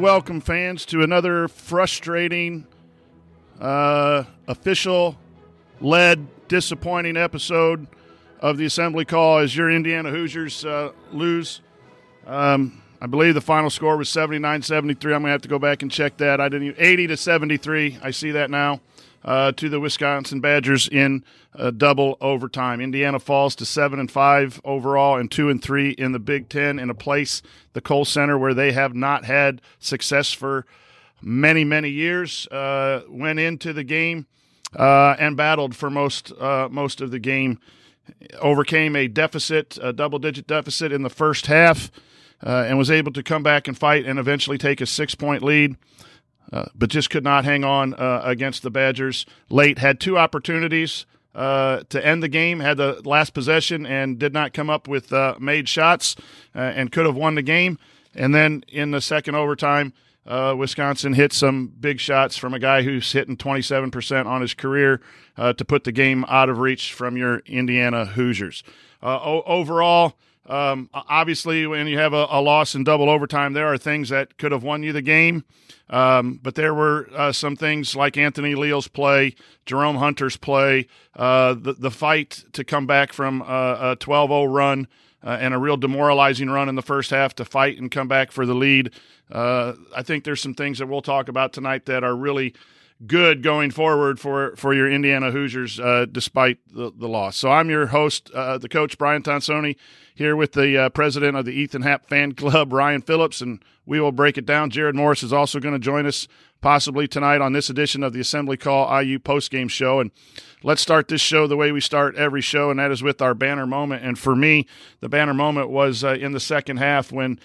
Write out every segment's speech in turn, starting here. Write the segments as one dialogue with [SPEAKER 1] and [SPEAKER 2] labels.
[SPEAKER 1] welcome, fans, to another frustrating, uh, official led, disappointing episode of the Assembly Call as your Indiana Hoosiers uh, lose. Um, I believe the final score was 79 73. I'm going to have to go back and check that. I didn't even, 80 to 73. I see that now. Uh, to the Wisconsin Badgers in uh, double overtime. Indiana falls to seven and five overall, and two and three in the Big Ten in a place, the Kohl Center, where they have not had success for many many years. Uh, went into the game uh, and battled for most uh, most of the game. Overcame a deficit, a double digit deficit in the first half. Uh, and was able to come back and fight and eventually take a six point lead. Uh, but just could not hang on uh, against the Badgers late. Had two opportunities uh, to end the game, had the last possession, and did not come up with uh, made shots uh, and could have won the game. And then in the second overtime, Wisconsin hit some big shots from a guy who's hitting 27% on his career to put the game out of reach from your Indiana Hoosiers. Overall, um, obviously, when you have a, a, loss in double overtime, there are things that could have won you the game. Um, but there were uh, some things like Anthony Leal's play, Jerome Hunter's play, uh, the, the fight to come back from a 12 0 run uh, and a real demoralizing run in the first half to fight and come back for the lead. Uh, I think there's some things that we'll talk about tonight that are really good going forward for for your Indiana Hoosiers, uh, despite the, the loss. So I'm your host, uh, the coach Brian Tonsoni, here with the uh, president of the Ethan Happ Fan Club, Ryan Phillips, and we will break it down. Jerod Morris is also going to join us possibly tonight on this edition of the Assembly Call IU postgame show. And let's start this show the way we start every show, and that is with our banner moment. And for me, the banner moment was uh, in the second half when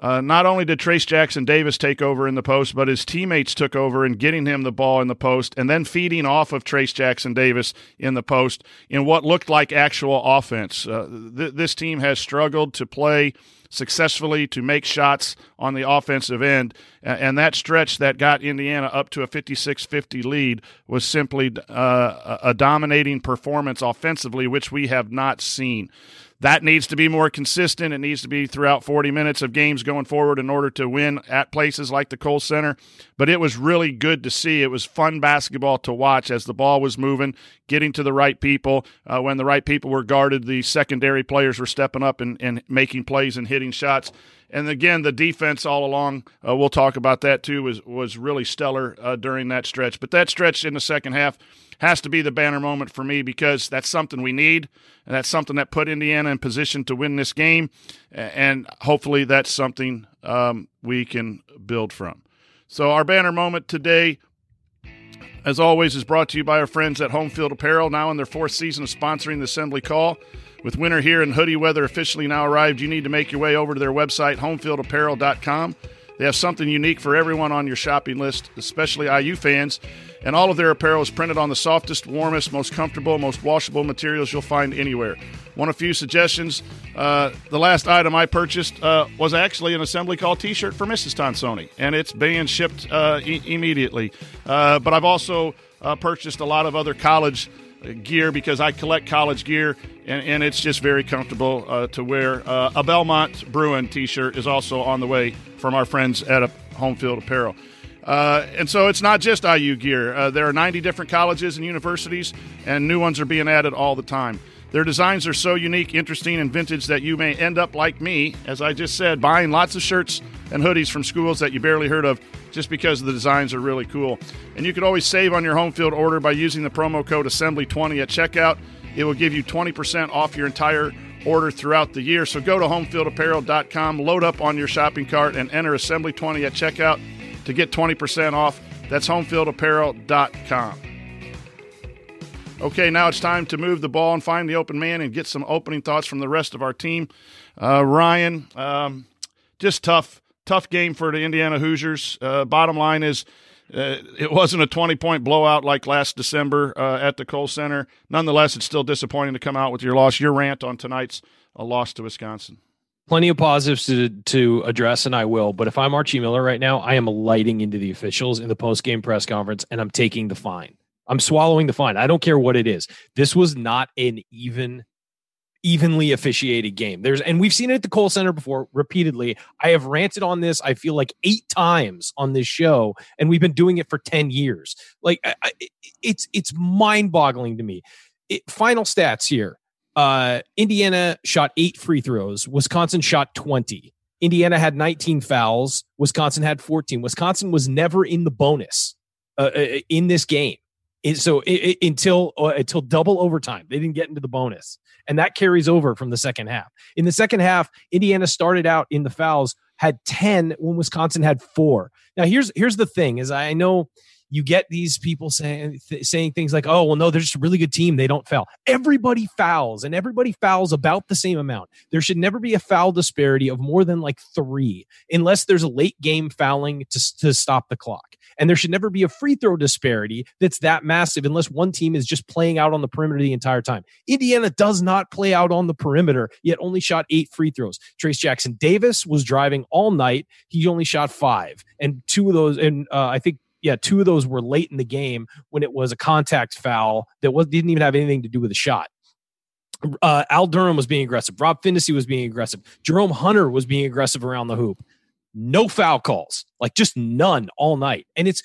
[SPEAKER 1] uh, not only did Trayce Jackson Davis take over in the post, but his teammates took over in getting him the ball in the post and then feeding off of Trayce Jackson Davis in the post in what looked like actual offense. Uh, th- this team has struggled to play successfully to make shots on the offensive end. And that stretch that got Indiana up to a 56 50 lead was simply uh, a dominating performance offensively, which we have not seen. That needs to be more consistent. It needs to be throughout 40 minutes of games going forward in order to win at places like the Kohl Center. But it was really good to see. It was fun basketball to watch as the ball was moving, getting to the right people. Uh, when the right people were guarded, the secondary players were stepping up and, and making plays and hitting shots. And again, the defense all along, uh, we'll talk about that too, was, was really stellar uh, during that stretch. But that stretch in the second half, has to be the banner moment for me because that's something we need, and that's something that put Indiana in position to win this game, and hopefully that's something um, we can build from. So our banner moment today, as always, is brought to you by our friends at Home Field Apparel, now in their fourth season of sponsoring the Assembly Call. With winter here and hoodie weather officially now arrived, you need to make your way over to their website, homefieldapparel.com. They have something unique for everyone on your shopping list, especially IU fans. And all of their apparel is printed on the softest, warmest, most comfortable, most washable materials you'll find anywhere. One a few suggestions. Uh, the last item I purchased uh, was actually an assembly call T-shirt for Mrs. Tonsoni, and it's being shipped uh, e- immediately. Uh, but I've also uh, purchased a lot of other college gear because I collect college gear, and, and it's just very comfortable uh, to wear. Uh, a Belmont Bruin T-shirt is also on the way from our friends at Home Field Apparel. Uh, and so it's not just IU gear. Uh, there are 90 different colleges and universities, and new ones are being added all the time. Their designs are so unique, interesting, and vintage that you may end up like me, as I just said, buying lots of shirts and hoodies from schools that you barely heard of just because the designs are really cool. And you can always save on your home field order by using the promo code Assembly20 at checkout. It will give you 20% off your entire order throughout the year. So go to homefieldapparel.com, load up on your shopping cart, and enter Assembly20 at checkout to get 20% off. That's homefieldapparel.com. Okay, now it's time to move the ball and find the open man and get some opening thoughts from the rest of our team. Uh, Ryan, um, just tough, tough game for the Indiana Hoosiers. Uh, bottom line is, uh, it wasn't a 20 point blowout like last December uh, at the Kohl Center. Nonetheless, it's still disappointing to come out with your loss. Your rant on tonight's a loss to Wisconsin
[SPEAKER 2] plenty of positives to to address, and I will. But if I'm Archie Miller right now, I am lighting into the officials in the post game press conference, and I'm taking the fine. I'm swallowing the fine. I don't care what it is. This was not an even evenly officiated game. There's and we've seen it at the Kohl Center before repeatedly. I have ranted on this. I feel like eight times on this show, and we've been doing it for ten years. Like I, it's it's mind boggling to me. It, final stats here: uh, Indiana shot eight free throws. Wisconsin shot twenty. Indiana had 19 fouls. Wisconsin had 14. Wisconsin was never in the bonus uh, uh in this game. So it, it, until uh, until double overtime, they didn't get into the bonus and that carries over from the second half. In the second half, Indiana started out in the fouls had 10 when Wisconsin had 4. Now here's here's the thing is I know you get these people saying th- saying things like, "Oh, well, no, they're just a really good team. They don't foul." Everybody fouls, and everybody fouls about the same amount. There should never be a foul disparity of more than like three, unless there's a late game fouling to to stop the clock. And there should never be a free throw disparity that's that massive unless one team is just playing out on the perimeter the entire time. Indiana does not play out on the perimeter, yet only shot eight free throws. Trayce Jackson Davis was driving all night. He only shot five. And two of those, and uh, I think yeah, two of those were late in the game when it was a contact foul that was didn't even have anything to do with the shot. Uh, Al Durham was being aggressive. Rob Phinisee was being aggressive. Jerome Hunter was being aggressive around the hoop no foul calls, like just none all night. And it's,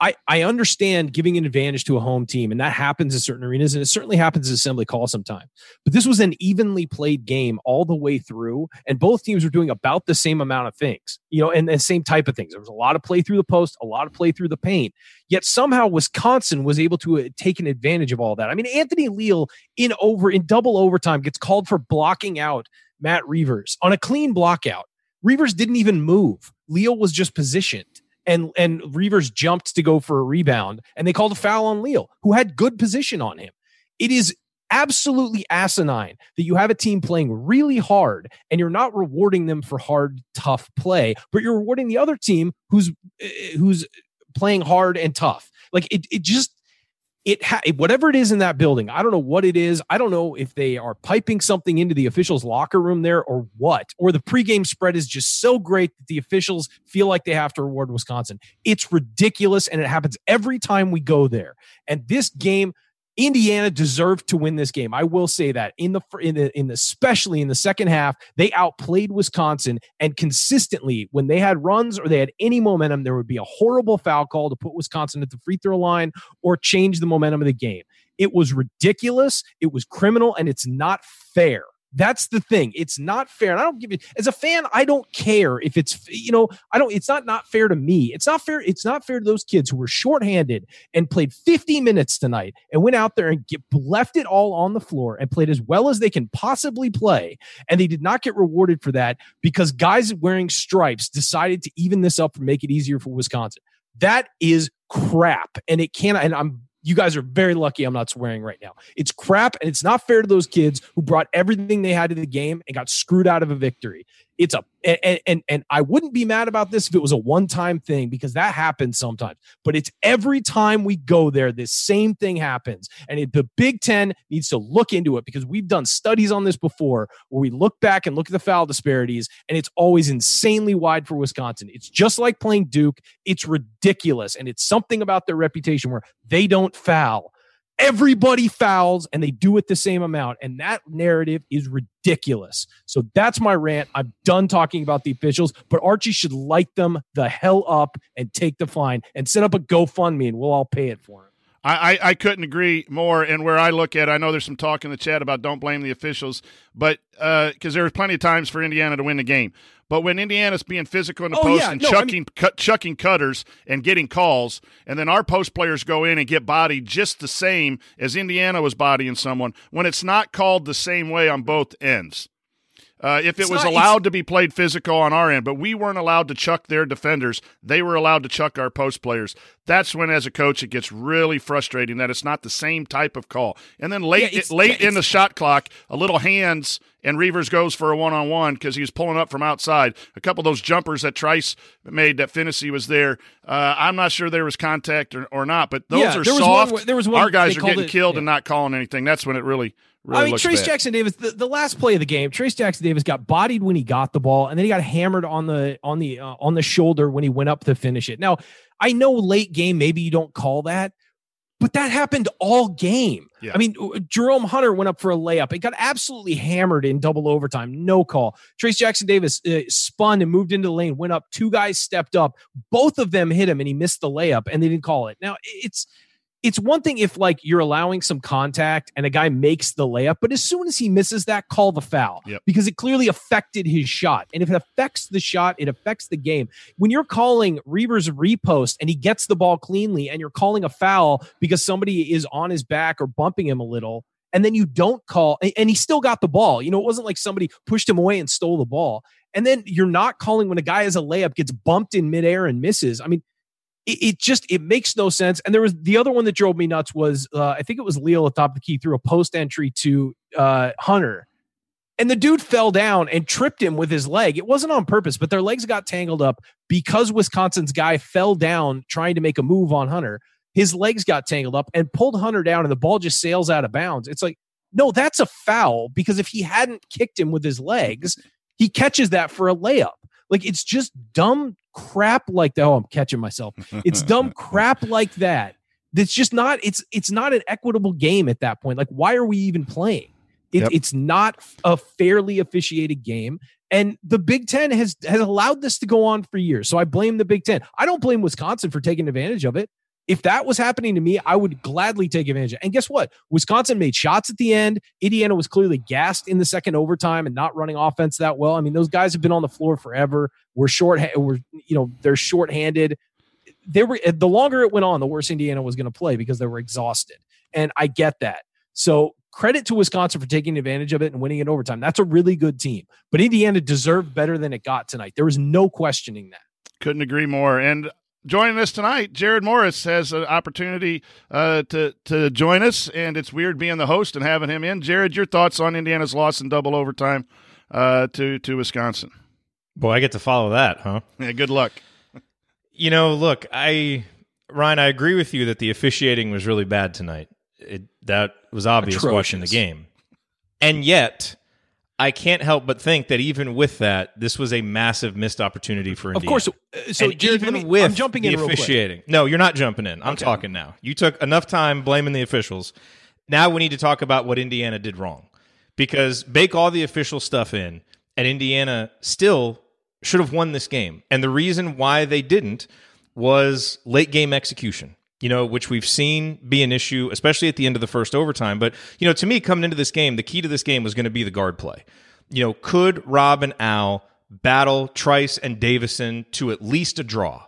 [SPEAKER 2] I, I understand giving an advantage to a home team, and that happens in certain arenas, and it certainly happens in assembly call sometimes. But this was an evenly played game all the way through, and both teams were doing about the same amount of things, you know, and the same type of things. There was a lot of play through the post, a lot of play through the paint. Yet somehow Wisconsin was able to uh, take an advantage of all that. I mean, Anthony Leal in over in double overtime gets called for blocking out Matt Reuvers on a clean blockout. Reuvers didn't even move. Leal was just positioned. And and Reuvers jumped to go for a rebound, and they called a foul on Leal, who had good position on him. It is absolutely asinine that you have a team playing really hard and you're not rewarding them for hard, tough play, but you're rewarding the other team who's eh, who's playing hard and tough. Like it, it just it ha- whatever it is in that building i don't know what it is. I don't know if they are piping something into the officials locker room there or what or the pregame spread is just so great that the officials feel like they have to reward wisconsin. It's ridiculous and it happens every time we go there. And this game Indiana deserved to win this game. I will say that in the in the in the especially in the second half, they outplayed Wisconsin and consistently when they had runs or they had any momentum, there would be a horrible foul call to put Wisconsin at the free throw line or change the momentum of the game. It was ridiculous, it was criminal, and it's not fair that's the thing. It's not fair. And I don't give it as a fan, I don't care if it's you know, I don't it's not not fair to me. It's not fair, it's not fair to those kids who were shorthanded and played 50 minutes tonight and went out there and get, left it all on the floor and played as well as they can possibly play. And they did not get rewarded for that because guys wearing stripes decided to even this up and make it easier for Wisconsin. That is crap. And it cannot, and I'm you guys are very lucky I'm not swearing right now. It's crap and it's not fair to those kids who brought everything they had to the game and got screwed out of a victory. It's a and and, and I wouldn't be mad about this if it was a one-time thing because that happens sometimes. But it's every time we go there this same thing happens. And it, the Big 10 needs to look into it because we've done studies on this before where we look back and look at the foul disparities and it's always insanely wide for Wisconsin. It's just like playing Duke. It's ridiculous and it's something about their reputation where they don't foul everybody fouls and they do it the same amount. And that narrative is ridiculous. So that's my rant. I'm done talking about the officials, but Archie should light them the hell up and take the fine and set up a GoFundMe and we'll all pay it for him.
[SPEAKER 1] I, I, couldn't agree more. And where I look at, I know there's some talk in the chat about don't blame the officials, but because uh, there was plenty of times for Indiana to win the game. But when Indiana's being physical in the oh, post yeah. and no, chucking I mean, cut, chucking cutters and getting calls, and then our post players go in and get bodied just the same as Indiana was bodying someone, when it's not called the same way on both ends. Uh, if it it's was allowed to be played physical on our end, but we weren't allowed to chuck their defenders, they were allowed to chuck our post players. That's when, as a coach, it gets really frustrating that it's not the same type of call. And then late, yeah, late yeah, in the shot clock, a little hands and Reuvers goes for a one on one because he was pulling up from outside. A couple of those jumpers that Trice made that Phinisee was there. Uh, I'm not sure there was contact or, or not, but those yeah, are soft. One, there was one, Our guys are getting it, killed and not calling anything. That's when it really Really I mean,
[SPEAKER 2] Trayce
[SPEAKER 1] bad.
[SPEAKER 2] Jackson Davis, the, the last play of the game, Trayce Jackson Davis got bodied when he got the ball, and then he got hammered on the on the uh, on the shoulder when he went up to finish it. Now, I know late game, maybe you don't call that, But that happened all game.
[SPEAKER 1] Yeah.
[SPEAKER 2] I mean, Jerome Hunter went up for a layup. It got absolutely hammered in double overtime. No call. Trayce Jackson Davis uh, spun and moved into the lane, went up. Two guys stepped up. Both of them hit him and he missed the layup and they didn't call it. Now, it's it's one thing if like you're allowing some contact and a guy makes the layup, but as soon as he misses that, call the foul
[SPEAKER 1] Yep.
[SPEAKER 2] because it clearly affected his shot. And if it affects the shot, it affects the game. When you're calling Reuvers repost and he gets the ball cleanly and you're calling a foul because somebody is on his back or bumping him a little, and then you don't call, and- and he still got the ball. You know, it wasn't like somebody pushed him away and stole the ball. And then you're not calling when a guy has a layup, gets bumped in midair and misses. I mean, it, it just it makes no sense. And there was the other one that drove me nuts was uh, I think it was Leal at the key threw a post entry to uh, Hunter, and the dude fell down and tripped him with his leg. It wasn't on purpose, but their legs got tangled up because Wisconsin's guy fell down trying to make a move on Hunter. His legs got tangled up and pulled Hunter down, and the ball just sails out of bounds. It's like no, that's a foul because if he hadn't kicked him with his legs, he catches that for a layup. Like it's just dumb crap like that. Oh, I'm catching myself. It's dumb crap like that. That's just not. It's it's not an equitable game at that point. Like why are we even playing? It,
[SPEAKER 1] Yep.
[SPEAKER 2] It's not a fairly officiated game. And the Big Ten has has allowed this to go on for years. So I blame the Big Ten. I don't blame Wisconsin for taking advantage of it. If that was happening to me, I would gladly take advantage. And guess what? Wisconsin made shots at the end. Indiana was clearly gassed in the second overtime and not running offense that well. I mean, those guys have been on the floor forever. We're short. We're you know they're shorthanded. They were the longer it went on, the worse Indiana was going to play because they were exhausted. And I get that. So credit to Wisconsin for taking advantage of it and winning in overtime. That's a really good team. But Indiana deserved better than it got tonight. There was no questioning that.
[SPEAKER 1] Couldn't agree more. And joining us tonight, Jerod Morris has an opportunity uh, to to join us, and it's weird being the host and having him in. Jerod, your thoughts on Indiana's loss in double overtime uh, to to Wisconsin?
[SPEAKER 3] Boy, I get to follow that, huh?
[SPEAKER 1] Yeah, good luck.
[SPEAKER 3] You know, look, I Ryan, I agree with you that the officiating was really bad tonight. It, that was obvious watching the game. And yet, I can't help but think that even with that, this was a massive missed opportunity for Indiana.
[SPEAKER 2] Of course. uh, So
[SPEAKER 3] and
[SPEAKER 2] Jerod,
[SPEAKER 3] even
[SPEAKER 2] me,
[SPEAKER 3] with
[SPEAKER 2] I'm jumping in
[SPEAKER 3] officiating. No, you're not jumping in. I'm
[SPEAKER 2] Okay.
[SPEAKER 3] talking now. You took enough time blaming the officials. Now we need to talk about what Indiana did wrong. Because bake all the official stuff in, and Indiana still should have won this game. And the reason why they didn't was late game execution. You know, which we've seen be an issue, especially at the end of the first overtime. But, you know, to me, coming into this game, the key to this game was going to be the guard play. You know, could Rob and Al battle Trice and Davison to at least a draw?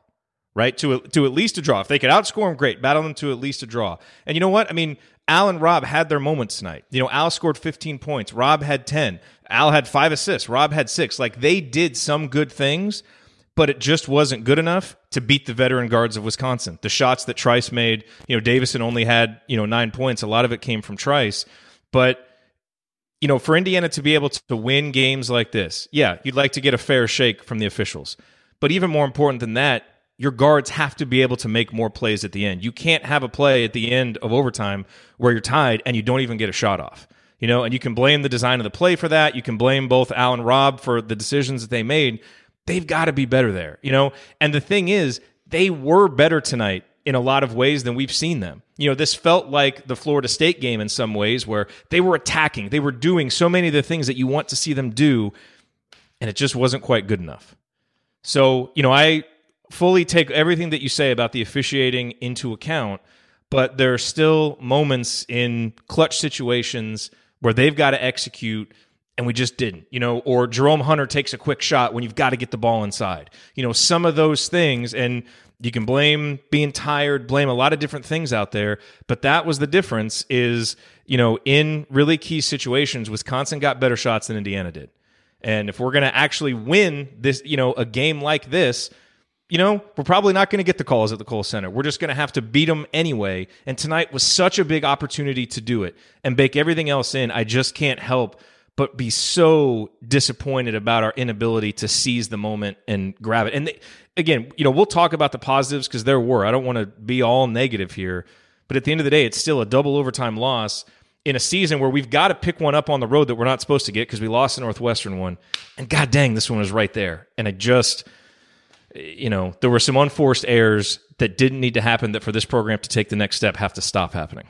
[SPEAKER 3] right? To to at least a draw. If they could outscore them, great. Battle them to at least a draw. And you know what? I mean, Al and Rob had their moments tonight. You know, Al scored 15 points. Rob had 10. Al had five assists. Rob had six. Like they did some good things, but it just wasn't good enough to beat the veteran guards of Wisconsin. The shots that Trice made, you know, Davison only had, you know, nine points. A lot of it came from Trice. But you know, for Indiana to be able to win games like this, yeah, you'd like to get a fair shake from the officials. But even more important than that, your guards have to be able to make more plays at the end. You can't have a play at the end of overtime where you're tied and you don't even get a shot off. You know, and you can blame the design of the play for that. You can blame both Al and Rob for the decisions that they made. They've got to be better there, you know? And the thing is, they were better tonight in a lot of ways than we've seen them. You know, this felt like the Florida State game in some ways where they were attacking, they were doing so many of the things that you want to see them do, and it just wasn't quite good enough. So, you know, I fully take everything that you say about the officiating into account, but there are still moments in clutch situations where they've got to execute and we just didn't, you know, or Jerome Hunter takes a quick shot when you've got to get the ball inside. You know, some of those things and you can blame being tired, blame a lot of different things out there, but that was the difference is, you know, in really key situations Wisconsin got better shots than Indiana did. And if we're going to actually win this, you know, a game like this, you know, we're probably not going to get the calls at the Kohl Center. We're just going to have to beat them anyway. And tonight was such a big opportunity to do it and bake everything else in. I just can't help but be so disappointed about our inability to seize the moment and grab it. And they, again, you know, we'll talk about the positives because there were. I don't want to be all negative here, but at the end of the day, it's still a double overtime loss in a season where we've got to pick one up on the road that we're not supposed to get because we lost the Northwestern one. And god dang, this one was right there. And I just you know, there were some unforced errors that didn't need to happen that for this program to take the next step have to stop happening.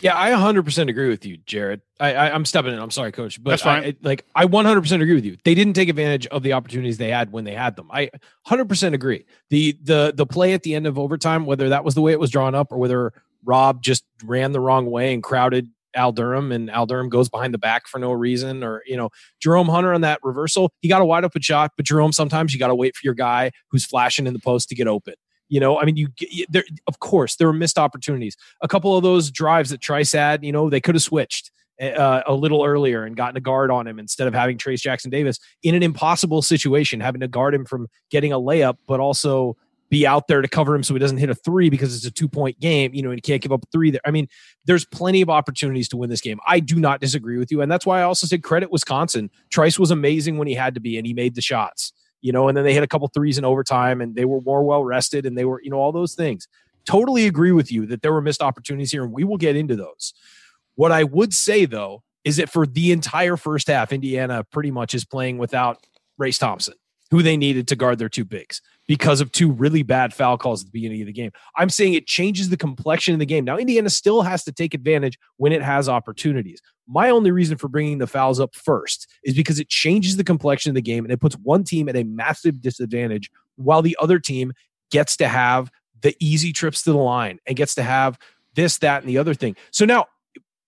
[SPEAKER 2] Yeah, I 100% agree with you, Jerod. I, I am stepping in. I'm sorry, coach, but
[SPEAKER 1] That's fine.
[SPEAKER 2] I, like I 100% agree with you. They didn't take advantage of the opportunities they had when they had them. I 100% agree. The the the play at the end of overtime, whether that was the way it was drawn up or whether Rob just ran the wrong way and crowded Al Durham and Al Durham goes behind the back for no reason, or you know Jerome Hunter on that reversal, he got a wide open shot, but Jerome sometimes you got to wait for your guy who's flashing in the post to get open. You know, I mean, you, there. Of course, there were missed opportunities. A couple of those drives that Trice had, you know, they could have switched uh, a little earlier and gotten a guard on him instead of having Trayce Jackson Davis in an impossible situation, having to guard him from getting a layup, but also be out there to cover him so he doesn't hit a three because it's a two point game, you know, and he can't give up three there. I mean, there's plenty of opportunities to win this game. I do not disagree with you. And that's why I also said credit Wisconsin. Trice was amazing when he had to be, and he made the shots you know, and then they hit a couple threes in overtime and they were more well rested and they were, you know, all those things. Totally agree with you that there were missed opportunities here and we will get into those. What I would say though is that for the entire first half, Indiana pretty much is playing without Race Thompson, who they needed to guard their two bigs because of two really bad foul calls at the beginning of the game. I'm saying it changes the complexion of the game. Now, Indiana still has to take advantage when it has opportunities. My only reason for bringing the fouls up first is because it changes the complexion of the game and it puts one team at a massive disadvantage while the other team gets to have the easy trips to the line and gets to have this, that, and the other thing. So now,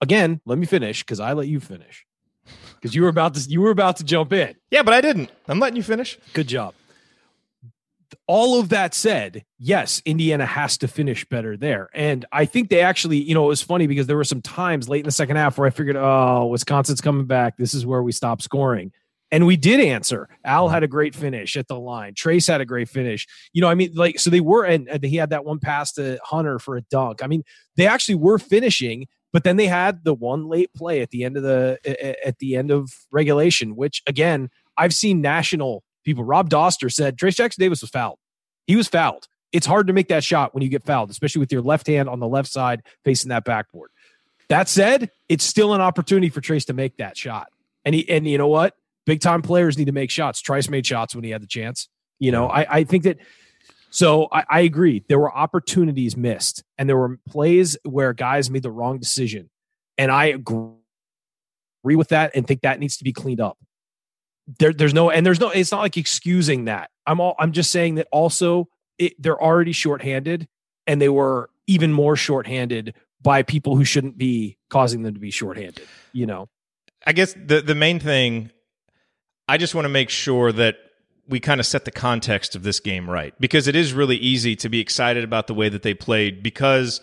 [SPEAKER 2] again, let me finish because I let you finish because you were about to you were about to jump in.
[SPEAKER 3] Yeah, but I didn't. I'm letting you finish.
[SPEAKER 2] Good job. All of that said, yes, Indiana has to finish better there. And I think they actually, you know, it was funny because there were some times late in the second half where I figured, oh, Wisconsin's coming back. This is where we stop scoring. And we did answer. Al had a great finish at the line. Trayce had a great finish. You know, I mean, like, so they were, and, he had that one pass to Hunter for a dunk. I mean, they actually were finishing, but then they had the one late play at the end of the at the end of regulation, which again, I've seen national people. Rob Doster said Trayce Jackson Davis was fouled. He was fouled. It's hard to make that shot when you get fouled, especially with your left hand on the left side facing that backboard. That said, it's still an opportunity for Trayce to make that shot. And he and you know what? Big time players need to make shots. Trice made shots when he had the chance. You know, I, I think that so I, I agree. There were opportunities missed, and there were plays where guys made the wrong decision. And I agree with that and think that needs to be cleaned up. There, there's no, and there's no. It's not like excusing that. I'm all. I'm just saying that also it, they're already shorthanded, and they were even more shorthanded by people who shouldn't be causing them to be shorthanded. You know.
[SPEAKER 3] I guess the the main thing, I just want to make sure that we kind of set the context of this game right because it is really easy to be excited about the way that they played because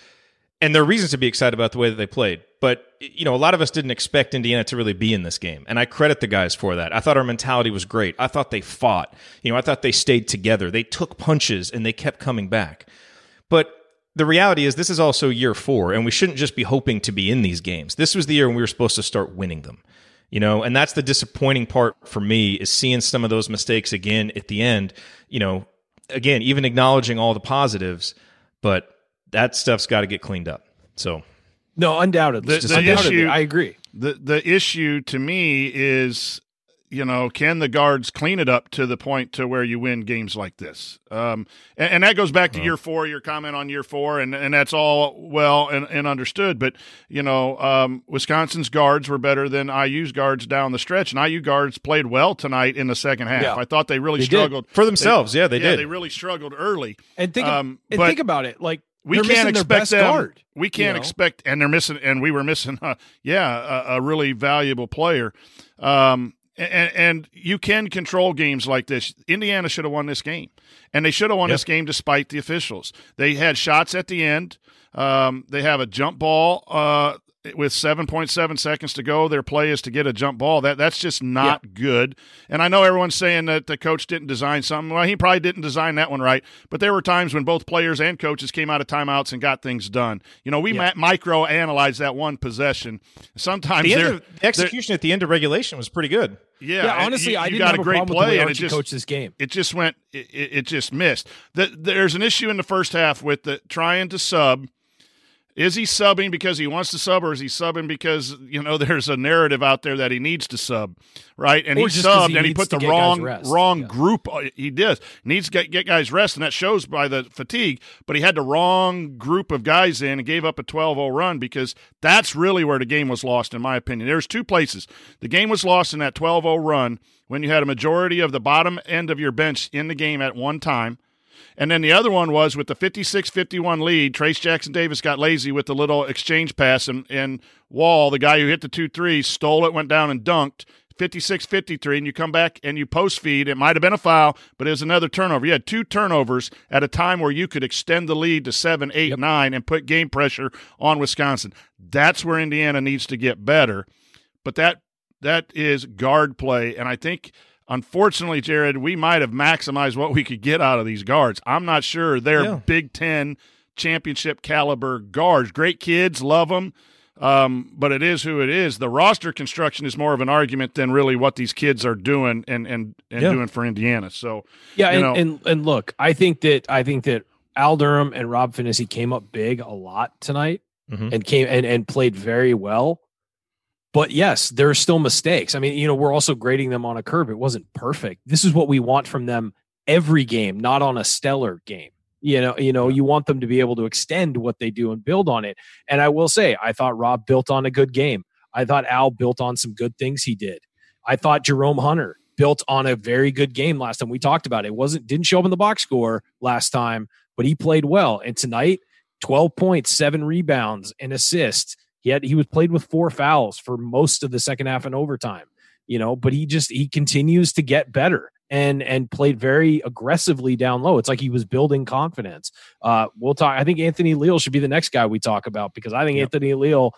[SPEAKER 3] and there are reasons to be excited about the way that they played but you know a lot of us didn't expect indiana to really be in this game and i credit the guys for that. I thought our mentality was great. I thought they fought. You know i thought they stayed together. They took punches and they kept coming back. But the reality is this is also year four and we shouldn't just be hoping to be in these games. This was the year when we were supposed to start winning them you know and that's the disappointing part for me is seeing some of those mistakes again at the end you know again even acknowledging all the positives but that stuff's got to get cleaned up so
[SPEAKER 2] no undoubtedly,
[SPEAKER 1] The- the
[SPEAKER 2] undoubtedly,
[SPEAKER 1] issue-
[SPEAKER 2] i agree
[SPEAKER 1] The the issue to me is, you know, can the guards clean it up to the point to where you win games like this? Um, and, and that goes back to year four. Your comment on year four, and and that's all well and, and understood. But you know, um, Wisconsin's guards were better than IU's guards down the stretch, and IU guards played well tonight in the second half.
[SPEAKER 2] Yeah.
[SPEAKER 1] I thought they really
[SPEAKER 2] They did.
[SPEAKER 1] struggled
[SPEAKER 3] for themselves yeah they
[SPEAKER 1] yeah,
[SPEAKER 3] did
[SPEAKER 1] they really struggled early.
[SPEAKER 2] and think
[SPEAKER 1] Um,
[SPEAKER 2] and
[SPEAKER 1] but
[SPEAKER 2] think about it like
[SPEAKER 1] we
[SPEAKER 2] they're
[SPEAKER 1] can't expect them.
[SPEAKER 2] guard
[SPEAKER 1] we can't
[SPEAKER 2] know?
[SPEAKER 1] expect, and they're missing, and we were missing, uh, yeah, a, a really valuable player. Um, and, and you can control games like this. Indiana should have won this game, and they should have won
[SPEAKER 3] Yep.
[SPEAKER 1] this game despite the officials. They had shots at the end. Um, they have a jump ball uh, with 7.7 seconds to go. Their play is to get a jump ball. That that's just not good. And I know everyone's saying that the coach didn't design something. Well, he probably didn't design that one right. But there were times when both players and coaches came out of timeouts and got things done. You know, we
[SPEAKER 2] Yeah.
[SPEAKER 1] ma- micro analyze that one possession. Sometimes
[SPEAKER 3] the, of, the execution at the end of regulation was pretty good
[SPEAKER 1] yeah,
[SPEAKER 2] yeah, honestly,
[SPEAKER 1] you,
[SPEAKER 2] I didn't
[SPEAKER 1] got
[SPEAKER 2] have
[SPEAKER 1] a great play,
[SPEAKER 2] with
[SPEAKER 1] and it just
[SPEAKER 2] coached this game.
[SPEAKER 1] it just went it, it it just missed. The, there's an issue in the first half with the trying to sub. Is he subbing because he wants to sub, or is he subbing because you know there's a narrative out there that he needs to sub, right? And
[SPEAKER 2] Or
[SPEAKER 1] he subbed
[SPEAKER 2] he
[SPEAKER 1] and he put the wrong wrong
[SPEAKER 2] Yeah.
[SPEAKER 1] group. uh, He does needs to get, get guys rest, and that shows by the fatigue. But he had the wrong group of guys in and gave up a 12-0 run because that's really where the game was lost, in my opinion. There's two places the game was lost in that 12-0 run when you had a majority of the bottom end of your bench in the game at one time. And then the other one was with the 56 51 lead, Trayce Jackson Davis got lazy with the little exchange pass, and, and Wahl, the guy who hit the 2 3, stole it, went down and dunked. 56 53, and you come back and you post feed. It might have been a foul, but it was another turnover. You had two turnovers at a time where you could extend the lead to 7, 8, 9 and put game pressure on Wisconsin. That's where Indiana needs to get better. But that that is guard play, and I think unfortunately, Jerod, we might have maximized what we could get out of these guards. I'm not sure they're
[SPEAKER 3] Yeah.
[SPEAKER 1] Big Ten championship caliber guards. Great kids, love them. Um, but it is who it is. The roster construction is more of an argument than really what these kids are doing and and, and
[SPEAKER 3] Yeah.
[SPEAKER 1] doing for Indiana. So
[SPEAKER 2] Yeah,
[SPEAKER 1] you
[SPEAKER 2] and,
[SPEAKER 1] know-
[SPEAKER 2] and and look, I think that I think that Al Durham and Rob Phinisee came up big a lot tonight
[SPEAKER 3] Mhm.
[SPEAKER 2] and came and, and played very well. But yes, there are still mistakes. I mean, you know, we're also grading them on a curve. It wasn't perfect. This is what we want from them every game, not on a stellar game. You know, you know, you want them to be able to extend what they do and build on it. And I will say, I thought Rob built on a good game. I thought Al built on some good things he did. I thought Jerome Hunter built on a very good game last time. We talked about it. it wasn't didn't show up in the box score last time, but he played well. And tonight, 12 points, seven rebounds, and assist. He had he was played with four fouls for most of the second half and overtime. You know, but he just he continues to get better and and played very aggressively down low. It's like he was building confidence. Uh, we'll talk. I think Anthony Leal should be the next guy we talk about because I think
[SPEAKER 3] Yep.
[SPEAKER 2] Anthony Leal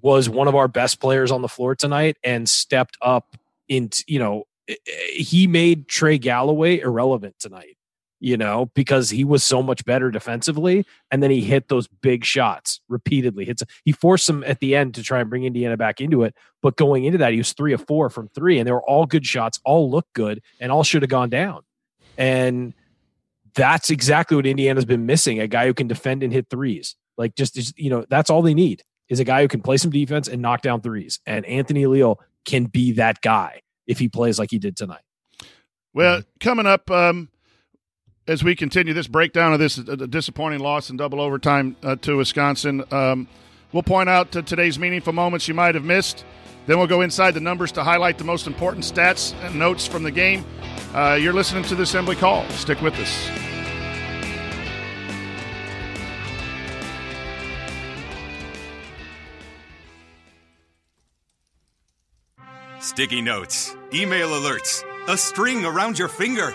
[SPEAKER 2] was one of our best players on the floor tonight and stepped up in you know eh, eh, he made Trey Galloway irrelevant tonight. You know because he was so much better defensively, and then he hit those big shots repeatedly. Hits he forced them at the end to try and bring Indiana back into it, but going into that he was three of four from three, and they were all good shots, all looked good, and all should have gone down. And that's exactly what Indiana's been missing: a guy who can defend and hit threes. Like just, you know, that's all they need is a guy who can play some defense and knock down threes. And Anthony Leal can be that guy if he plays like he did tonight.
[SPEAKER 1] Well, coming up um, as we continue this breakdown of this uh, disappointing loss in double overtime uh, to Wisconsin, um, we'll point out uh, today's meaningful moments you might have missed. Then we'll go inside the numbers to highlight the most important stats and notes from the game. Uh, you're listening to the Assembly Call. Stick with us.
[SPEAKER 4] Sticky notes, email alerts, a string around your finger.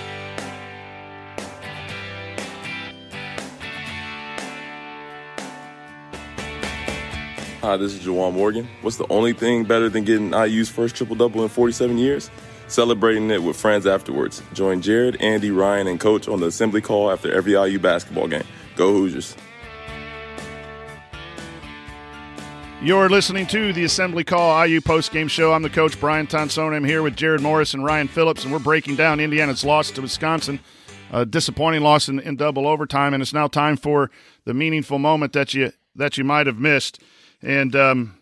[SPEAKER 5] Hi, this is Juwan Morgan. What's the only thing better than getting IU's first triple double in 47 years? Celebrating it with friends afterwards. Join Jerod, Andy, Ryan, and Coach on the assembly call after every IU basketball game. Go Hoosiers.
[SPEAKER 1] You're listening to the Assembly Call IU postgame show. I'm the coach, Brian Tonsoni. I'm here with Jerod Morris and Ryan Phillips, and we're breaking down Indiana's loss to Wisconsin. A disappointing loss in, in double overtime, and it's now time for the meaningful moment that you that you might have missed. And um,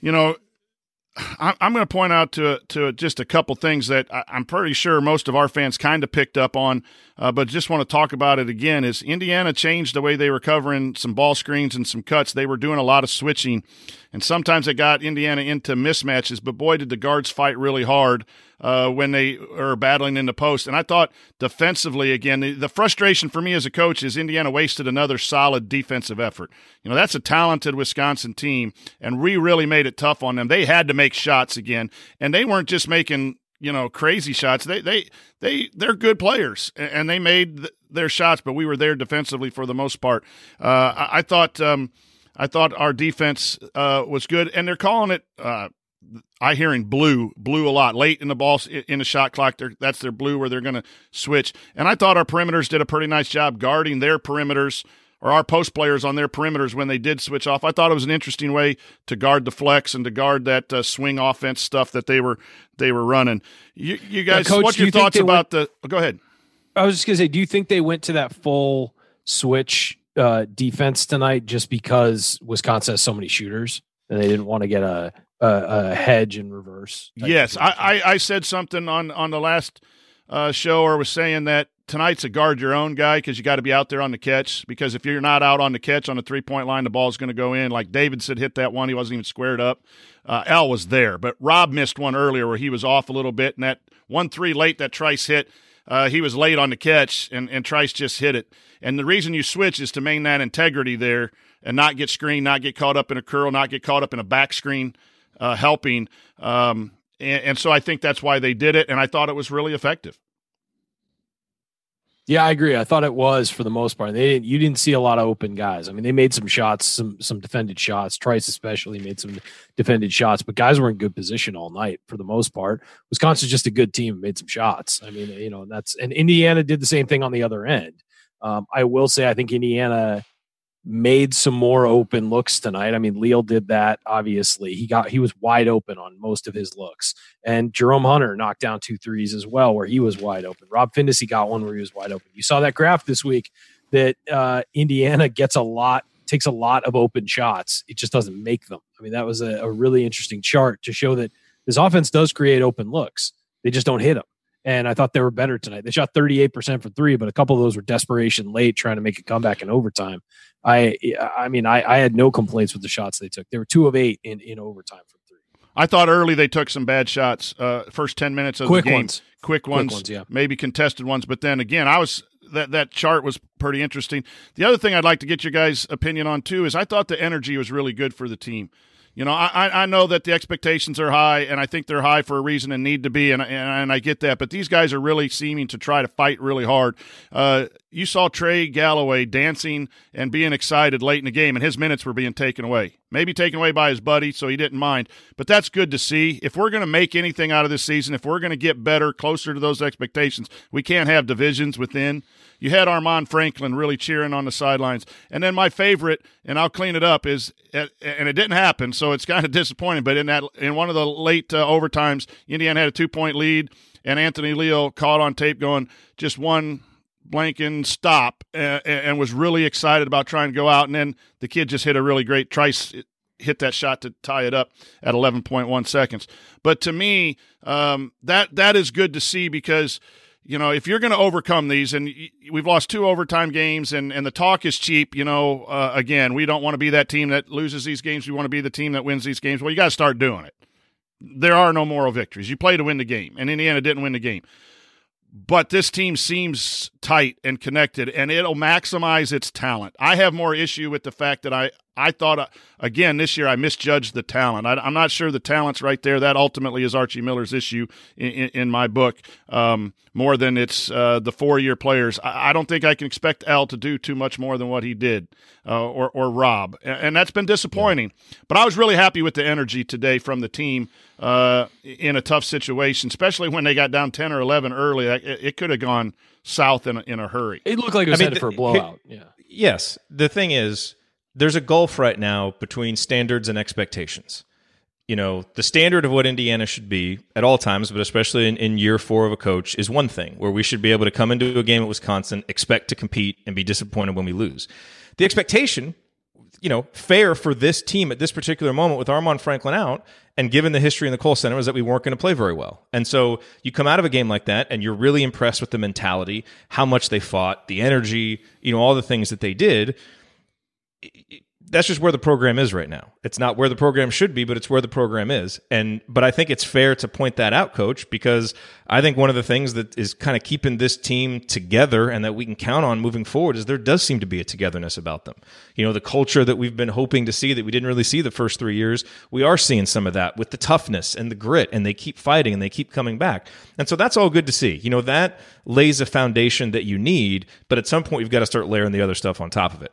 [SPEAKER 1] you know, I- I'm going to point out to to just a couple things that I- I'm pretty sure most of our fans kind of picked up on, uh, but just want to talk about it again. Is Indiana changed the way they were covering some ball screens and some cuts? They were doing a lot of switching, and sometimes it got Indiana into mismatches. But boy, did the guards fight really hard uh, when they are battling in the post. And I thought defensively, again, the, the frustration for me as a coach is Indiana wasted another solid defensive effort. You know, that's a talented Wisconsin team, and we really made it tough on them. They had to make shots again, and they weren't just making you know crazy shots. They they they they're good players, and they made th- their shots, but we were there defensively for the most part. Uh, I, I thought. Um, I thought our defense uh, was good, and they're calling it. Uh, I hearing blue, blue a lot late in the ball in the shot clock. that's their blue where they're going to switch. And I thought our perimeters did a pretty nice job guarding their perimeters or our post players on their perimeters when they did switch off. I thought it was an interesting way to guard the flex and to guard that uh, swing offense stuff that they were they were running. You, you guys,
[SPEAKER 2] now, Coach,
[SPEAKER 1] what's your
[SPEAKER 2] you
[SPEAKER 1] thoughts about
[SPEAKER 2] went,
[SPEAKER 1] the? Oh, go ahead.
[SPEAKER 2] I was just gonna say, do you think they went to that full switch uh, defense tonight just because Wisconsin has so many shooters and they didn't want to get a a, a hedge in reverse?
[SPEAKER 1] Yes, I, I, I said something on on the last uh, show or was saying that tonight's a guard your own guy because you got to be out there on the catch. Because if you're not out on the catch on the three point line, the ball's going to go in. Like David said, hit that one. He wasn't even squared up. Uh, Al was there, but Rob missed one earlier where he was off a little bit, and that one three late that Trice hit. Uh, he was late on the catch, and, and Trice just hit it. And the reason you switch is to maintain that integrity there and not get screened, not get caught up in a curl, not get caught up in a back screen uh, helping. Um, and, and so I think that's why they did it, and I thought it was really effective.
[SPEAKER 2] Yeah, I agree. I thought it was for the most part. They didn't. You didn't see a lot of open guys. I mean, they made some shots, some some defended shots. Trice especially made some defended shots, but guys were in good position all night for the most part. Wisconsin's just a good team, made some shots. I mean, you know, that's and Indiana did the same thing on the other end. Um, I will say, I think Indiana made some more open looks tonight. I mean, Leal did that. Obviously, he got he was wide open on most of his looks, and Jerome Hunter knocked down two threes as well, where he was wide open. Rob Phinisee got one where he was wide open. You saw that graph this week that uh, Indiana gets a lot, takes a lot of open shots. It just doesn't make them. I mean, that was a, a really interesting chart to show that this offense does create open looks. They just don't hit them and I thought they were better tonight. They shot 38% from three, but a couple of those were desperation late, trying to make a comeback in overtime. I, I mean, I, I had no complaints with the shots they took. They were two of eight in, in overtime from three.
[SPEAKER 1] I thought early they took some bad shots. Uh, first 10 minutes of
[SPEAKER 2] quick
[SPEAKER 1] the game,
[SPEAKER 2] ones.
[SPEAKER 1] quick ones,
[SPEAKER 2] quick ones, yeah.
[SPEAKER 1] maybe contested ones. But then again, I was that that chart was pretty interesting. The other thing I'd like to get your guys' opinion on too is I thought the energy was really good for the team. You know, I, I know that the expectations are high, and I think they're high for a reason and need to be, and, and, and I get that. But these guys are really seeming to try to fight really hard. Uh, you saw Trey Galloway dancing and being excited late in the game, and his minutes were being taken away. Maybe taken away by his buddy, so he didn't mind. But that's good to see. If we're going to make anything out of this season, if we're going to get better, closer to those expectations, we can't have divisions within you had Armaan Franklin really cheering on the sidelines. And then my favorite, and I'll clean it up, is and it didn't happen, so it's kind of disappointing. But in that, in one of the late uh, overtimes, Indiana had a two point lead, and Anthony Leal caught on tape going just one blanking stop, and, and was really excited about trying to go out. And then the kid just hit a really great trice hit that shot to tie it up at 11.1 seconds. But to me, um, that that is good to see because you know, if you're going to overcome these, and we've lost two overtime games, and, and the talk is cheap, you know, uh, again, we don't want to be that team that loses these games. We want to be the team that wins these games. Well, you got to start doing it. There are no moral victories. You play to win the game, and Indiana didn't win the game. But this team seems tight and connected, and it'll maximize its talent. I have more issue with the fact that I, I thought, uh, again, this year I misjudged the talent. I, am not sure the talent's right there. That ultimately is Archie Miller's issue in, in, in my book, um, more than it's uh, the four year players. I, I, don't think I can expect Al to do too much more than what he did, uh, or, or Rob. And, and that's been disappointing. Yeah. But I was really happy with the energy today from the team uh, in a tough situation, especially when they got down 10 or 11 early. It, it could have gone south in a, in a hurry.
[SPEAKER 2] It looked like it was I mean, headed the, for a blowout. yeah.
[SPEAKER 3] Yes. The thing is, there's a gulf right now between standards and expectations. You know, the standard of what Indiana should be at all times, but especially in, in year four of a coach, is one thing where we should be able to come into a game at Wisconsin, expect to compete, and be disappointed when we lose. The expectation you know, fair for this team at this particular moment with Armaan Franklin out, and given the history in the Kohl Center, was that we weren't going to play very well. And so you come out of a game like that, and you're really impressed with the mentality, how much they fought, the energy, you know, all the things that they did that's just where the program is right now. It's not where the program should be, but it's where the program is. And but I think it's fair to point that out, coach, because I think one of the things that is kind of keeping this team together and that we can count on moving forward is there does seem to be a togetherness about them. You know, the culture that we've been hoping to see that we didn't really see the first 3 years, we are seeing some of that with the toughness and the grit and they keep fighting and they keep coming back. And so that's all good to see. You know, that lays a foundation that you need, but at some point you've got to start layering the other stuff on top of it.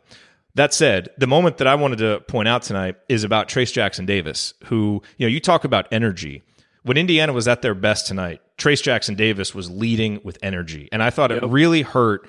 [SPEAKER 3] That said, the moment that I wanted to point out tonight is about Trayce Jackson Davis, who, you know, you talk about energy. When Indiana was at their best tonight, Trayce Jackson Davis was leading with energy. And I thought it really hurt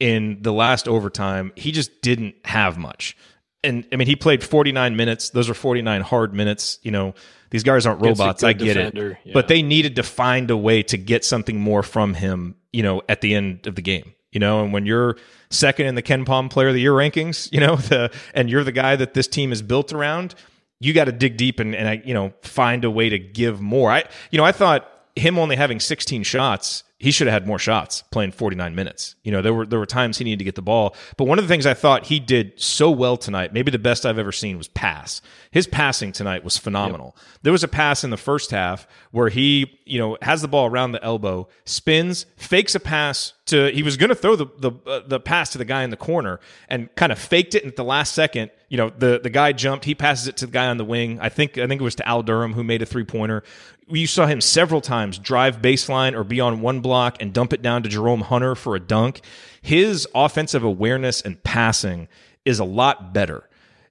[SPEAKER 3] in the last overtime. He just didn't have much. And I mean, he played 49 minutes. Those are 49 hard minutes. You know, these guys aren't robots. I get
[SPEAKER 2] defender,
[SPEAKER 3] it.
[SPEAKER 2] yeah.
[SPEAKER 3] But they needed to find a way to get something more from him, you know, at the end of the game. You know, and when you're second in the KenPom Player of the Year rankings, you know, the and you're the guy that this team is built around, you got to dig deep and and you know find a way to give more. I you know I thought him only having 16 shots, he should have had more shots playing 49 minutes. You know, there were there were times he needed to get the ball, but one of the things I thought he did so well tonight, maybe the best I've ever seen was pass. His passing tonight was phenomenal. There was a pass in the first half where he, you know, has the ball around the elbow, spins, fakes a pass to he was going to throw the the uh, the pass to the guy in the corner and kind of faked it and at the last second you know the the guy jumped he passes it to the guy on the wing i think i think it was to al durham who made a three pointer you saw him several times drive baseline or be on one block and dump it down to jerome hunter for a dunk his offensive awareness and passing is a lot better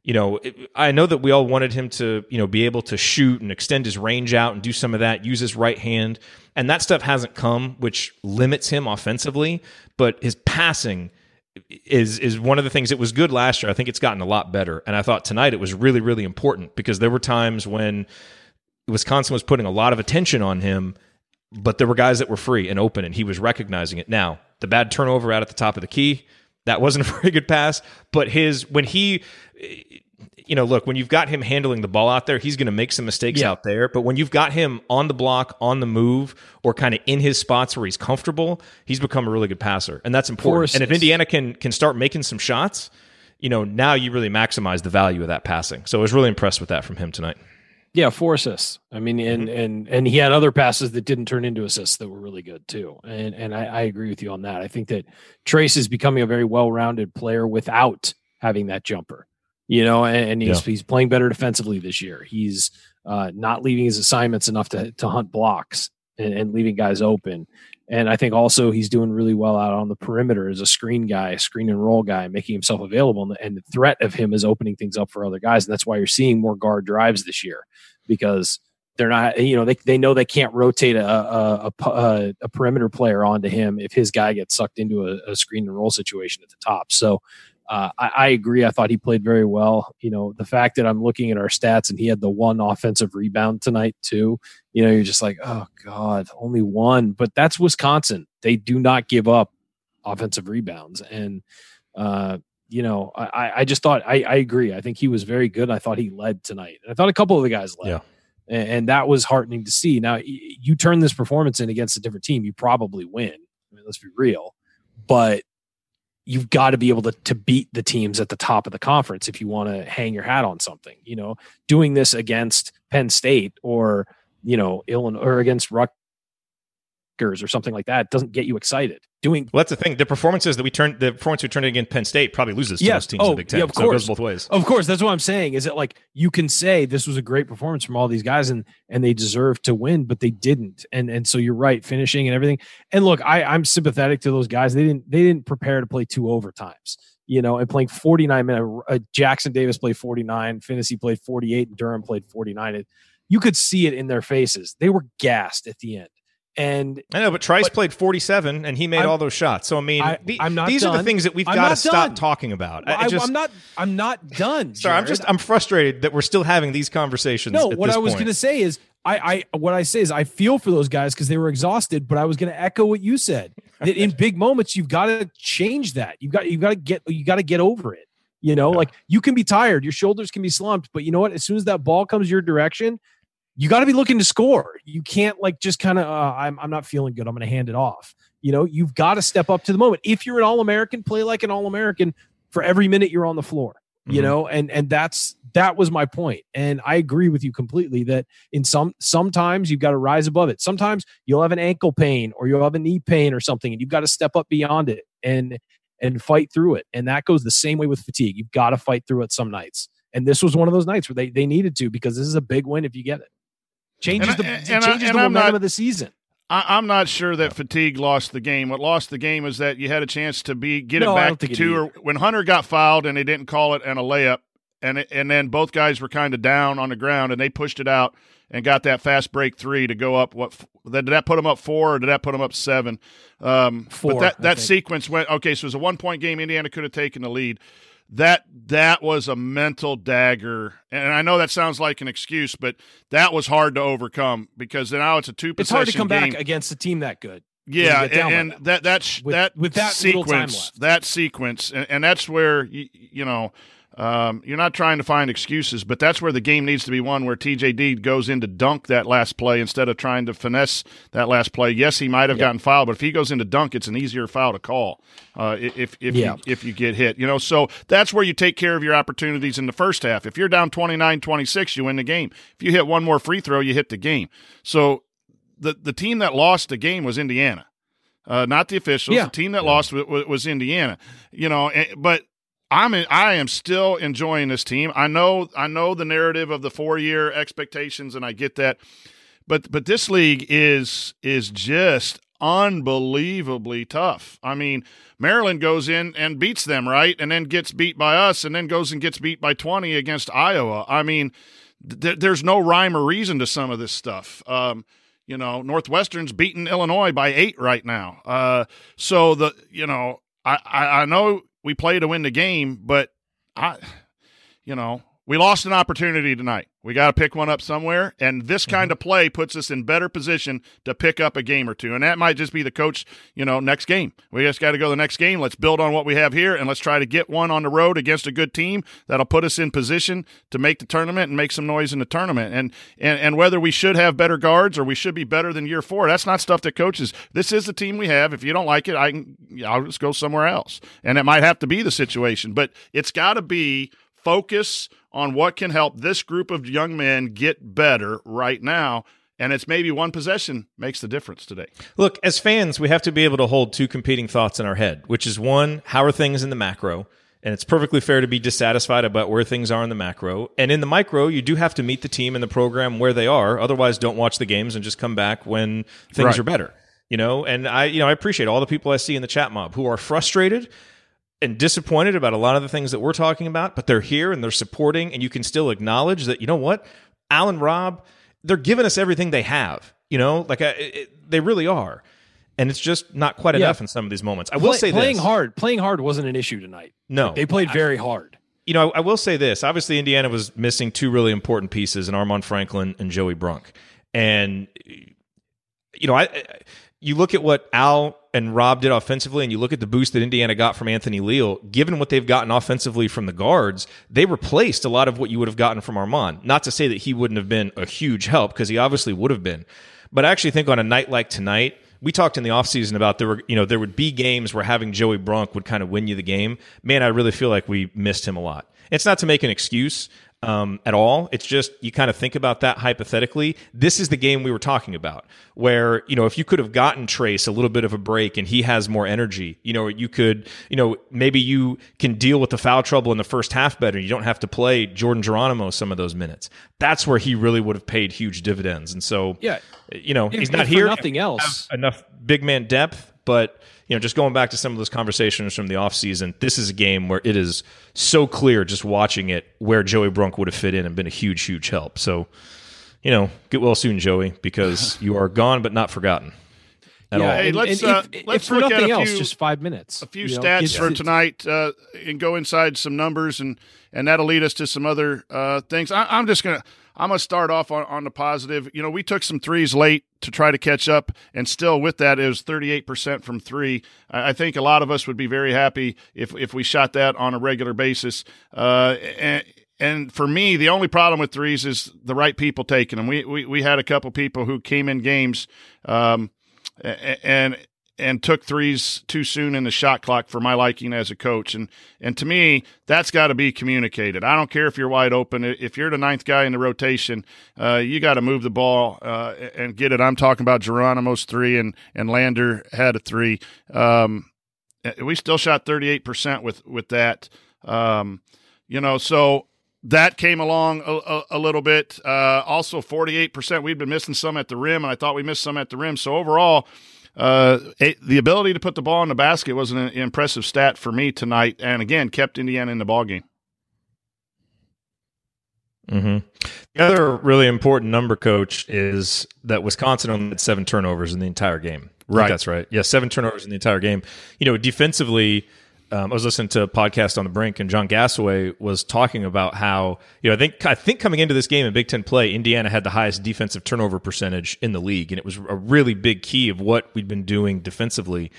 [SPEAKER 3] you know, I know that we all wanted him to, you know, be able to shoot and extend his range out and do some of that, use his right hand. And that stuff hasn't come, which limits him offensively, but his passing is is one of the things that was good last year. I think it's gotten a lot better. And I thought tonight it was really really important because there were times when Wisconsin was putting a lot of attention on him, but there were guys that were free and open and he was recognizing it. Now, the bad turnover out at the top of the key, that wasn't a very good pass, but his when he you know, look, when you've got him handling the ball out there, he's going to make some mistakes
[SPEAKER 2] Yeah.
[SPEAKER 3] out there. But when you've got him on the block, on the move, or kind of in his spots where he's comfortable, he's become a really good passer, and that's important. And if Indiana can can start making some shots, you know, now you really maximize the value of that passing. So I was really impressed with that from him tonight.
[SPEAKER 2] Yeah, four assists. I mean, and
[SPEAKER 3] Mm-hmm.
[SPEAKER 2] and and he had other passes that didn't turn into assists that were really good too. And and I, I agree with you on that. I think that Trayce is becoming a very well-rounded player without having that jumper. You know, and, and he's he's playing better defensively this year. He's uh, not leaving his assignments enough to to hunt blocks and, and leaving guys open. And I think also he's doing really well out on the perimeter as a screen guy, screen and roll guy, making himself available. And the, threat of him is opening things up for other guys. And that's why you're seeing more guard drives this year because they're not, you know, they, they know they can't rotate a, a, a, a, a perimeter player onto him if his guy gets sucked into a, a screen and roll situation at the top. So uh, I, I agree. I thought he played very well. You know, the fact that I'm looking at our stats and he had the one offensive rebound tonight too, you know, you're just like, oh God, only one. But that's Wisconsin. They do not give up offensive rebounds. And, uh, you know, I, I just thought I, I agree. I think he was very good. I thought he led tonight. And I thought a couple of the guys led.
[SPEAKER 3] Yeah.
[SPEAKER 2] And, and that was heartening to see. Now, you turn this performance in against a different team, you probably win. I mean, let's be real. But you've got to be able to, to beat the teams at the top of the conference if you want to hang your hat on something. You know, doing this against Penn State or, you know, Illinois or against Rutgers or something like that doesn't get you excited. Doing
[SPEAKER 3] Well, that's the thing. The performances that we turned, the performance we turned against Penn State probably loses to
[SPEAKER 2] Yeah.
[SPEAKER 3] those teams in
[SPEAKER 2] Oh,
[SPEAKER 3] the Big Ten.
[SPEAKER 2] yeah, of
[SPEAKER 3] so it goes both ways.
[SPEAKER 2] Of course, that's what I'm saying. Is that like you can say this was a great performance from all these guys and and they deserve to win, but they didn't. And and so you're right, finishing and everything. And look, I I'm sympathetic to those guys. They didn't they didn't prepare to play two overtimes. You know, and playing 49 minutes. Uh, Jackson Davis played 49, Finney played 48, and Durham played 49. It, you could see it in their faces. They were gassed at the end. And
[SPEAKER 3] I know, but Trice
[SPEAKER 2] But-
[SPEAKER 3] played 47 and he made
[SPEAKER 2] I'm-
[SPEAKER 3] all those shots. So, I mean,
[SPEAKER 2] I-
[SPEAKER 3] the-
[SPEAKER 2] I'm not
[SPEAKER 3] these are the things that we've got to stop talking about. I- I
[SPEAKER 2] I, am not I'm not done.
[SPEAKER 3] sorry, I'm just, I'm frustrated that we're still having these conversations.
[SPEAKER 2] No,
[SPEAKER 3] at
[SPEAKER 2] what I was going to say is, I, I, what I say is, I feel for those guys because they were exhausted. But I was going to echo what you said that in big moments you've got to change that. You've got, you've got to get, you got to get over it. You know, like you can be tired, your shoulders can be slumped, but you know what? As soon as that ball comes your direction, you got to be looking to score. You can't like just kind of, uh, I'm, I'm not feeling good. I'm going to hand it off. You know, you've got to step up to the moment. If you're an All American, play like an All American for every minute you're on the floor you
[SPEAKER 3] Mhm.
[SPEAKER 2] know and and that's that was my point. point and i agree with you completely that in some sometimes you've got to rise above it sometimes you'll have an ankle pain or you'll have a knee pain or something and you've got to step up beyond it and and fight through it and that goes the same way with fatigue you've got to fight through it some nights and this was one of those nights where they they needed to because this is a big win if you get it changes
[SPEAKER 1] And
[SPEAKER 2] the
[SPEAKER 1] I- and I-
[SPEAKER 2] changes
[SPEAKER 1] and
[SPEAKER 2] the momentum
[SPEAKER 1] not-
[SPEAKER 2] of the season
[SPEAKER 1] I, am not sure that fatigue lost the game. What lost the game is that you had a chance to be get
[SPEAKER 2] no,
[SPEAKER 1] it back to two. Or when Hunter got fouled and they didn't call it and a layup, and it, and then both guys were kind of down on the ground and they pushed it out and got that fast break three to go up. What did that put them up four or did that put them up seven? Um,
[SPEAKER 2] four.
[SPEAKER 1] But that that sequence went okay. So it was a one point game. Indiana could have taken the lead that that was a mental dagger. And i know that sounds like an excuse but that was hard to overcome because now oh, it's a two
[SPEAKER 2] it's hard to come
[SPEAKER 1] game.
[SPEAKER 2] back against a team that good.
[SPEAKER 1] Yeah and, and that. that
[SPEAKER 2] with,
[SPEAKER 1] that
[SPEAKER 2] with that
[SPEAKER 1] sequence that sequence and, and that's where you, you know um, you're not trying to find excuses, but that's where the game needs to be won. Where TJD goes in to dunk that last play instead of trying to finesse that last play. Yes, he might have yep. gotten fouled, but if he goes into dunk, it's an easier foul to call uh, if if yeah. you, if you get hit. You know, so that's where you take care of your opportunities in the first half. If you're down 29-26, you win the game. If you hit one more free throw, you hit the game. So the the team that lost the game was Indiana. Uh, not the officials. Yeah. The team that yeah. lost was, was Indiana. You know, but I'm in, I am still enjoying this team. I know I know the narrative of the four year expectations, and I get that. But but this league is is just unbelievably tough. I mean, Maryland goes in and beats them right, and then gets beat by us, and then goes and gets beat by twenty against Iowa. I mean, th- there's no rhyme or reason to some of this stuff. Um, you know, Northwestern's beating Illinois by eight right now. Uh, so the you know, I, I know we play to win the game, but I, you know, we lost an opportunity tonight. We got to pick one up somewhere, and this kind mm-hmm. of play puts us in better position to pick up a game or two. And that might just be the coach, you know, next game. We just got to go the next game. Let's build on what we have here, and let's try to get one on the road against a good team that'll put us in position to make the tournament and make some noise in the tournament. And and and whether we should have better guards or we should be better than year four, that's not stuff that coaches. This is the team we have. If you don't like it, I can I'll just go somewhere else. And it might have to be the situation, but it's got to be focus on what can help this group of young men get better right now. And it's maybe one possession makes the difference today.
[SPEAKER 3] Look, as fans, we have to be able to hold two competing thoughts in our head, which is one, how are things in the macro? And it's perfectly fair to be dissatisfied about where things are in the macro. And in the micro, you do have to meet the team and the program where they are. Otherwise, don't watch the games and just come back when things right. are better. You know, and I, you know, I appreciate all the people I see in the chat mob who are frustrated and disappointed about a lot of the things that we're talking about, but they're here and they're supporting, and you can still acknowledge that, you know what? Al and Rob, they're giving us everything they have, you know, like it, they really are. And it's just not quite yeah. enough in some of these moments. I will Play, say
[SPEAKER 2] playing
[SPEAKER 3] this.
[SPEAKER 2] hard, playing hard wasn't an issue tonight.
[SPEAKER 3] No,
[SPEAKER 2] like they played very hard.
[SPEAKER 3] You know, I, I, will say this. Obviously, Indiana was missing two really important pieces in Armaan Franklin and Joey Brunk. And, you know, I, I you look at what Al and Rob did offensively, and you look at the boost that Indiana got from Anthony Leal, given what they've gotten offensively from the guards, they replaced a lot of what you would have gotten from Armaan. Not to say that he wouldn't have been a huge help, because he obviously would have been. But I actually think on a night like tonight, we talked in the offseason about there were, you know, there would be games where having Joey Brunk would kind of win you the game. Man, I really feel like we missed him a lot. It's not to make an excuse, um, at all. It's just you kind of think about that hypothetically. This is the game we were talking about, where you know if you could have gotten Trayce a little bit of a break and he has more energy, you know you could, you know maybe you can deal with the foul trouble in the first half better. You don't have to play Jordan Geronimo some of those minutes. That's where he really would have paid huge dividends. And so
[SPEAKER 2] yeah,
[SPEAKER 3] you know
[SPEAKER 2] if,
[SPEAKER 3] he's not here.
[SPEAKER 2] Nothing else.
[SPEAKER 3] Enough big man depth, but you know, just going back to some of those conversations from the offseason, this is a game where it is so clear just watching it where Joey Brunk would have fit in and been a huge, huge help. So, you know, get well soon, Joey, because you are gone but not forgotten. At
[SPEAKER 1] yeah,
[SPEAKER 3] all.
[SPEAKER 1] Hey, let's uh,
[SPEAKER 2] if,
[SPEAKER 1] let's
[SPEAKER 2] if for nothing
[SPEAKER 1] few,
[SPEAKER 2] else, just five minutes.
[SPEAKER 1] A few stats know, for tonight, uh, and go inside some numbers, and and that'll lead us to some other uh, things. I, I'm just gonna I'm going to start off on, on the positive. You know, we took some threes late to try to catch up, and still with that, it was 38% from three. I, I think a lot of us would be very happy if, if we shot that on a regular basis. Uh, and, and for me, the only problem with threes is the right people taking them. We, we, we had a couple people who came in games um, and and took threes too soon in the shot clock for my liking as a coach. And and to me, that's got to be communicated. I don't care if you're wide open. If you're the ninth guy in the rotation, uh, you got to move the ball uh, and get it. I'm talking about Geronimo's three and and Lander had a three. Um, we still shot 38 percent with with that. Um, you know, so that came along a, a, a little bit. Uh, also, 48%. We'd been missing some at the rim, and I thought we missed some at the rim. So, overall, uh, the ability to put the ball in the basket was an impressive stat for me tonight, and again, kept Indiana in the ball game.
[SPEAKER 3] Mm-hmm. The other really important number, coach, is that Wisconsin only had seven turnovers in the entire game. Right, that's right. Yeah, seven turnovers in the entire game. You know, defensively, um, I was listening to a podcast on the brink, and John Gasaway was talking about how you know I think I think coming into this game in Big Ten play, Indiana had the highest defensive turnover percentage in the league, and it was a really big key of what we'd been doing defensively.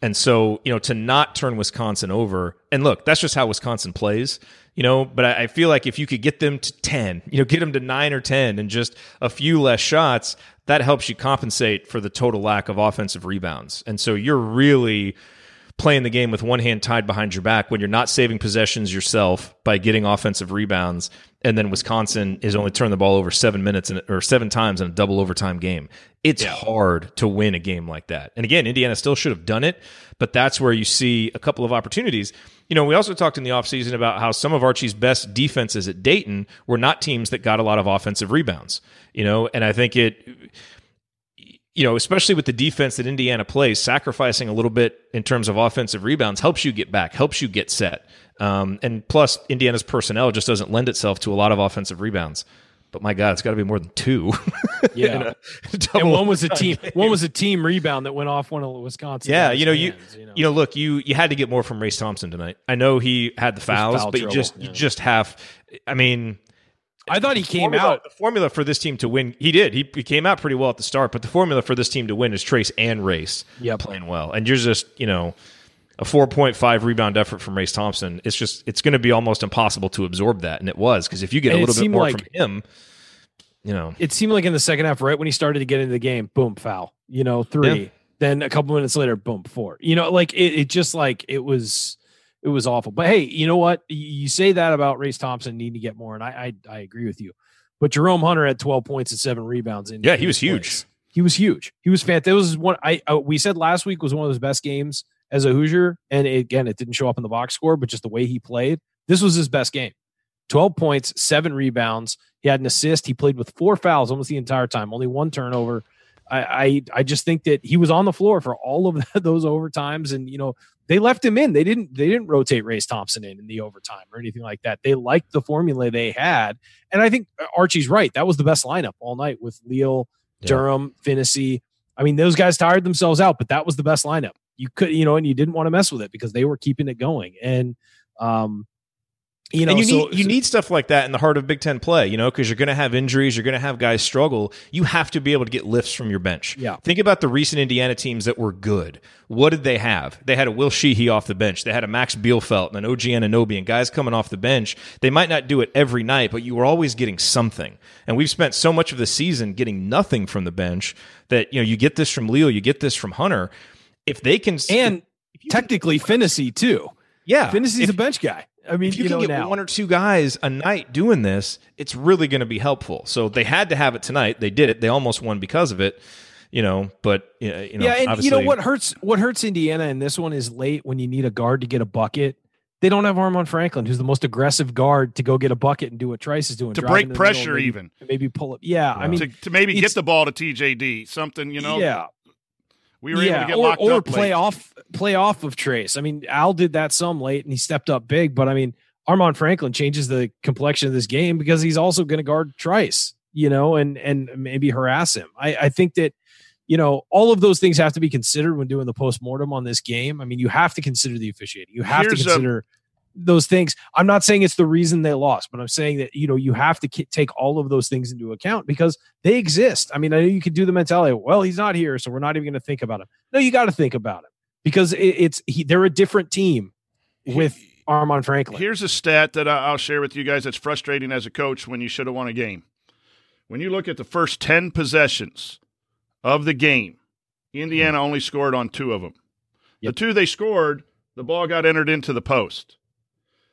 [SPEAKER 3] And so, you know, to not turn Wisconsin over, and look, that's just how Wisconsin plays, you know, but I, I feel like if you could get them to 10, you know, get them to nine or 10 and just a few less shots, that helps you compensate for the total lack of offensive rebounds. And so you're really playing the game with one hand tied behind your back when you're not saving possessions yourself by getting offensive rebounds and then Wisconsin is only turned the ball over 7 minutes in, or 7 times in a double overtime game. It's yeah. hard to win a game like that. And again, Indiana still should have done it, but that's where you see a couple of opportunities. You know, we also talked in the offseason about how some of Archie's best defenses at Dayton were not teams that got a lot of offensive rebounds. You know, and I think it you know, especially with the defense that Indiana plays, sacrificing a little bit in terms of offensive rebounds helps you get back, helps you get set. Um, and plus, Indiana's personnel just doesn't lend itself to a lot of offensive rebounds. But my God, it's got to be more than two.
[SPEAKER 2] yeah, and one was a team. Game. One was a team rebound that went off one of Wisconsin.
[SPEAKER 3] Yeah, you know, you, you know, you know, look, you you had to get more from Race Thompson tonight. I know he had the fouls, foul but you just yeah. you just have. I mean,
[SPEAKER 2] I thought he came
[SPEAKER 3] formula,
[SPEAKER 2] out.
[SPEAKER 3] The formula for this team to win, he did. He, he came out pretty well at the start, but the formula for this team to win is Trayce and Race
[SPEAKER 2] yep.
[SPEAKER 3] playing well. And you're just, you know, a 4.5 rebound effort from Race Thompson. It's just, it's going to be almost impossible to absorb that. And it was because if you get and a little bit more like, from him, you know,
[SPEAKER 2] it seemed like in the second half, right when he started to get into the game, boom, foul, you know, three. Yeah. Then a couple minutes later, boom, four. You know, like it, it just like it was it was awful. But hey, you know what? You say that about Race Thompson needing to get more, and I I, I agree with you. But Jerome Hunter had 12 points and seven rebounds. In
[SPEAKER 3] yeah, he was huge.
[SPEAKER 2] He was huge. He was fantastic. It was one I uh, we said last week was one of his best games as a Hoosier, and it, again, it didn't show up in the box score, but just the way he played, this was his best game. 12 points, seven rebounds. He had an assist. He played with four fouls almost the entire time, only one turnover. I, I, I just think that he was on the floor for all of those overtimes, and you know they left him in. They didn't they didn't rotate Race Thompson in in the overtime or anything like that. They liked the formula they had, and I think Archie's right. That was the best lineup all night with Leal, yeah. Durham, Phinisee. I mean, those guys tired themselves out, but that was the best lineup. You could, you know, and you didn't want to mess with it because they were keeping it going. And um,
[SPEAKER 3] you know, and you so, need you so, need stuff like that in the heart of Big Ten play, you know, because you're going to have injuries, you're going to have guys struggle. You have to be able to get lifts from your bench.
[SPEAKER 2] Yeah.
[SPEAKER 3] Think about the recent Indiana teams that were good. What did they have? They had a Will Sheehey off the bench. They had a Max Bielfeldt and an OG Anunoby and guys coming off the bench. They might not do it every night, but you were always getting something. And we've spent so much of the season getting nothing from the bench that you know you get this from Leal, you get this from Hunter. If they can,
[SPEAKER 2] and technically can, Phinisee too.
[SPEAKER 3] Yeah,
[SPEAKER 2] Phinisee's a bench guy. I mean,
[SPEAKER 3] if you,
[SPEAKER 2] you
[SPEAKER 3] can
[SPEAKER 2] know,
[SPEAKER 3] get
[SPEAKER 2] now.
[SPEAKER 3] one or two guys a night doing this, it's really going to be helpful. So they had to have it tonight. They did it. They almost won because of it. You know, but you know,
[SPEAKER 2] yeah, and you know what hurts? What hurts Indiana in this one is late when you need a guard to get a bucket. They don't have Armaan Franklin, who's the most aggressive guard to go get a bucket and do what Trice is doing
[SPEAKER 1] to break pressure,
[SPEAKER 2] maybe,
[SPEAKER 1] even
[SPEAKER 2] maybe pull it. Yeah, yeah. I mean,
[SPEAKER 1] to, to maybe get the ball to TJD, something you know.
[SPEAKER 2] Yeah,
[SPEAKER 1] we were yeah, able to get or, locked
[SPEAKER 2] or
[SPEAKER 1] up
[SPEAKER 2] play
[SPEAKER 1] late.
[SPEAKER 2] off play off of Trayce. I mean, Al did that some late and he stepped up big, but I mean, Armaan Franklin changes the complexion of this game because he's also going to guard Trice, you know, and and maybe harass him. I, I think that you know all of those things have to be considered when doing the post mortem on this game. I mean, you have to consider the officiating. You have Here's to consider. A- those things. I'm not saying it's the reason they lost, but I'm saying that you know you have to k- take all of those things into account because they exist. I mean, I know you could do the mentality. Well, he's not here, so we're not even going to think about him. No, you got to think about him because it, it's he, they're a different team with Armaan Franklin.
[SPEAKER 1] Here's a stat that I'll share with you guys that's frustrating as a coach when you should have won a game. When you look at the first 10 possessions of the game, Indiana mm. only scored on two of them. Yep. The two they scored, the ball got entered into the post.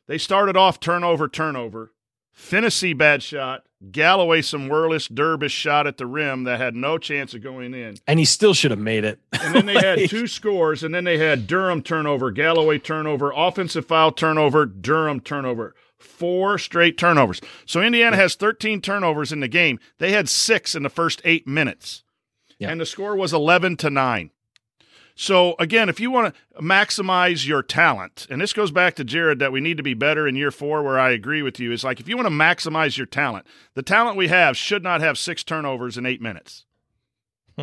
[SPEAKER 1] They started off turnover, turnover. Phinisee bad shot. Galloway some whirless derbish shot at the rim that had no chance of going in.
[SPEAKER 2] And he still should have made it.
[SPEAKER 1] and then they had two scores, and then they had Durham turnover, Galloway turnover, offensive foul turnover, Durham turnover. four straight turnovers. So Indiana has 13 turnovers in the game. They had six in the first eight minutes,
[SPEAKER 2] Yeah.
[SPEAKER 1] and the score was 11 to nine. So again, if you want to maximize your talent, and this goes back to Jerod that we need to be better in year four, where I agree with you, is like if you want to maximize your talent, the talent we have should not have six turnovers in eight minutes.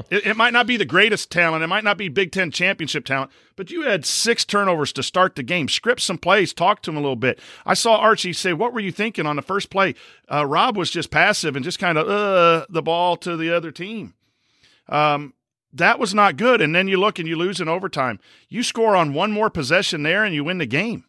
[SPEAKER 1] it, it might not be the greatest talent, it might not be Big Ten championship talent, but you had six turnovers to start the game. Script some plays, talk to him a little bit. I saw Archie say, "What were you thinking on the first play?" Uh, Rob was just passive and just kind of uh, the ball to the other team. Um, that was not good. And then you look and you lose in overtime. You score on one more possession there and you win the game.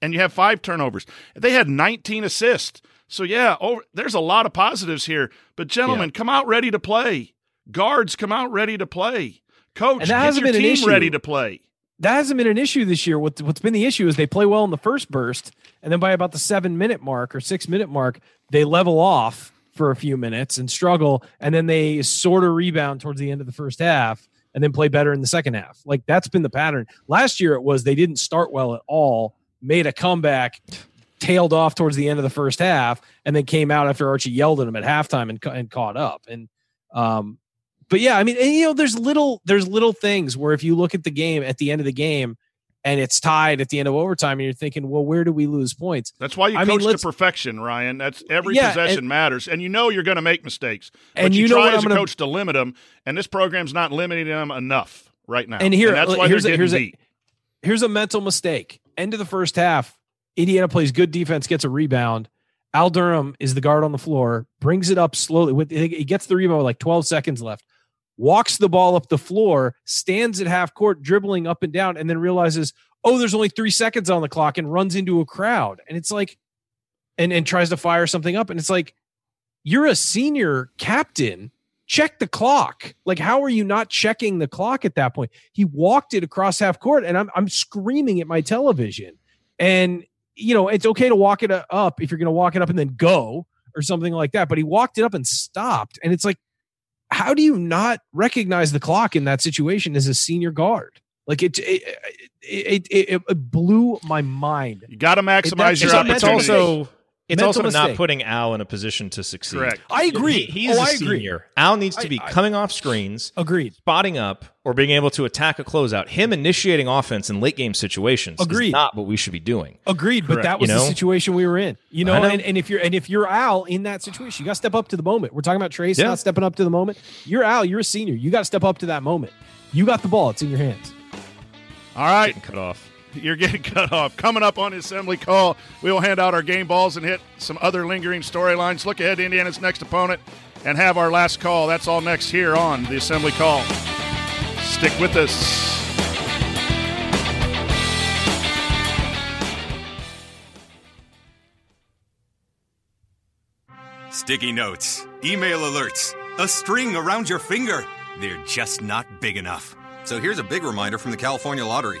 [SPEAKER 1] And you have five turnovers. They had 19 assists. So yeah, over, there's a lot of positives here. But gentlemen, come out ready to play. Guards, come out ready to play. Coach,
[SPEAKER 2] And that
[SPEAKER 1] get
[SPEAKER 2] hasn't been an issue.
[SPEAKER 1] ready to play.
[SPEAKER 2] that hasn't been an issue this year. What, what's been the issue is they play well in the first burst, and then by about the seven minute mark or six minute mark, they level off for a few minutes and struggle, and then they sort of rebound towards the end of the first half and then play better in the second half. Like that's been the pattern. Last year it was they didn't start well at all, made a comeback, tailed off towards the end of the first half, and then came out after Archie yelled at them at halftime and, and caught up. And um, but yeah, I mean, and, you know, there's little there's little things where if you look at the game at the end of the game and it's tied at the end of overtime, and you're thinking, well, where do we lose points?
[SPEAKER 1] That's why you
[SPEAKER 2] I mean,
[SPEAKER 1] coach to perfection, Ryan. That's every
[SPEAKER 2] Yeah,
[SPEAKER 1] possession
[SPEAKER 2] and-
[SPEAKER 1] matters, and you know you're going to make mistakes. But
[SPEAKER 2] And
[SPEAKER 1] you,
[SPEAKER 2] you know
[SPEAKER 1] try as
[SPEAKER 2] I'm
[SPEAKER 1] a
[SPEAKER 2] gonna-
[SPEAKER 1] coach to limit them, and this program's not limiting them enough right now.
[SPEAKER 2] And here-
[SPEAKER 1] that's why
[SPEAKER 2] here's a-
[SPEAKER 1] they're getting
[SPEAKER 2] here's a-
[SPEAKER 1] beat.
[SPEAKER 2] Here's a mental mistake. End of the first half, Indiana plays good defense, gets a rebound. Al Durham is the guard on the floor, brings it up slowly. With he gets the rebound with like 12 seconds left, walks the ball up the floor, stands at half court, dribbling up and down, and then realizes, oh, there's only three seconds on the clock, and runs into a crowd. And it's like, and and tries to fire something up, and it's like, you're a senior captain. Check the clock. Like, how are you not checking the clock at that point? He walked it across half court, and I'm I'm screaming at my television. And you know, it's okay to walk it uh, up if you're going to walk it up and then go or something like that. But he walked it up and stopped, and it's like, how do you not recognize the clock in that situation as a senior guard? Like it, it, it, it, it blew my mind.
[SPEAKER 1] You got to maximize your
[SPEAKER 2] it's
[SPEAKER 3] it's
[SPEAKER 1] opportunity.
[SPEAKER 3] also it's
[SPEAKER 2] Mental
[SPEAKER 3] also not putting Al in a position to succeed.
[SPEAKER 1] Correct.
[SPEAKER 2] I agree.
[SPEAKER 3] He, he's
[SPEAKER 2] oh,
[SPEAKER 3] a
[SPEAKER 2] I agree.
[SPEAKER 3] senior. Al needs to be
[SPEAKER 2] I-
[SPEAKER 3] coming off screens,
[SPEAKER 2] Agreed.
[SPEAKER 3] spotting up, or being able to attack a closeout. Him initiating offense in late game situations
[SPEAKER 2] Agreed.
[SPEAKER 3] is not what we should be doing.
[SPEAKER 2] Agreed, but that was
[SPEAKER 3] You
[SPEAKER 2] the situation we were in. You know,
[SPEAKER 3] know.
[SPEAKER 2] And, and if you're and if you're Al in that situation, you got to step up to the moment. We're talking about Trayce
[SPEAKER 3] Yeah.
[SPEAKER 2] not stepping up to the moment. You're Al. You're a senior. You got to step up to that moment. You got the ball. It's in your hands.
[SPEAKER 1] All right,
[SPEAKER 3] Getting cut off.
[SPEAKER 1] You're getting cut off. Coming up on assembly call, we will hand out our game balls and hit some other lingering storylines. Look ahead to Indiana's next opponent and have our last call. That's all next here on the assembly call. Stick with us.
[SPEAKER 4] Sticky notes, email alerts, a string around your finger. They're just not big enough.
[SPEAKER 6] So here's a big reminder from the California Lottery.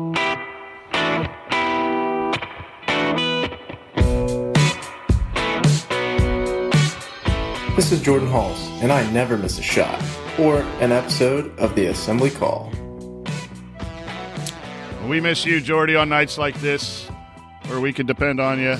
[SPEAKER 7] This is Jordan Hulls, and I never miss a shot or an episode of the Assembly Call.
[SPEAKER 1] We miss you, Jordy, on nights like this where we can depend on you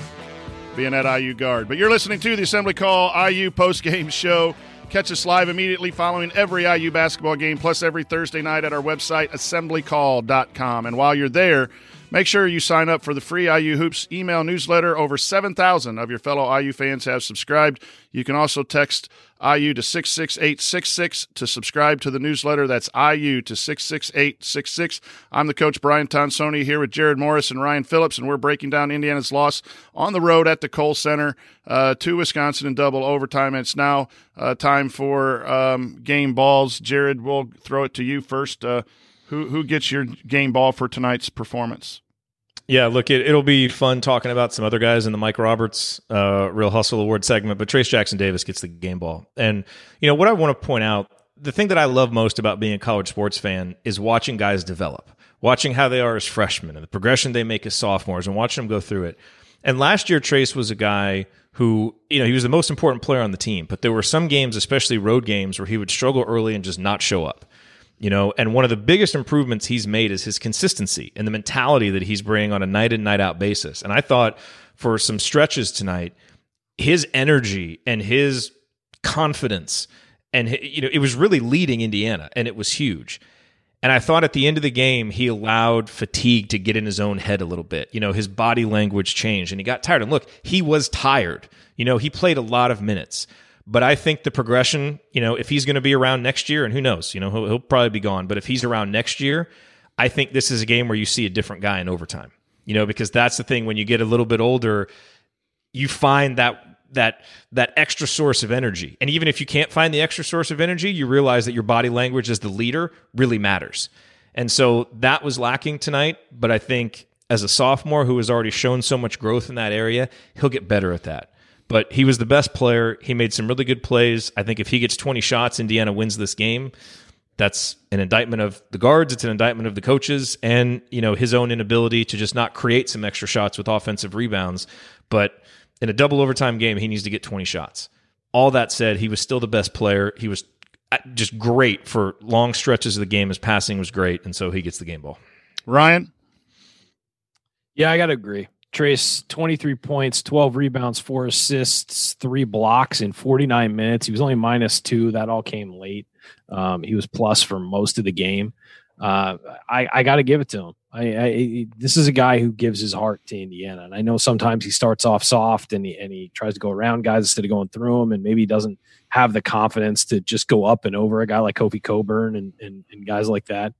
[SPEAKER 1] being at IU guard. But you're listening to the Assembly Call IU post-game show. Catch us live immediately following every IU basketball game, plus every Thursday night at our website, assemblycall.com. And while you're there, make sure you sign up for the free IU Hoops email newsletter. Over 7,000 of your fellow IU fans have subscribed. You can also text IU to 66866 to subscribe to the newsletter. That's IU to 66866. I'm the coach, Brian Tonsoni, here with Jerod Morris and Ryan Phillips, and we're breaking down Indiana's loss on the road at the Kohl Center uh, to Wisconsin in double overtime. It's now uh, time for um, game balls. Jerod, we'll throw it to you first. Uh, who, who gets your game ball for tonight's performance?
[SPEAKER 3] Yeah, look, it, it'll be fun talking about some other guys in the Mike Roberts uh, Real Hustle Award segment, but Trayce Jackson Davis gets the game ball. And, you know, what I want to point out the thing that I love most about being a college sports fan is watching guys develop, watching how they are as freshmen and the progression they make as sophomores and watching them go through it. And last year, Trayce was a guy who, you know, he was the most important player on the team, but there were some games, especially road games, where he would struggle early and just not show up. You know, and one of the biggest improvements he's made is his consistency and the mentality that he's bringing on a night in, night out basis. And I thought for some stretches tonight, his energy and his confidence and you know it was really leading Indiana, and it was huge. And I thought at the end of the game, he allowed fatigue to get in his own head a little bit. You know, his body language changed and he got tired. And look, he was tired. You know, he played a lot of minutes. But I think the progression, you know, if he's going to be around next year, and who knows, you know, he'll, he'll probably be gone. But if he's around next year, I think this is a game where you see a different guy in overtime. You know, because that's the thing when you get a little bit older, you find that that that extra source of energy. And even if you can't find the extra source of energy, you realize that your body language as the leader really matters. And so that was lacking tonight, but I think as a sophomore who has already shown so much growth in that area, he'll get better at that. But he was the best player. He made some really good plays. I think if he gets 20 shots, Indiana wins this game. That's an indictment of the guards. It's an indictment of the coaches and, you know, his own inability to just not create some extra shots with offensive rebounds. But in a double overtime game, he needs to get 20 shots. All that said, he was still the best player. He was uh, just great for long stretches of the game. His passing was great, and so he gets the game ball.
[SPEAKER 1] Ryan?
[SPEAKER 2] Yeah, I got to agree. Trayce, 23 points, 12 rebounds, four assists, three blocks in 49 minutes. He was only minus two. That all came late. Um, he was plus for most of the game. Uh, I, I got to give it to him. I, I, this is a guy who gives his heart to Indiana, and I know sometimes he starts off soft and he and he tries to go around guys instead of going through them, and maybe he doesn't have the confidence to just go up and over a guy like Kofi Cockburn and and, and guys like that.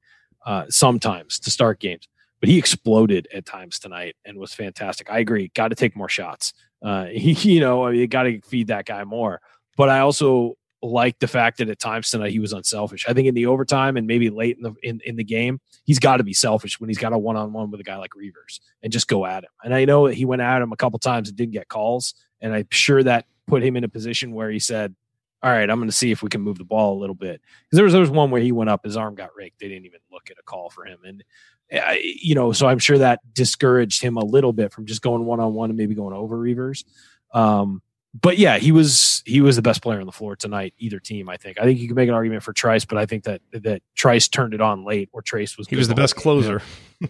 [SPEAKER 2] Uh, sometimes to start games, but he exploded at times tonight and was fantastic. I agree. Got to take more shots. Uh, he, you know, you got to feed that guy more. But I also like the fact that at times tonight he was unselfish. I think in the overtime and maybe late in the in, in the game, he's got to be selfish when he's got a one on one with a guy like Reuvers and just go at him. And I know that he went at him a couple times and didn't get calls, and I'm sure that put him in a position where he said, "All right, I'm going to see if we can move the ball a little bit." Because there was there was one where he went up, his arm got raked. They didn't even look at a call for him, and you know, so I'm sure that discouraged him a little bit from just going one on one and maybe going over Reuvers. Um, but yeah, he was he was the best player on the floor tonight. Either team, I think. I think you can make an argument for Trice, but I think that that Trice turned it on late, or Trayce was
[SPEAKER 3] he was the best
[SPEAKER 2] game.
[SPEAKER 3] closer.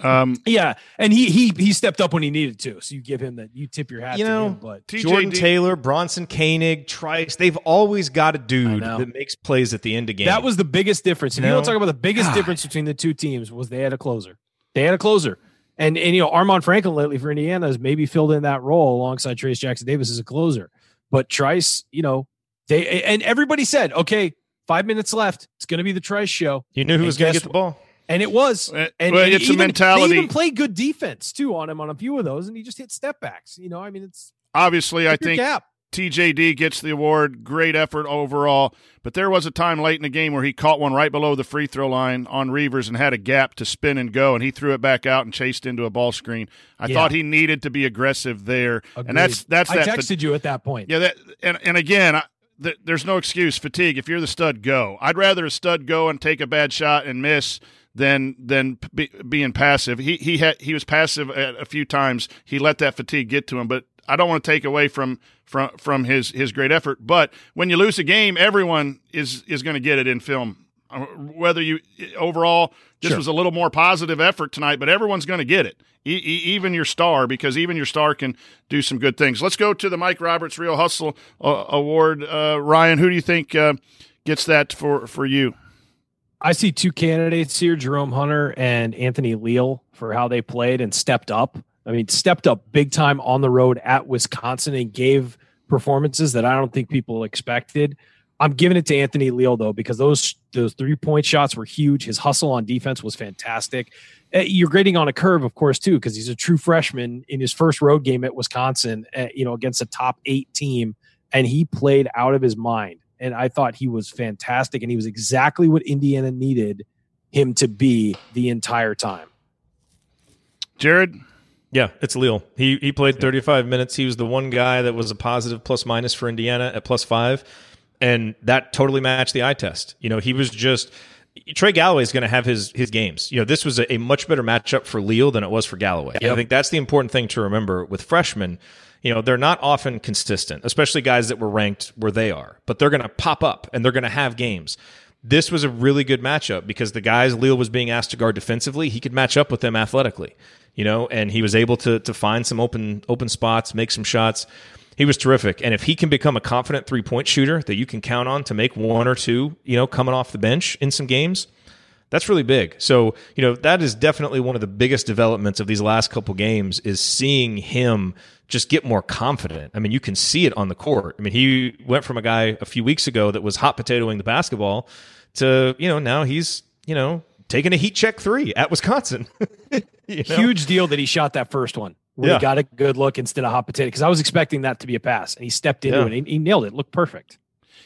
[SPEAKER 1] Um,
[SPEAKER 2] yeah, and he he he stepped up when he needed to. So you give him that. You tip your hat.
[SPEAKER 3] You know,
[SPEAKER 2] him, but
[SPEAKER 1] TJD
[SPEAKER 3] Jordan Taylor, Bronson Koenig, Trice, they've always got a dude that makes plays at the end of game.
[SPEAKER 2] that was the biggest difference. If you
[SPEAKER 3] No.
[SPEAKER 2] want to talk about the biggest difference between the two teams, was they had a closer. They had a closer. And and you know Armaan Franklin lately for Indiana has maybe filled in that role alongside Trayce Jackson Davis as a closer. But Trice, you know, they and everybody said, okay, five minutes left. It's going to be the Trice show,
[SPEAKER 3] you knew who
[SPEAKER 2] and
[SPEAKER 3] was going to
[SPEAKER 2] guess
[SPEAKER 3] get the ball.
[SPEAKER 2] and it was. And,
[SPEAKER 1] well,
[SPEAKER 2] and
[SPEAKER 1] it's a
[SPEAKER 2] even,
[SPEAKER 1] mentality.
[SPEAKER 2] They even played good defense too on him on a few of those, and he just hit step backs. You know, I mean, it's
[SPEAKER 1] Obviously, I think
[SPEAKER 2] cap.
[SPEAKER 1] TJD gets the award. Great effort overall. But there was a time late in the game where he caught one right below the free throw line on Reuvers and had a gap to spin and go, and he threw it back out and chased into a ball screen. I
[SPEAKER 2] Yeah.
[SPEAKER 1] thought he needed to be aggressive there, and that's that's
[SPEAKER 2] I
[SPEAKER 1] that.
[SPEAKER 2] texted you at that point.
[SPEAKER 1] Yeah, that and and again, I, th- there's no excuse. Fatigue. If you're the stud, go. I'd rather a stud go and take a bad shot and miss than than be, being passive. He he had he was passive at a few times. He let that fatigue get to him, but I don't want to take away from from from his his great effort. But when you lose a game, everyone is is going to get it in film. Uh, Whether you overall, this
[SPEAKER 2] Sure.
[SPEAKER 1] was a little more positive effort tonight, but everyone's going to get it. E- e- even your star, because even your star can do some good things. Let's go to the Mike Roberts Real Hustle uh, Award. Uh, Ryan, who do you think uh, gets that for for you?
[SPEAKER 2] I see two candidates here, Jerome Hunter and Anthony Leal, for how they played and stepped up. I mean, stepped up big time on the road at Wisconsin and gave performances that I don't think people expected. I'm giving it to Anthony Leal though because those those three point shots were huge. His hustle on defense was fantastic. Uh, You're grading on a curve, of course, too, because he's a true freshman in his first road game at Wisconsin. Uh, you know, against a top eight team, and he played out of his mind. And I thought he was fantastic, and he was exactly what Indiana needed him to be the entire time.
[SPEAKER 1] Jerod,
[SPEAKER 3] Yeah, it's Leal. He he played 35 minutes. He was the one guy that was a positive plus minus for Indiana at plus five, and that totally matched the eye test. You know, he was just Trey Galloway is going to have his his games. You know, this was a, a much better matchup for Leal than it was for Galloway. I think that's the important thing to remember with freshmen. You know, they're not often consistent, especially guys that were ranked where they are, but they're going to pop up and they're going to have games. This was a really good matchup because the guys Leal was being asked to guard defensively, he could match up with them athletically. You know, and he was able to to find some open open spots, make some shots he was terrific. And if he can become a confident three point shooter that you can count on to make one or two, you know, coming off the bench in some games, that's really big. So, you know, that is definitely one of the biggest developments of these last couple games is seeing him just get more confident. I mean, you can see it on the court. I mean, he went from a guy a few weeks ago that was hot potatoing the basketball to, you know, now he's, you know, taking a heat check three at Wisconsin.
[SPEAKER 2] you know? Huge deal that he shot that first one yeah. he got a good look instead of hot potato because I was expecting that to be a pass and he stepped into yeah. it and he, he, nailed it. Looked perfect.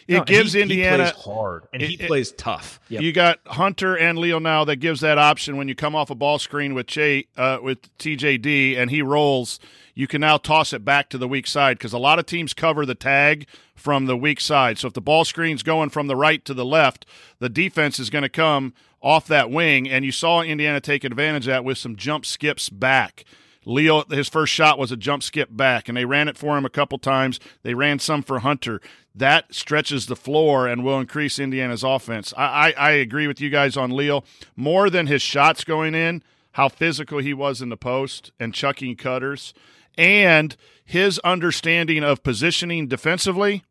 [SPEAKER 1] It no, gives
[SPEAKER 3] he,
[SPEAKER 1] Indiana
[SPEAKER 3] he hard and it, he plays tough.
[SPEAKER 1] Yep. You got Hunter and Leal now that gives that option when you come off a ball screen with Jay uh, with TJD and he rolls. You can now toss it back to the weak side because a lot of teams cover the tag from the weak side. So if the ball screen's going from the right to the left, the defense is going to come off that wing, and you saw Indiana take advantage of that with some jump skips back. Leal, his first shot was a jump skip back, and they ran it for him a couple times. They ran some for Hunter. That stretches the floor and will increase Indiana's offense. I, I, I agree with you guys on Leal. More than his shots going in, how physical he was in the post and chucking cutters, and his understanding of positioning defensively.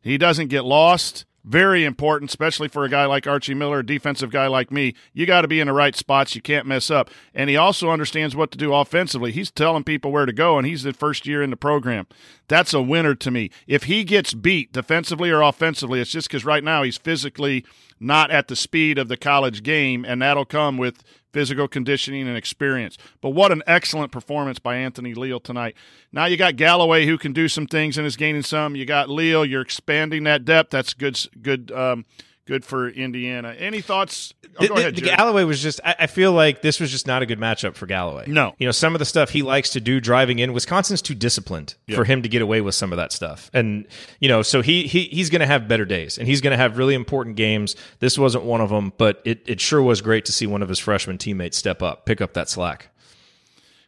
[SPEAKER 1] He doesn't get lost. Very important, especially for a guy like Archie Miller, a defensive guy like me. You got to be in the right spots. You can't mess up. And he also understands what to do offensively. He's telling people where to go, and he's the first year in the program. That's a winner to me. If he gets beat defensively or offensively, it's just because right now he's physically not at the speed of the college game, and that'll come with physical conditioning and experience. But what an excellent performance by Anthony Leal tonight. Now you got Galloway who can do some things and is gaining some. You got Leal, you're expanding that depth. That's good good um, good for Indiana. Any thoughts?
[SPEAKER 3] Oh, the, ahead, the, Galloway was just. I, I, feel like this was just not a good matchup for Galloway.
[SPEAKER 1] No,
[SPEAKER 3] you know some of the stuff he likes to do driving in. Wisconsin's too disciplined yep. for him to get away with some of that stuff, and you know so he he he's going to have better days, and he's going to have really important games. This wasn't one of them, but it it sure was great to see one of his freshman teammates step up, pick up that slack.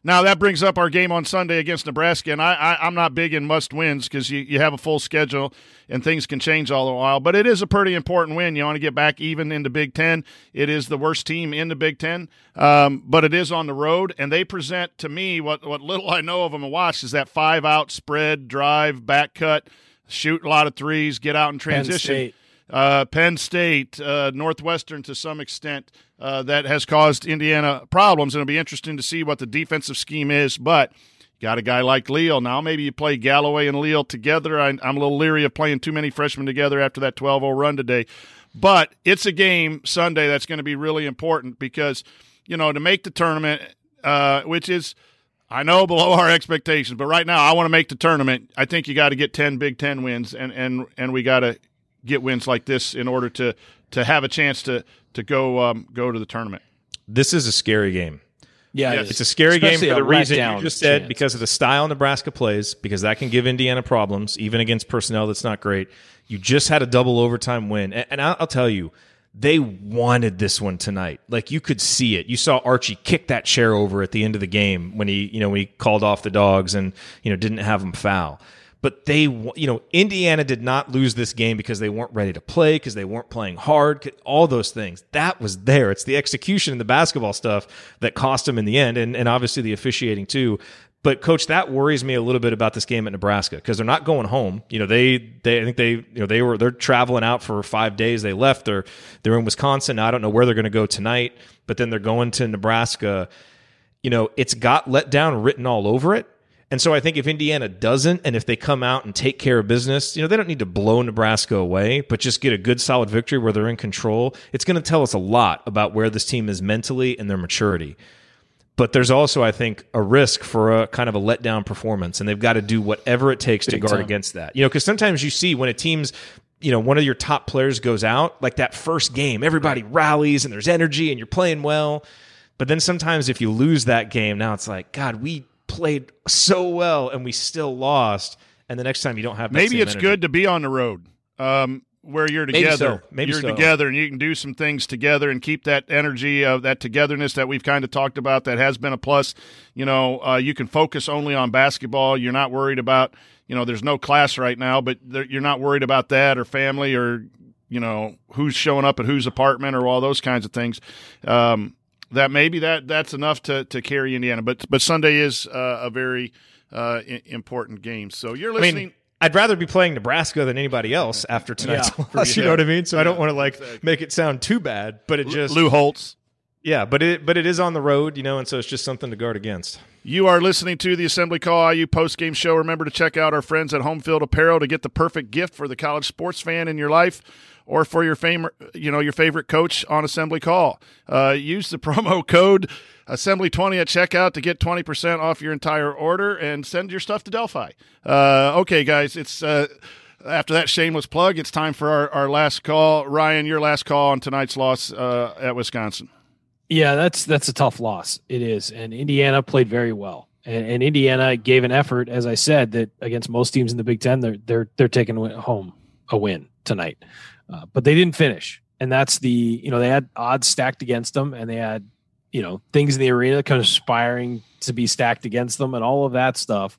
[SPEAKER 1] Now that brings up our game on Sunday against Nebraska, and I, I am not big in must wins because you, you have a full schedule and things can change all the while. But it is a pretty important win. You want to get back even into Big Ten. It is the worst team in the Big Ten, um, but it is on the road, and they present to me what what little I know of them and watch is that five out spread, drive, back cut, shoot a lot of threes, get out in transition uh, Penn State, uh, Northwestern to some extent, uh, that has caused Indiana problems. And it'll be interesting to see what the defensive scheme is. But got a guy like Leal. Now, maybe you play Galloway and Leal together. I, am a little leery of playing too many freshmen together after that 12 0 run today. But it's a game Sunday that's going to be really important because, you know, to make the tournament, uh, which is. I know below our expectations, but right now I want to make the tournament. I think you got to get ten Big Ten wins, and and and we got to get wins like this in order to to have a chance to to go um, go to the tournament.
[SPEAKER 3] This is a scary game.
[SPEAKER 2] Yeah,
[SPEAKER 3] yes. it's a scary Especially game for the reason you just said, chance. because of the style Nebraska plays, because that can give Indiana problems, even against personnel that's not great. You just had a double overtime win, and, and I'll, I'll tell you, they wanted this one tonight. Like you could see it. You saw Archie kick that chair over at the end of the game when he, you know, when he called off the dogs and you know didn't have them foul but they, you know, Indiana did not lose this game because they weren't ready to play, because they weren't playing hard, all those things. That was there. It's the execution and the basketball stuff that cost them in the end, and, and obviously the officiating too. But coach, that worries me a little bit about this game at Nebraska because they're not going home. You know, they they I think they you know they were they're traveling out for five days. They left. They're they're in Wisconsin. I don't know where they're going to go tonight, but then they're going to Nebraska. You know, it's got let down written all over it. And so I think if Indiana doesn't, and if they come out and take care of business, you know, they don't need to blow Nebraska away, but just get a good solid victory where they're in control. It's going to tell us a lot about where this team is mentally and their maturity. But there's also, I think, a risk for a kind of a letdown performance, and they've got to do whatever it takes Big to guard time. against that. You know, because sometimes you see when a team's you know, one of your top players goes out, like that first game, everybody rallies and there's energy and you're playing well. But then sometimes if you lose that game, now it's like, God, we played so well and we still lost. And the next time you don't have
[SPEAKER 1] Maybe it's
[SPEAKER 3] energy.
[SPEAKER 1] good to be on the road. Um, where you're
[SPEAKER 3] Maybe
[SPEAKER 1] together,
[SPEAKER 3] so. Maybe
[SPEAKER 1] you're
[SPEAKER 3] so.
[SPEAKER 1] together, and you can do some things together and keep that energy of that togetherness that we've kind of talked about. That has been a plus. You know, uh, you can focus only on basketball. You're not worried about, you know, there's no class right now, but there, you're not worried about that or family or, you know, who's showing up at whose apartment or all those kinds of things. Um, that maybe that that's enough to to carry Indiana, but but Sunday is uh, a very uh, I- important game. So you're
[SPEAKER 3] I
[SPEAKER 1] listening.
[SPEAKER 3] mean, I'd rather be playing Nebraska than anybody else after tonight's
[SPEAKER 2] Yeah,
[SPEAKER 3] loss. You know what I mean? So I don't want to like
[SPEAKER 1] exactly.
[SPEAKER 3] make it sound too bad, but it just
[SPEAKER 1] Lou Holtz.
[SPEAKER 3] yeah, but it but it is on the road, you know, and so it's just something to guard against.
[SPEAKER 1] You are listening to the Assembly Call IU post-game show. Remember to check out our friends at Home Field Apparel to get the perfect gift for the college sports fan in your life or for your favorite, you know, your favorite coach on Assembly Call. Uh, use the promo code Assembly20 at checkout to get 20% off your entire order and send your stuff to Delphi. Uh, okay, guys, it's uh, after that shameless plug, it's time for our, our last call. Ryan, your last call on tonight's loss uh, at Wisconsin.
[SPEAKER 2] Yeah, that's that's a tough loss. It is, and Indiana played very well, and, and Indiana gave an effort, as I said, that against most teams in the Big Ten, they're they're they're taking home a win tonight, uh, but they didn't finish, and that's the you know they had odds stacked against them, and they had you know things in the arena conspiring to be stacked against them, and all of that stuff.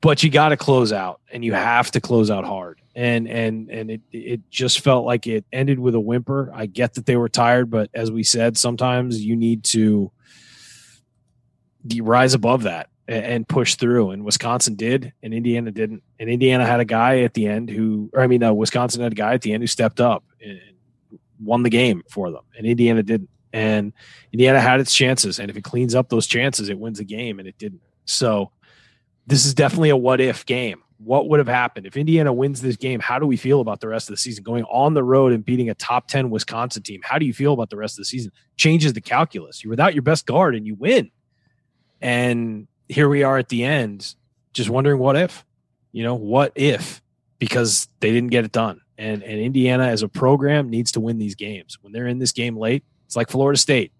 [SPEAKER 2] But you got to close out, and you have to close out hard, and and and it it just felt like it ended with a whimper. I get that they were tired, but as we said, sometimes you need to rise above that and, push through. And Wisconsin did, and Indiana didn't. And Indiana had a guy at the end who, or I mean, Wisconsin had a guy at the end who stepped up and won the game for them, and Indiana didn't. And Indiana had its chances, and if it cleans up those chances, it wins the game, and it didn't. So this is definitely a what if game. What would have happened if Indiana wins this game? How do we feel about the rest of the season? Going on the road and beating a top 10 Wisconsin team. How do you feel about the rest of the season? Changes the calculus. You're without your best guard and you win. And here we are at the end, just wondering what if, you know, what if, because they didn't get it done. And, and Indiana as a program needs to win these games. When they're in this game late, it's like Florida State,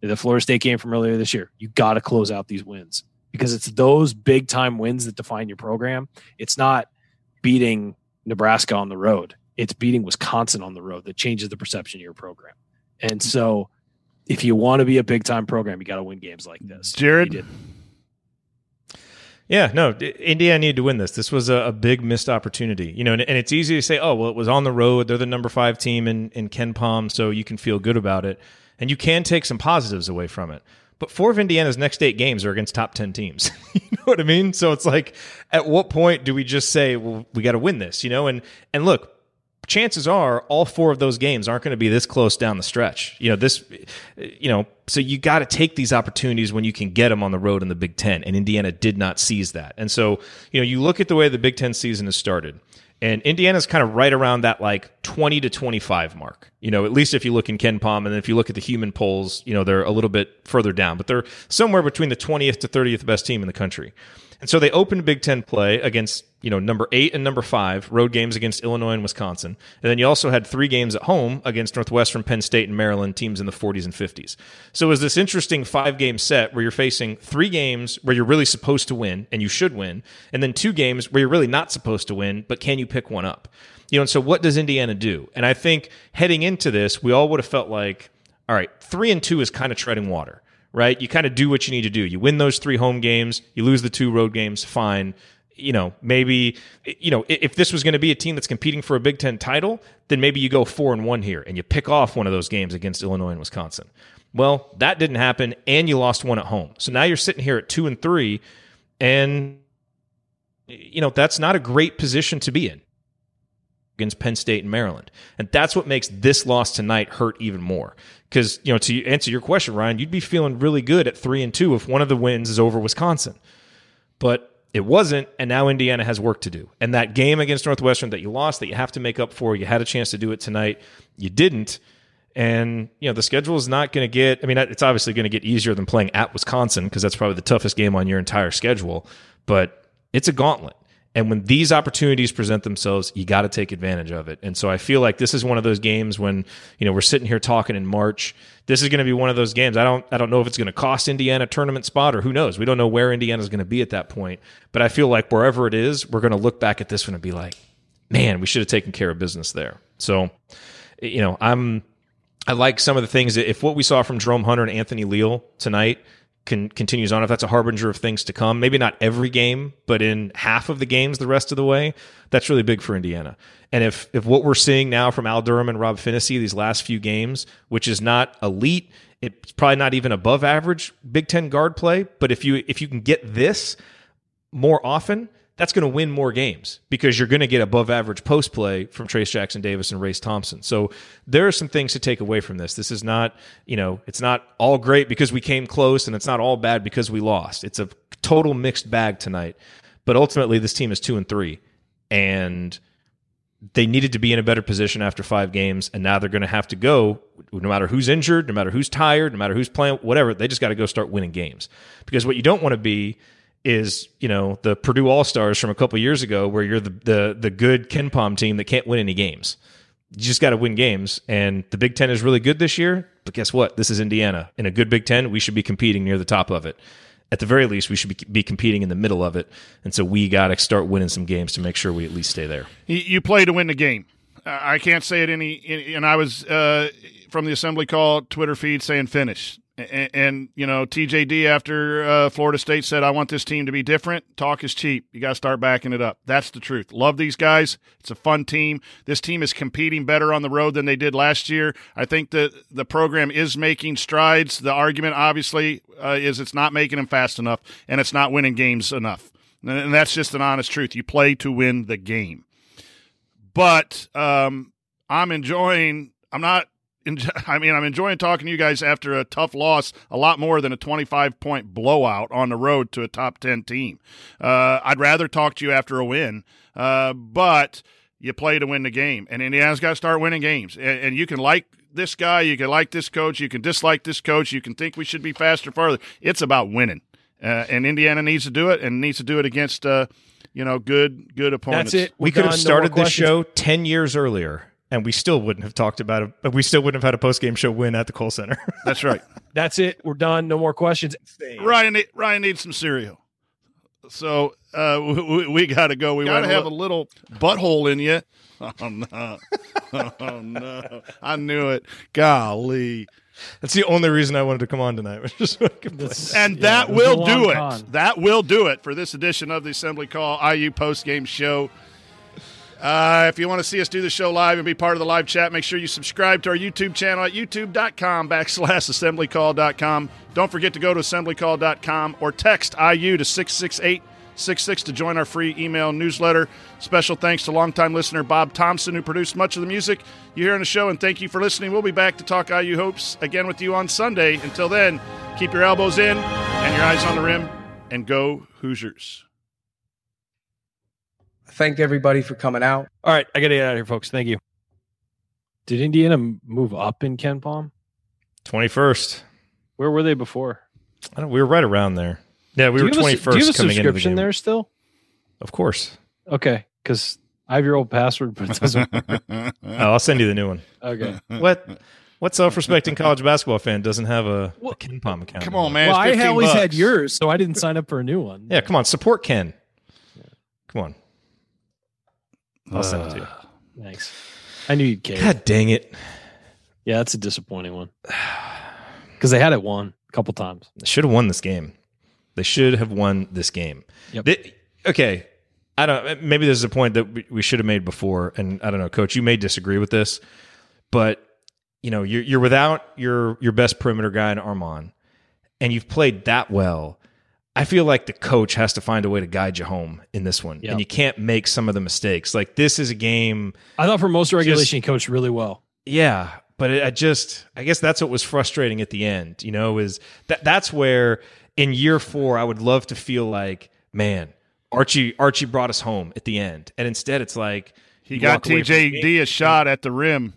[SPEAKER 2] the Florida State game from earlier this year. You got to close out these wins because it's those big time wins that define your program. It's not beating Nebraska on the road. It's beating Wisconsin on the road that changes the perception of your program. And so if you want to be a big time program, you got to win games like this. Jerod?
[SPEAKER 3] Yeah, no, Indiana needed to win this. This was a, a big missed opportunity, you know, and, and it's easy to say, oh, well, it was on the road. They're the number five team in, in KenPom, so you can feel good about it. And you can take some positives away from it. But four of Indiana's next eight games are against top 10 teams. you know what I mean? So it's like, at what point do we just say, well, we got to win this, you know? And, and look, chances are all four of those games aren't going to be this close down the stretch. You know, this, you know, so you got to take these opportunities when you can get them on the road in the Big Ten. And Indiana did not seize that. And so, you know, you look at the way the Big Ten season has started. And Indiana's kind of right around that like 20 to 25 mark. You know, at least if you look in KenPom, and if you look at the human polls, you know, they're a little bit further down, but they're somewhere between the 20th to 30th best team in the country. And so they opened Big Ten play against, you know, number eight and number five, road games against Illinois and Wisconsin. And then you also had three games at home against Northwestern, Penn State, and Maryland, teams in the 40s and 50s. So it was this interesting five game set where you're facing three games where you're really supposed to win and you should win, and then two games where you're really not supposed to win, but can you pick one up? You know, and so what does Indiana do? And I think heading into this, we all would have felt like, all right, three and two is kind of treading water right? You kind of do what you need to do. You win those three home games, you lose the two road games, fine. You know, maybe you know if this was going to be a team that's competing for a Big Ten title, then maybe you go four and one here and you pick off one of those games against Illinois and Wisconsin. Well, that didn't happen, and you lost one at home. So now you're sitting here at two and three, and you know that's not a great position to be in against Penn State and Maryland. And that's what makes this loss tonight hurt even more. Because, you know, to answer your question, Ryan, you'd be feeling really good at three and two if one of the wins is over Wisconsin. But it wasn't, and now Indiana has work to do. And that game against Northwestern that you lost, that you have to make up for, you had a chance to do it tonight, you didn't. And, you know, the schedule is not going to get, I mean, it's obviously going to get easier than playing at Wisconsin because that's probably the toughest game on your entire schedule. But it's a gauntlet. And when these opportunities present themselves, you got to take advantage of it. And so I feel like this is one of those games when, you know, we're sitting here talking in March. This is going to be one of those games. I don't I don't know if it's going to cost Indiana a tournament spot or who knows. We don't know where Indiana's going to be at that point. But I feel like wherever it is, we're going to look back at this one and be like, man, we should have taken care of business there. So, you know, I'm I like some of the things that if what we saw from Jerome Hunter and Anthony Leal tonight continues on, if that's a harbinger of things to come, maybe not every game, but in half of the games the rest of the way, that's really big for Indiana. And if if what we're seeing now from Al Durham and Rob Phinisee these last few games, which is not elite, it's probably not even above average Big Ten guard play, but if you if you can get this more often, that's going to win more games because you're going to get above average post play from Trayce Jackson Davis and Race Thompson. So there are some things to take away from this. This is not, you know, it's not all great because we came close and it's not all bad because we lost. It's a total mixed bag tonight. But ultimately, this team is two and three. And they needed to be in a better position after five games. And now they're going to have to go, no matter who's injured, no matter who's tired, no matter who's playing, whatever, they just got to go start winning games. Because what you don't want to be is you know the Purdue All Stars from a couple years ago, where you're the the the good KenPom team that can't win any games. You just got to win games, and the Big Ten is really good this year. But guess what? This is Indiana. In a good Big Ten, we should be competing near the top of it. At the very least, we should be, be competing in the middle of it, and so we got to start winning some games to make sure we at least stay there.
[SPEAKER 1] You play to win the game. I can't say it any, and I was uh, from the assembly call Twitter feed saying finish. And, and, you know, TJD after uh, Florida State said, I want this team to be different. Talk is cheap. You got to start backing it up. That's the truth. Love these guys. It's a fun team. This team is competing better on the road than they did last year. I think that the program is making strides. The argument, obviously, uh, is it's not making them fast enough and it's not winning games enough. And that's just an honest truth. You play to win the game. But um, I'm enjoying, I'm not I mean, I'm enjoying talking to you guys after a tough loss a lot more than a 25 point blowout on the road to a top 10 team. Uh, I'd rather talk to you after a win, uh, but you play to win the game, and Indiana's got to start winning games. And, and, you can like this guy, you can like this coach, you can dislike this coach, you can think we should be faster, farther. It's about winning, uh, and Indiana needs to do it, and needs to do it against. Uh, you know, good good opponents.
[SPEAKER 2] That's it.
[SPEAKER 3] we could have started no this show ten years earlier and we still wouldn't have talked about it. But we still wouldn't have had a post game show win at the Kohl Center.
[SPEAKER 1] That's right.
[SPEAKER 2] That's it. We're done. No more questions.
[SPEAKER 1] Ryan Ryan needs some cereal. So uh, we, we got to go. We got to have a little butthole in you. Oh no! oh no! I knew it. Golly.
[SPEAKER 3] That's the only reason I wanted to come on tonight.
[SPEAKER 1] and yeah, that will do it. Con. That will do it for this edition of the Assembly Call IU post game show. Uh, if you want to see us do the show live and be part of the live chat, make sure you subscribe to our YouTube channel at youtube.com backslash assemblycall.com. Don't forget to go to assemblycall.com or text IU to 66866 to join our free email newsletter. Special thanks to longtime listener Bob Thompson, who produced much of the music you hear on the show, and thank you for listening. We'll be back to talk IU hopes again with you on Sunday. Until then, keep your elbows in and your eyes on the rim, and go Hoosiers
[SPEAKER 8] thank everybody for coming out.
[SPEAKER 2] All right, I got to get out of here, folks. Thank you. Did Indiana move up in KenPom?
[SPEAKER 3] 21st.
[SPEAKER 2] Where were they before?
[SPEAKER 3] I don't, we were right around there. Yeah, we were 21st. A, do you have a
[SPEAKER 2] subscription
[SPEAKER 3] the
[SPEAKER 2] there still?
[SPEAKER 3] Of course.
[SPEAKER 2] Okay, because I have your old password, but it doesn't work. oh,
[SPEAKER 3] I'll send you the new one.
[SPEAKER 2] Okay.
[SPEAKER 3] what? What self-respecting college basketball fan doesn't have a, a KenPom account?
[SPEAKER 1] Come on, man!
[SPEAKER 2] Well, I always
[SPEAKER 1] bucks.
[SPEAKER 2] had yours, so I didn't sign up for a new one.
[SPEAKER 3] Yeah, come on, support Ken. Come on. I'll send it to you.
[SPEAKER 2] Ah, thanks. I knew you'd care.
[SPEAKER 3] God dang it.
[SPEAKER 2] Yeah, that's a disappointing one. Because they had it won a couple times.
[SPEAKER 3] They should have won this game. They should have won this game.
[SPEAKER 2] Yep.
[SPEAKER 3] They, okay. I don't maybe this is a point that we should have made before. And I don't know, coach, you may disagree with this, but you know, you're you're without your your best perimeter guy in Armaan, and you've played that well I feel like the coach has to find a way to guide you home in this one, yep. and you can't make some of the mistakes. Like this is a game.
[SPEAKER 2] I thought for most regulation, just, he coached really well.
[SPEAKER 3] Yeah, but it, I just, I guess that's what was frustrating at the end. You know, is that that's where in year four I would love to feel like, man, Archie Archie brought us home at the end, and instead it's like
[SPEAKER 1] he got TJD a shot at the rim.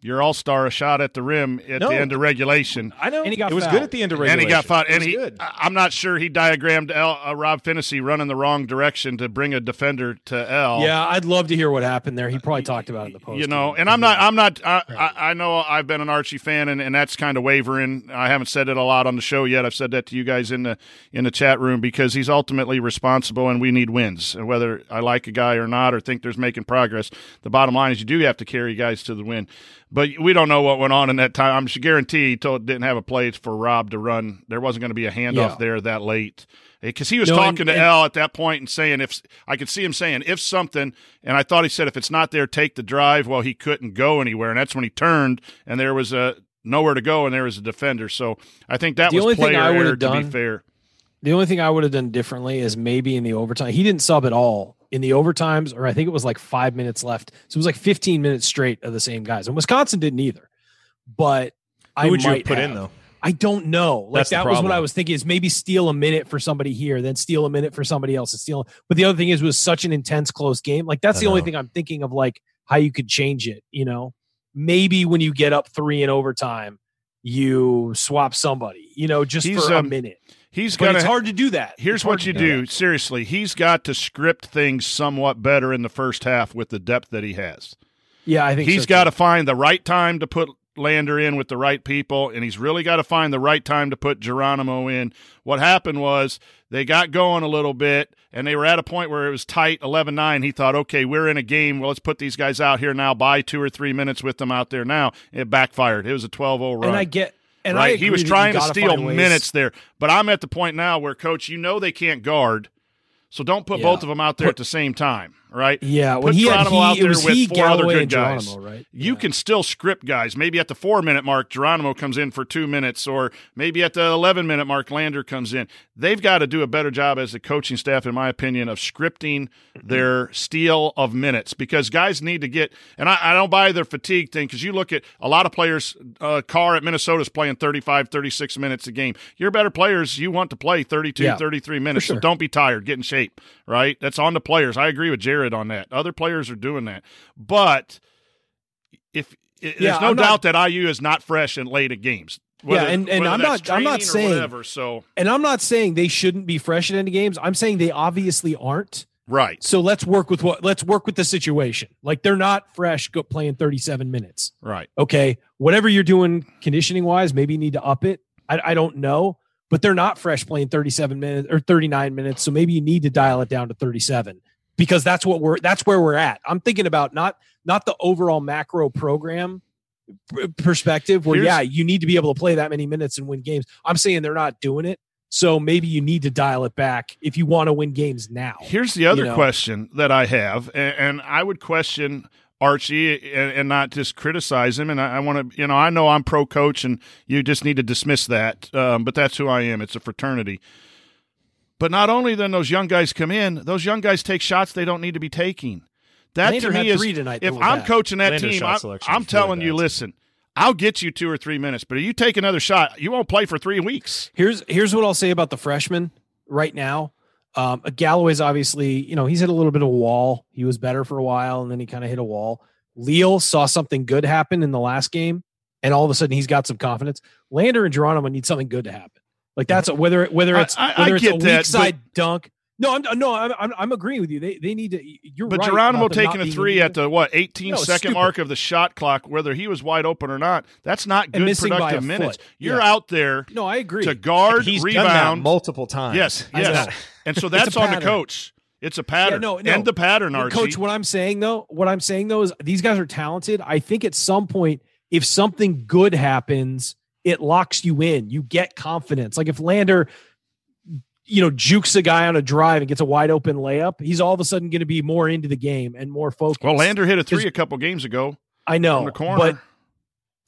[SPEAKER 1] Your all star a shot at the rim at
[SPEAKER 3] No.
[SPEAKER 1] the end of regulation.
[SPEAKER 3] I know
[SPEAKER 2] And he got
[SPEAKER 3] it was
[SPEAKER 2] fouled.
[SPEAKER 3] good at the end of regulation.
[SPEAKER 1] And he got fouled.
[SPEAKER 3] It
[SPEAKER 1] And
[SPEAKER 3] was
[SPEAKER 1] he,
[SPEAKER 3] good.
[SPEAKER 1] I- I'm not sure he diagrammed Al, uh, Rob Finney running the wrong direction to bring a defender to Al.
[SPEAKER 2] Yeah, I'd love to hear what happened there. He probably talked about it in the post.
[SPEAKER 1] you know, and I'm not, I'm not, I, I, I know I've been an Archie fan, and, and that's kind of wavering. I haven't said it a lot on the show yet. I've said that to you guys in the in the chat room because he's ultimately responsible, and we need wins. And whether I like a guy or not, or think there's making progress, the bottom line is you do have to carry guys to the win. But we don't know what went on in that time. I'm sure guarantee he told didn't have a place for Rob to run. There wasn't going to be a handoff
[SPEAKER 2] Yeah.
[SPEAKER 1] there that late because he was
[SPEAKER 2] No,
[SPEAKER 1] talking
[SPEAKER 2] and-
[SPEAKER 1] to
[SPEAKER 2] and-
[SPEAKER 1] Al at that point and saying if I could see him saying if something, and I thought he said if it's not there, take the drive. Well, he couldn't go anywhere, and that's when he turned and there was a nowhere to go, and there was a defender. So I think that
[SPEAKER 2] The
[SPEAKER 1] was
[SPEAKER 2] only thing
[SPEAKER 1] player error. To be fair,
[SPEAKER 2] The only thing I would have done differently is maybe in the overtime. He didn't sub at all in the overtimes, or I think it was like five minutes left. So it was like 15 minutes straight of the same guys. And Wisconsin didn't either. But I
[SPEAKER 3] Who would you put in though?
[SPEAKER 2] I don't know. Like
[SPEAKER 3] That's
[SPEAKER 2] that was what. I was thinking is maybe steal a minute for somebody here, then steal a minute for somebody else and steal. But the other thing is, it was such an intense close game. Like that's
[SPEAKER 3] I
[SPEAKER 2] the only thing I'm thinking of, like how you could change it. You know, maybe when you get up three in overtime, you swap somebody. You know, just
[SPEAKER 1] He's,
[SPEAKER 2] for a
[SPEAKER 1] um,
[SPEAKER 2] minute.
[SPEAKER 1] He's
[SPEAKER 2] But
[SPEAKER 1] going
[SPEAKER 2] it's hard to do that.
[SPEAKER 1] Here's what
[SPEAKER 2] to
[SPEAKER 1] you do. Seriously, he's got to script things somewhat better in the first half with the depth that he has.
[SPEAKER 2] Yeah, I think
[SPEAKER 1] He's
[SPEAKER 2] so,
[SPEAKER 1] got
[SPEAKER 2] too.
[SPEAKER 1] to find the right time to put Lander in with the right people, and he's really got to find the right time to put Geronimo in. What happened was they got going a little bit, and they were at a point where it was tight 11 9. He thought, okay, we're in a game. Well, let's put these guys out here now, buy two or three minutes with them out there now. It backfired. It was a 12 0 run.
[SPEAKER 2] And I get. And
[SPEAKER 1] right? He was trying to steal minutes there. But I'm at the point now where, coach, you know they can't guard. So don't put
[SPEAKER 2] Yeah.
[SPEAKER 1] both of them out there
[SPEAKER 2] Put-
[SPEAKER 1] at the same time, right?
[SPEAKER 2] Yeah,
[SPEAKER 1] Put
[SPEAKER 2] when he had
[SPEAKER 1] Geronimo
[SPEAKER 2] he,
[SPEAKER 1] out there with
[SPEAKER 2] he,
[SPEAKER 1] four other good guys.
[SPEAKER 2] Geronimo, right?
[SPEAKER 1] You
[SPEAKER 2] Yeah.
[SPEAKER 1] can still script guys. Maybe at the four minute mark, Geronimo comes in for two minutes, or maybe at the 11 minute mark, Lander comes in. They've got to do a better job as a coaching staff, in my opinion, of scripting their steal of minutes because guys need to get, and I, I don't buy their fatigue thing because you look at a lot of players, uh, Carr at Minnesota is playing 35, 36 minutes a game. You're better players. You want to play 32,
[SPEAKER 2] Yeah,
[SPEAKER 1] 33 minutes.
[SPEAKER 2] sure.
[SPEAKER 1] So don't be tired. Get in shape, right? That's on the players. I agree with Jerod on that. Other players are doing that. But if
[SPEAKER 2] Yeah,
[SPEAKER 1] there's no
[SPEAKER 2] I'm not-
[SPEAKER 1] doubt that IU is not fresh and late at games.
[SPEAKER 2] Yeah, and- and I'm not- I'm not saying-
[SPEAKER 1] whatever. So
[SPEAKER 2] And I'm not saying they shouldn't be fresh at any games. I'm saying they obviously aren't.
[SPEAKER 1] right,
[SPEAKER 2] So let's work with what let's work with the situation. Like they're not fresh go playing 37 minutes.
[SPEAKER 1] right.
[SPEAKER 2] Okay. Whatever you're doing conditioning wise, maybe you need to up it. I, I don't know, but they're not fresh playing 37 minutes or 39 minutes. So maybe you need to dial it down to 37 because that's what we're that's where we're at. I'm thinking about not not the overall macro program perspective where
[SPEAKER 1] Here's-
[SPEAKER 2] yeah, you need to be able to play that many minutes and win games. I'm saying they're not doing it. So maybe you need to dial it back if you want to win games now.
[SPEAKER 1] Here's the other
[SPEAKER 2] know?
[SPEAKER 1] question that I have, and, and I would question Archie and, and not just criticize him. And I, I want to, you know, I know I'm pro coach, and you just need to dismiss that. Um, but that's who I am. It's a fraternity. But not only then those young guys come in, those young guys take shots they don't need to be taking. That
[SPEAKER 2] Lander
[SPEAKER 1] to me is
[SPEAKER 2] three tonight,
[SPEAKER 1] if I'm
[SPEAKER 2] that.
[SPEAKER 1] coaching that
[SPEAKER 3] Lander's
[SPEAKER 1] team, I,
[SPEAKER 3] really
[SPEAKER 1] telling you,
[SPEAKER 3] bad.
[SPEAKER 1] listen, I'll get you two or three minutes, but if you take another shot, you won't play for three weeks.
[SPEAKER 2] Here's here's what I'll say about the freshman right now. Um, Galloway's obviously, you know, he's hit a little bit of a wall. He was better for a while, and then he kind of hit a wall. Leal saw something good happen in the last game, and all of a sudden he's got some confidence. Lander and Geronimo need something good to happen. Like that's a, whether whether it's
[SPEAKER 1] I- I
[SPEAKER 2] whether it's a
[SPEAKER 1] get that,
[SPEAKER 2] weak side dunk. No, I'm no, I'm, I'm I'm agreeing with you. They they need to. You're
[SPEAKER 1] But
[SPEAKER 2] right
[SPEAKER 1] Geronimo
[SPEAKER 2] about them not
[SPEAKER 1] taking a three at the what 18
[SPEAKER 2] No,
[SPEAKER 1] second
[SPEAKER 2] stupid.
[SPEAKER 1] mark of the shot clock, whether he was wide open or not, that's not good
[SPEAKER 2] missing by a
[SPEAKER 1] productive minutes.
[SPEAKER 2] foot.
[SPEAKER 1] You're
[SPEAKER 2] Yeah.
[SPEAKER 1] out there
[SPEAKER 2] No, I agree.
[SPEAKER 1] to guard,
[SPEAKER 3] He's
[SPEAKER 1] rebound.
[SPEAKER 3] done that multiple times.
[SPEAKER 1] yes, yes, and so that's on the coach. It's a pattern.
[SPEAKER 2] no, no.
[SPEAKER 1] End the pattern,
[SPEAKER 2] Well,
[SPEAKER 1] Archie.
[SPEAKER 2] Coach, what I'm saying though, what I'm saying though is these guys are talented. I think at some point, if something good happens, it locks you in. You get confidence. Like if Lander, you know, jukes a guy on a drive and gets a wide open layup, he's all of a sudden going to be more into the game and more focused.
[SPEAKER 1] well, Lander hit a three a couple games ago
[SPEAKER 2] I know,
[SPEAKER 1] the corner.
[SPEAKER 2] but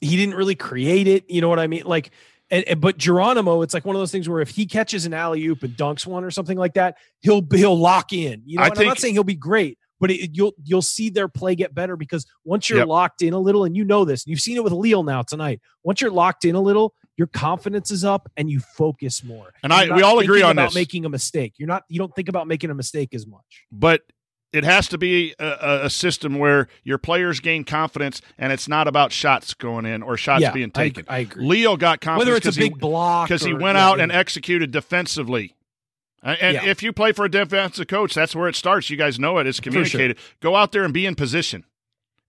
[SPEAKER 2] he didn't really create it. You know what I mean? Like, and, and- but Geronimo, it's like one of those things where if he catches an alley oop and dunks one or something like that, he'll he'll lock in. You know,
[SPEAKER 1] I
[SPEAKER 2] and I'm not saying he'll be great, but it, you'll you'll see their play get better because once you're
[SPEAKER 1] Yep.
[SPEAKER 2] locked in a little, and you know this, and you've seen it with Leal now tonight. Once you're locked in a little, your confidence is up and you focus more.
[SPEAKER 1] And I-
[SPEAKER 2] You're
[SPEAKER 1] we all agree on
[SPEAKER 2] about
[SPEAKER 1] this.
[SPEAKER 2] making a mistake. You're not you don't think about making a mistake as much.
[SPEAKER 1] but it has to be a, a, system where your players gain confidence and it's not about shots going in or shots
[SPEAKER 2] Yeah,
[SPEAKER 1] being taken.
[SPEAKER 2] I agree.
[SPEAKER 1] Leal got confidence
[SPEAKER 2] Whether it's a
[SPEAKER 1] 'cause he-
[SPEAKER 2] big block
[SPEAKER 1] because he went
[SPEAKER 2] yeah,
[SPEAKER 1] out
[SPEAKER 2] yeah.
[SPEAKER 1] and executed defensively. And and
[SPEAKER 2] Yeah.
[SPEAKER 1] if you play for a defensive coach, that's where it starts. You guys know it. It's communicated. Go out there and be in position.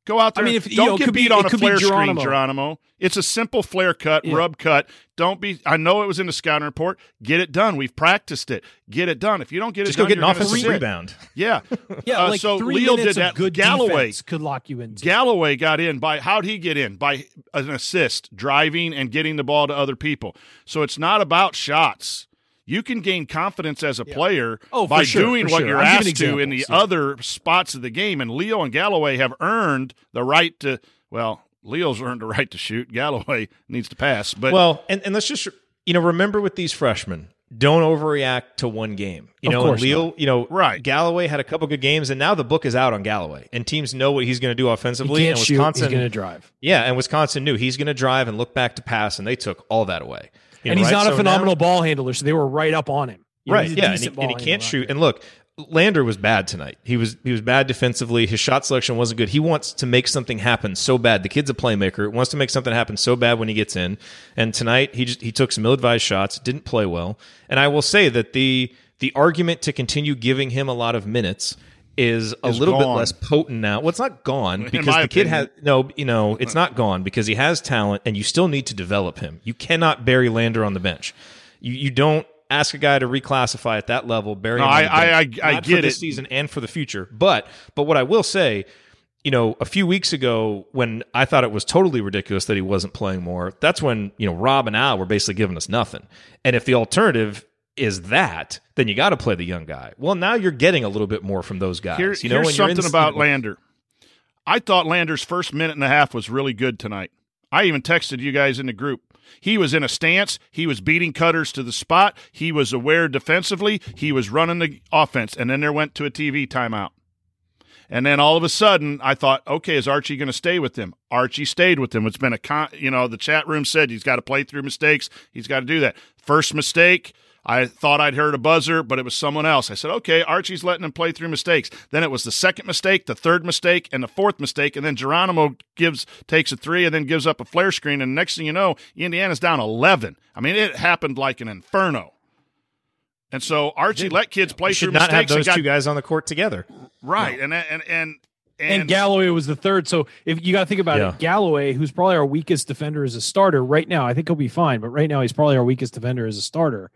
[SPEAKER 1] Go out there.
[SPEAKER 2] I mean, if-
[SPEAKER 1] don't
[SPEAKER 2] know,
[SPEAKER 1] get
[SPEAKER 2] could be-
[SPEAKER 1] beat on a flare screen,
[SPEAKER 2] Geronimo.
[SPEAKER 1] It's a simple flare cut,
[SPEAKER 2] Yeah.
[SPEAKER 1] rub cut. Don't be. I know it was in the scouting report. Get it done. We've practiced it. Get it done. If you don't get
[SPEAKER 3] Just
[SPEAKER 1] it
[SPEAKER 3] go
[SPEAKER 1] done,
[SPEAKER 3] get an offensive rebound.
[SPEAKER 1] Yeah,
[SPEAKER 2] Yeah,
[SPEAKER 1] Uh,
[SPEAKER 2] like
[SPEAKER 1] so
[SPEAKER 2] Leal
[SPEAKER 1] did that.
[SPEAKER 2] good
[SPEAKER 1] Galloway,
[SPEAKER 2] could lock you in.
[SPEAKER 1] Galloway got in by how'd he get in? By an assist, driving and getting the ball to other people. So it's not about shots. You can gain confidence as a player
[SPEAKER 2] Oh,
[SPEAKER 1] by
[SPEAKER 2] sure,
[SPEAKER 1] doing what
[SPEAKER 2] sure.
[SPEAKER 1] you're
[SPEAKER 2] I'm
[SPEAKER 1] asked to in the
[SPEAKER 2] yeah.
[SPEAKER 1] other spots of the game. And Leal and Galloway have earned the right to. Well, Leal's earned the right to shoot. Galloway needs to pass. But
[SPEAKER 3] well, and, and let's just you know remember with these freshmen, don't overreact to one game. You
[SPEAKER 2] Of
[SPEAKER 3] know,
[SPEAKER 2] course
[SPEAKER 3] and Leal, you know,
[SPEAKER 1] Right.
[SPEAKER 3] Galloway had a couple good games, and now the book is out on Galloway, and teams know what he's going to do
[SPEAKER 2] he
[SPEAKER 3] offensively.
[SPEAKER 2] can't
[SPEAKER 3] and
[SPEAKER 2] shoot.
[SPEAKER 3] Wisconsin,
[SPEAKER 2] He's going to drive.
[SPEAKER 3] yeah, and Wisconsin knew he's going to drive and look back to pass, and they took all that away.
[SPEAKER 2] And
[SPEAKER 3] know,
[SPEAKER 2] he's
[SPEAKER 3] right?
[SPEAKER 2] not
[SPEAKER 3] So
[SPEAKER 2] a phenomenal
[SPEAKER 3] now-
[SPEAKER 2] ball handler, so they were right up on him. You
[SPEAKER 3] right?
[SPEAKER 2] a
[SPEAKER 3] Yeah, and he, and he can't shoot. And look, Lander was bad tonight. He was he was bad defensively. His shot selection wasn't good. He wants to make something happen so bad. The kid's a playmaker. Wants to make something happen so bad when he gets in. And tonight he just he took some ill-advised shots. Didn't play well. And I will say that the the argument to continue giving him a lot of minutes is a
[SPEAKER 1] Is
[SPEAKER 3] little bit less potent now. Well, it's not gone because the kid has no, you know, it's not gone because he has talent and you still need to develop him. You cannot bury Lander on the bench. You you don't ask a guy to reclassify at that level, bury
[SPEAKER 1] No,
[SPEAKER 3] him
[SPEAKER 1] I-
[SPEAKER 3] the
[SPEAKER 1] I- I- I get
[SPEAKER 3] for this
[SPEAKER 1] it.
[SPEAKER 3] season and for the future. But but what I will say, you know, a few weeks ago when I thought it was totally ridiculous that he wasn't playing more, that's when, you know, Rob and Al were basically giving us nothing. And if the alternative is that, then you got to play the young guy. Well, now you're getting a little bit more from those guys.
[SPEAKER 1] Here-
[SPEAKER 3] you know,
[SPEAKER 1] here's
[SPEAKER 3] when you're in
[SPEAKER 1] something about Lander. I thought Lander's first minute and a half was really good tonight. I even texted you guys in the group. He was in a stance. He was beating cutters to the spot. He was aware defensively. He was running the offense. And then there went to a TV timeout. And then all of a sudden, I thought, okay, is Archie going to stay with him? Archie stayed with him. It's been a, con- you know, the chat room said he's got to play through mistakes. He's got to do that. First mistake, I thought I'd heard a buzzer, but it was someone else. I said, okay, Archie's letting him play through mistakes. Then it was the second mistake, the third mistake, and the fourth mistake. And then Geronimo gives takes a three and then gives up a flare screen. And next thing you know, Indiana's down 11. I mean, it happened like an inferno. And so Archie let kids play
[SPEAKER 3] you
[SPEAKER 1] through
[SPEAKER 3] should not have
[SPEAKER 1] mistakes and
[SPEAKER 3] those
[SPEAKER 1] got
[SPEAKER 3] two guys on the court together.
[SPEAKER 1] right. And and and
[SPEAKER 2] and, Galloway was the third. So if you got to think about
[SPEAKER 3] Yeah.
[SPEAKER 2] it, Galloway, who's probably our weakest defender as a starter right now, I think he'll be fine. But right now, he's probably our weakest defender as a starter.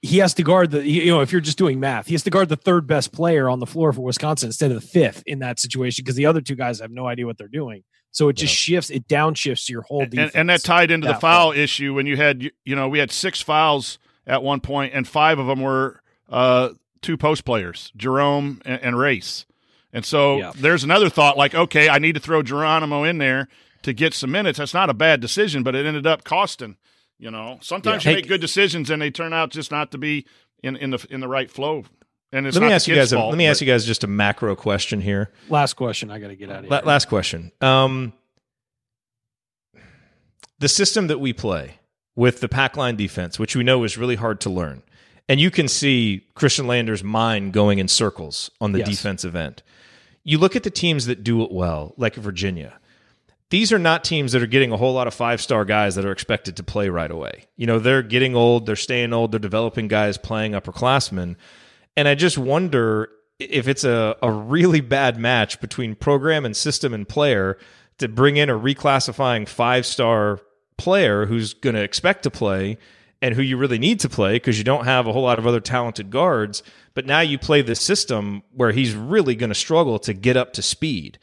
[SPEAKER 2] He has to guard the, you know, if you're just doing math, he has to guard the third best player on the floor for Wisconsin instead of the fifth in that situation because the other two guys have no idea what they're doing. So it just shifts, it downshifts your whole
[SPEAKER 1] and,
[SPEAKER 2] defense.
[SPEAKER 1] and that tied into the foul issue when you had you- you know we had six fouls at one point and five of them were uh, two post players Jerome and, and Race and so
[SPEAKER 2] Yeah.
[SPEAKER 1] there's another thought like okay I need to throw Geronimo in there to get some minutes that's not a bad decision but it ended up costing you know sometimes
[SPEAKER 3] Yeah.
[SPEAKER 1] you
[SPEAKER 3] Hey-
[SPEAKER 1] make good decisions and they turn out just not to be in, in the in the right flow and it's
[SPEAKER 3] let
[SPEAKER 1] not
[SPEAKER 3] me ask you
[SPEAKER 1] kid's
[SPEAKER 3] guys. A, let me ask you guys just a macro question here.
[SPEAKER 2] Last question. I got to get out of here.
[SPEAKER 3] last question. Um, the system that we play with the pack line defense, which we know is really hard to learn, and you can see Khristian Lander's mind going in circles on the
[SPEAKER 2] Yes.
[SPEAKER 3] defensive end. You look at the teams that do it well, like Virginia. These are not teams that are getting a whole lot of five star guys that are expected to play right away. You know, they're getting old, they're staying old, they're developing guys playing upperclassmen. And I just wonder if it's a, a really bad match between program and system and player to bring in a reclassifying five star player who's going to expect to play and who you really need to play because you don't have a whole lot of other talented guards. But now you play this system where he's really going to struggle to get up to speed.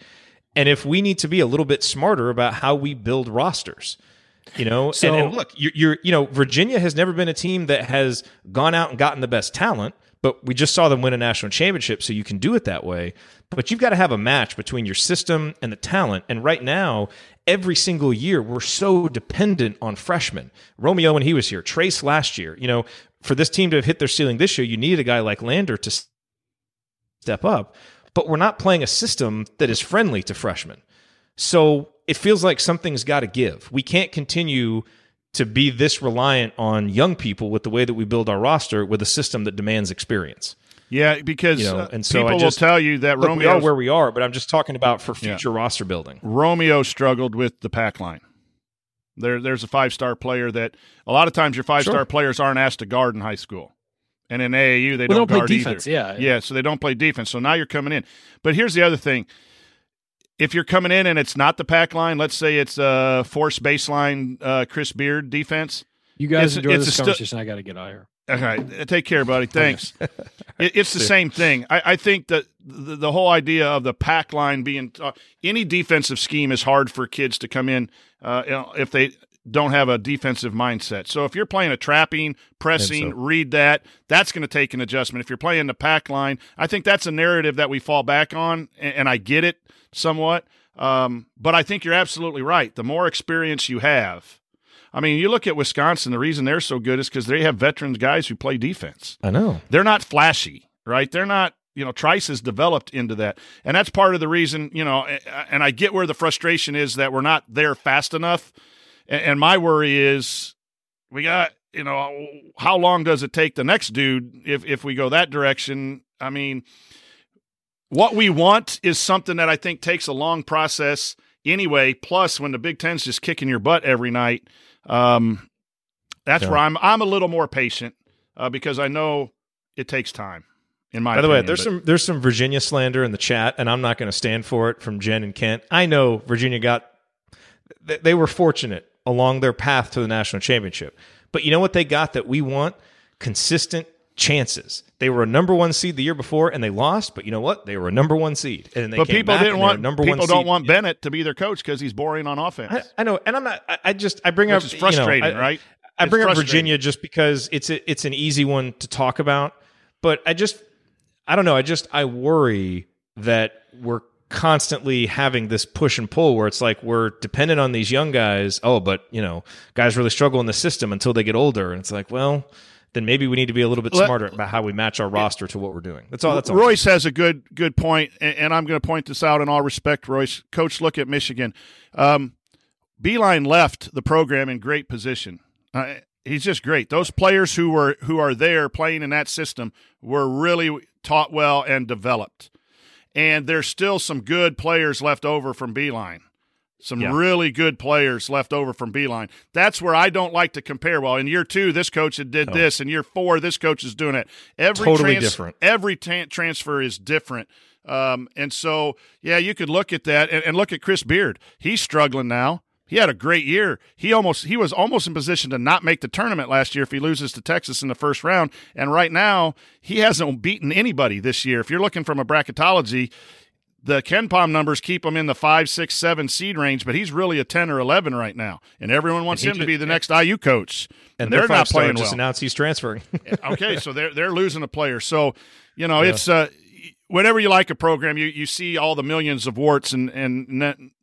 [SPEAKER 3] And if we need to be a little bit smarter about how we build rosters, you know,
[SPEAKER 2] So-
[SPEAKER 3] and, and look, you're, you're, you know, Virginia has never been a team that has gone out and gotten the best talent, but we just saw them win a national championship, so you can do it that way. But you've got to have a match between your system and the talent. And right now, every single year, we're so dependent on freshmen. Romeo, when he was here, Trayce last year, you know, for this team to have hit their ceiling this year, you needed a guy like Lander to step up. But we're not playing a system that is friendly to freshmen. So it feels like something's got to give. We can't continue to be this reliant on young people with the way that we build our roster with a system that demands experience.
[SPEAKER 1] Yeah, because
[SPEAKER 3] You know,
[SPEAKER 1] uh,
[SPEAKER 3] and so
[SPEAKER 1] people
[SPEAKER 3] just-
[SPEAKER 1] will tell you that
[SPEAKER 3] Look, we are
[SPEAKER 1] Romeo
[SPEAKER 3] where we are, but I'm just talking about for
[SPEAKER 1] Yeah.
[SPEAKER 3] future roster building.
[SPEAKER 1] Romeo struggled with the pack line. There, there's a five star player that a lot of times your five star
[SPEAKER 2] Sure.
[SPEAKER 1] players aren't asked to guard in high school, and in AAU they
[SPEAKER 2] We
[SPEAKER 1] don't,
[SPEAKER 2] don't play defense,
[SPEAKER 1] either.
[SPEAKER 2] yeah.
[SPEAKER 1] yeah, so they don't play defense. So now you're coming in. But here's the other thing: if you're coming in and it's not the pack line, let's say it's a force baseline uh, Chris Beard defense.
[SPEAKER 2] You guys
[SPEAKER 1] It's-
[SPEAKER 2] enjoy
[SPEAKER 1] it's
[SPEAKER 2] this
[SPEAKER 1] stu-
[SPEAKER 2] conversation. I got to get out of here.
[SPEAKER 1] All right, take care, buddy. Thanks. it, it's the same thing. I, I think that the, the whole idea of the pack line being uh, any defensive scheme is hard for kids to come in uh, you know, if they don't have a defensive mindset. So if you're playing a trapping, pressing,
[SPEAKER 3] so.
[SPEAKER 1] read that, that's going to take an adjustment. If you're playing the pack line, I think that's a narrative that we fall back on, and, and I get it somewhat. Um, but I think you're absolutely right. The more experience you have, I mean, you look at Wisconsin. The reason they're so good is because they have veterans guys who play defense.
[SPEAKER 3] I know.
[SPEAKER 1] They're not flashy, right? They're not. You know, Trayce has developed into that, and that's part of the reason. You know, and I get where the frustration is that we're not there fast enough. And, and my worry is we got. You know, how long does it take the next dude if if we go that direction? I mean, what we want is something that I think takes a long process anyway. Plus, when the Big Ten's just kicking your butt every night, um, that's
[SPEAKER 3] Yeah.
[SPEAKER 1] where I'm. I'm a little more patient uh, because I know it takes time. In my
[SPEAKER 3] By the way, there's
[SPEAKER 1] but-
[SPEAKER 3] some there's some Virginia slander in the chat, and I'm not going to stand for it from Jen and Kent. I know Virginia got they, they were fortunate along their path to the national championship, but you know what they got that we want? Consistent chances. They were a number one seed the year before, and they lost. But you know what? They were a number one seed, and they
[SPEAKER 1] but
[SPEAKER 3] came
[SPEAKER 1] people didn't want
[SPEAKER 3] number
[SPEAKER 1] people
[SPEAKER 3] one
[SPEAKER 1] don't
[SPEAKER 3] seed.
[SPEAKER 1] want Bennett to be their coach because he's boring on offense.
[SPEAKER 3] I, I know, and I'm not. I, I just I bring
[SPEAKER 1] Which
[SPEAKER 3] up
[SPEAKER 1] is
[SPEAKER 3] you know,
[SPEAKER 1] frustrating,
[SPEAKER 3] I-
[SPEAKER 1] right?
[SPEAKER 3] I bring up. Virginia just because it's a, it's an easy one to talk about, but I just I don't know. I just I worry that we're constantly having this push and pull where it's like we're dependent on these young guys. Oh, but you know, guys really struggle in the system until they get older, and it's like, well, then maybe we need to be a little bit smarter about how we match our roster to what we're doing. That's all. That's all.
[SPEAKER 1] Royce has a good good point, and, I'm going to point this out in all respect. Royce, coach, look at Michigan. Um, Beilein left the program in great position. Uh, he's just great. Those players who were who are there playing in that system were really taught well and developed. And there's still some good players left over from Beilein. Some
[SPEAKER 3] Yeah.
[SPEAKER 1] really good players left over from Beilein. That's where I don't like to compare. Well, in year two, this coach did
[SPEAKER 3] No.
[SPEAKER 1] this. In year four, this coach is doing it. Every
[SPEAKER 3] Totally
[SPEAKER 1] trans-
[SPEAKER 3] different.
[SPEAKER 1] Every ta- transfer is different. Um, and so, yeah, you could look at that and, and look at Chris Beard. He's struggling now. He had a great year. He almost he was almost in position to not make the tournament last year if he loses to Texas in the first round. And right now, he hasn't beaten anybody this year. If you're looking from a bracketology, the KenPom numbers keep him in the five, six, seven seed range, but he's really a ten or eleven right now, and everyone wants
[SPEAKER 3] And
[SPEAKER 1] him to be the next IU coach.
[SPEAKER 3] and
[SPEAKER 1] they're not playing
[SPEAKER 3] just
[SPEAKER 1] well.
[SPEAKER 3] announced he's transferring.
[SPEAKER 1] okay, so they're they're losing a player. So, you know, it's uh whenever you like a program, you, you see all the millions of warts and and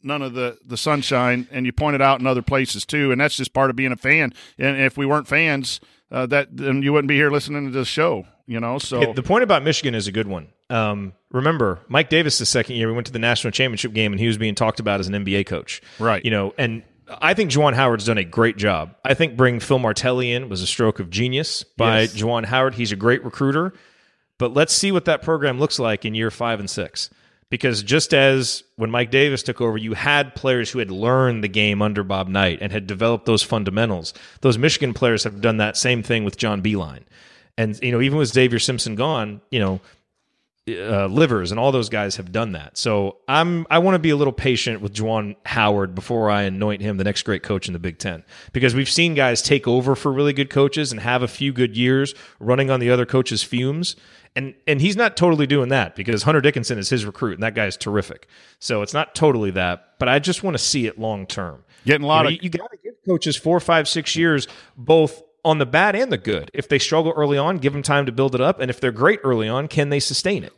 [SPEAKER 1] none of the the sunshine, and you point it out in other places too, and that's just part of being a fan. And if we weren't fans, uh, that then you wouldn't be here listening to this show. You know, so
[SPEAKER 3] the point about Michigan is a good one. Um, remember, Mike Davis, the second year, we went to the national championship game, and he was being talked about as an NBA coach.
[SPEAKER 1] Right.
[SPEAKER 3] You know, and I think Juwan Howard's done a great job. I think bringing Phil Martelli in was a stroke of genius by
[SPEAKER 1] Yes.
[SPEAKER 3] Juwan Howard. He's a great recruiter. But let's see what that program looks like in year five and six. Because just as when Mike Davis took over, you had players who had learned the game under Bob Knight and had developed those fundamentals. Those Michigan players have done that same thing with John Beilein. And, you know, even with Xavier Simpson gone, you know, uh, livers and all those guys have done that. So I'm I want to be a little patient with Juwan Howard before I anoint him the next great coach in the Big Ten because we've seen guys take over for really good coaches and have a few good years running on the other coach's fumes. And and he's not totally doing that because Hunter Dickinson is his recruit and that guy is terrific. So it's not totally that, but I just want to see it long term.
[SPEAKER 1] getting a lot
[SPEAKER 3] You, know,
[SPEAKER 1] of
[SPEAKER 3] you, got to give coaches four, five, six years, both on the bad and the good. If they struggle early on, give them time to build it up, and if they're great early on, can they sustain it?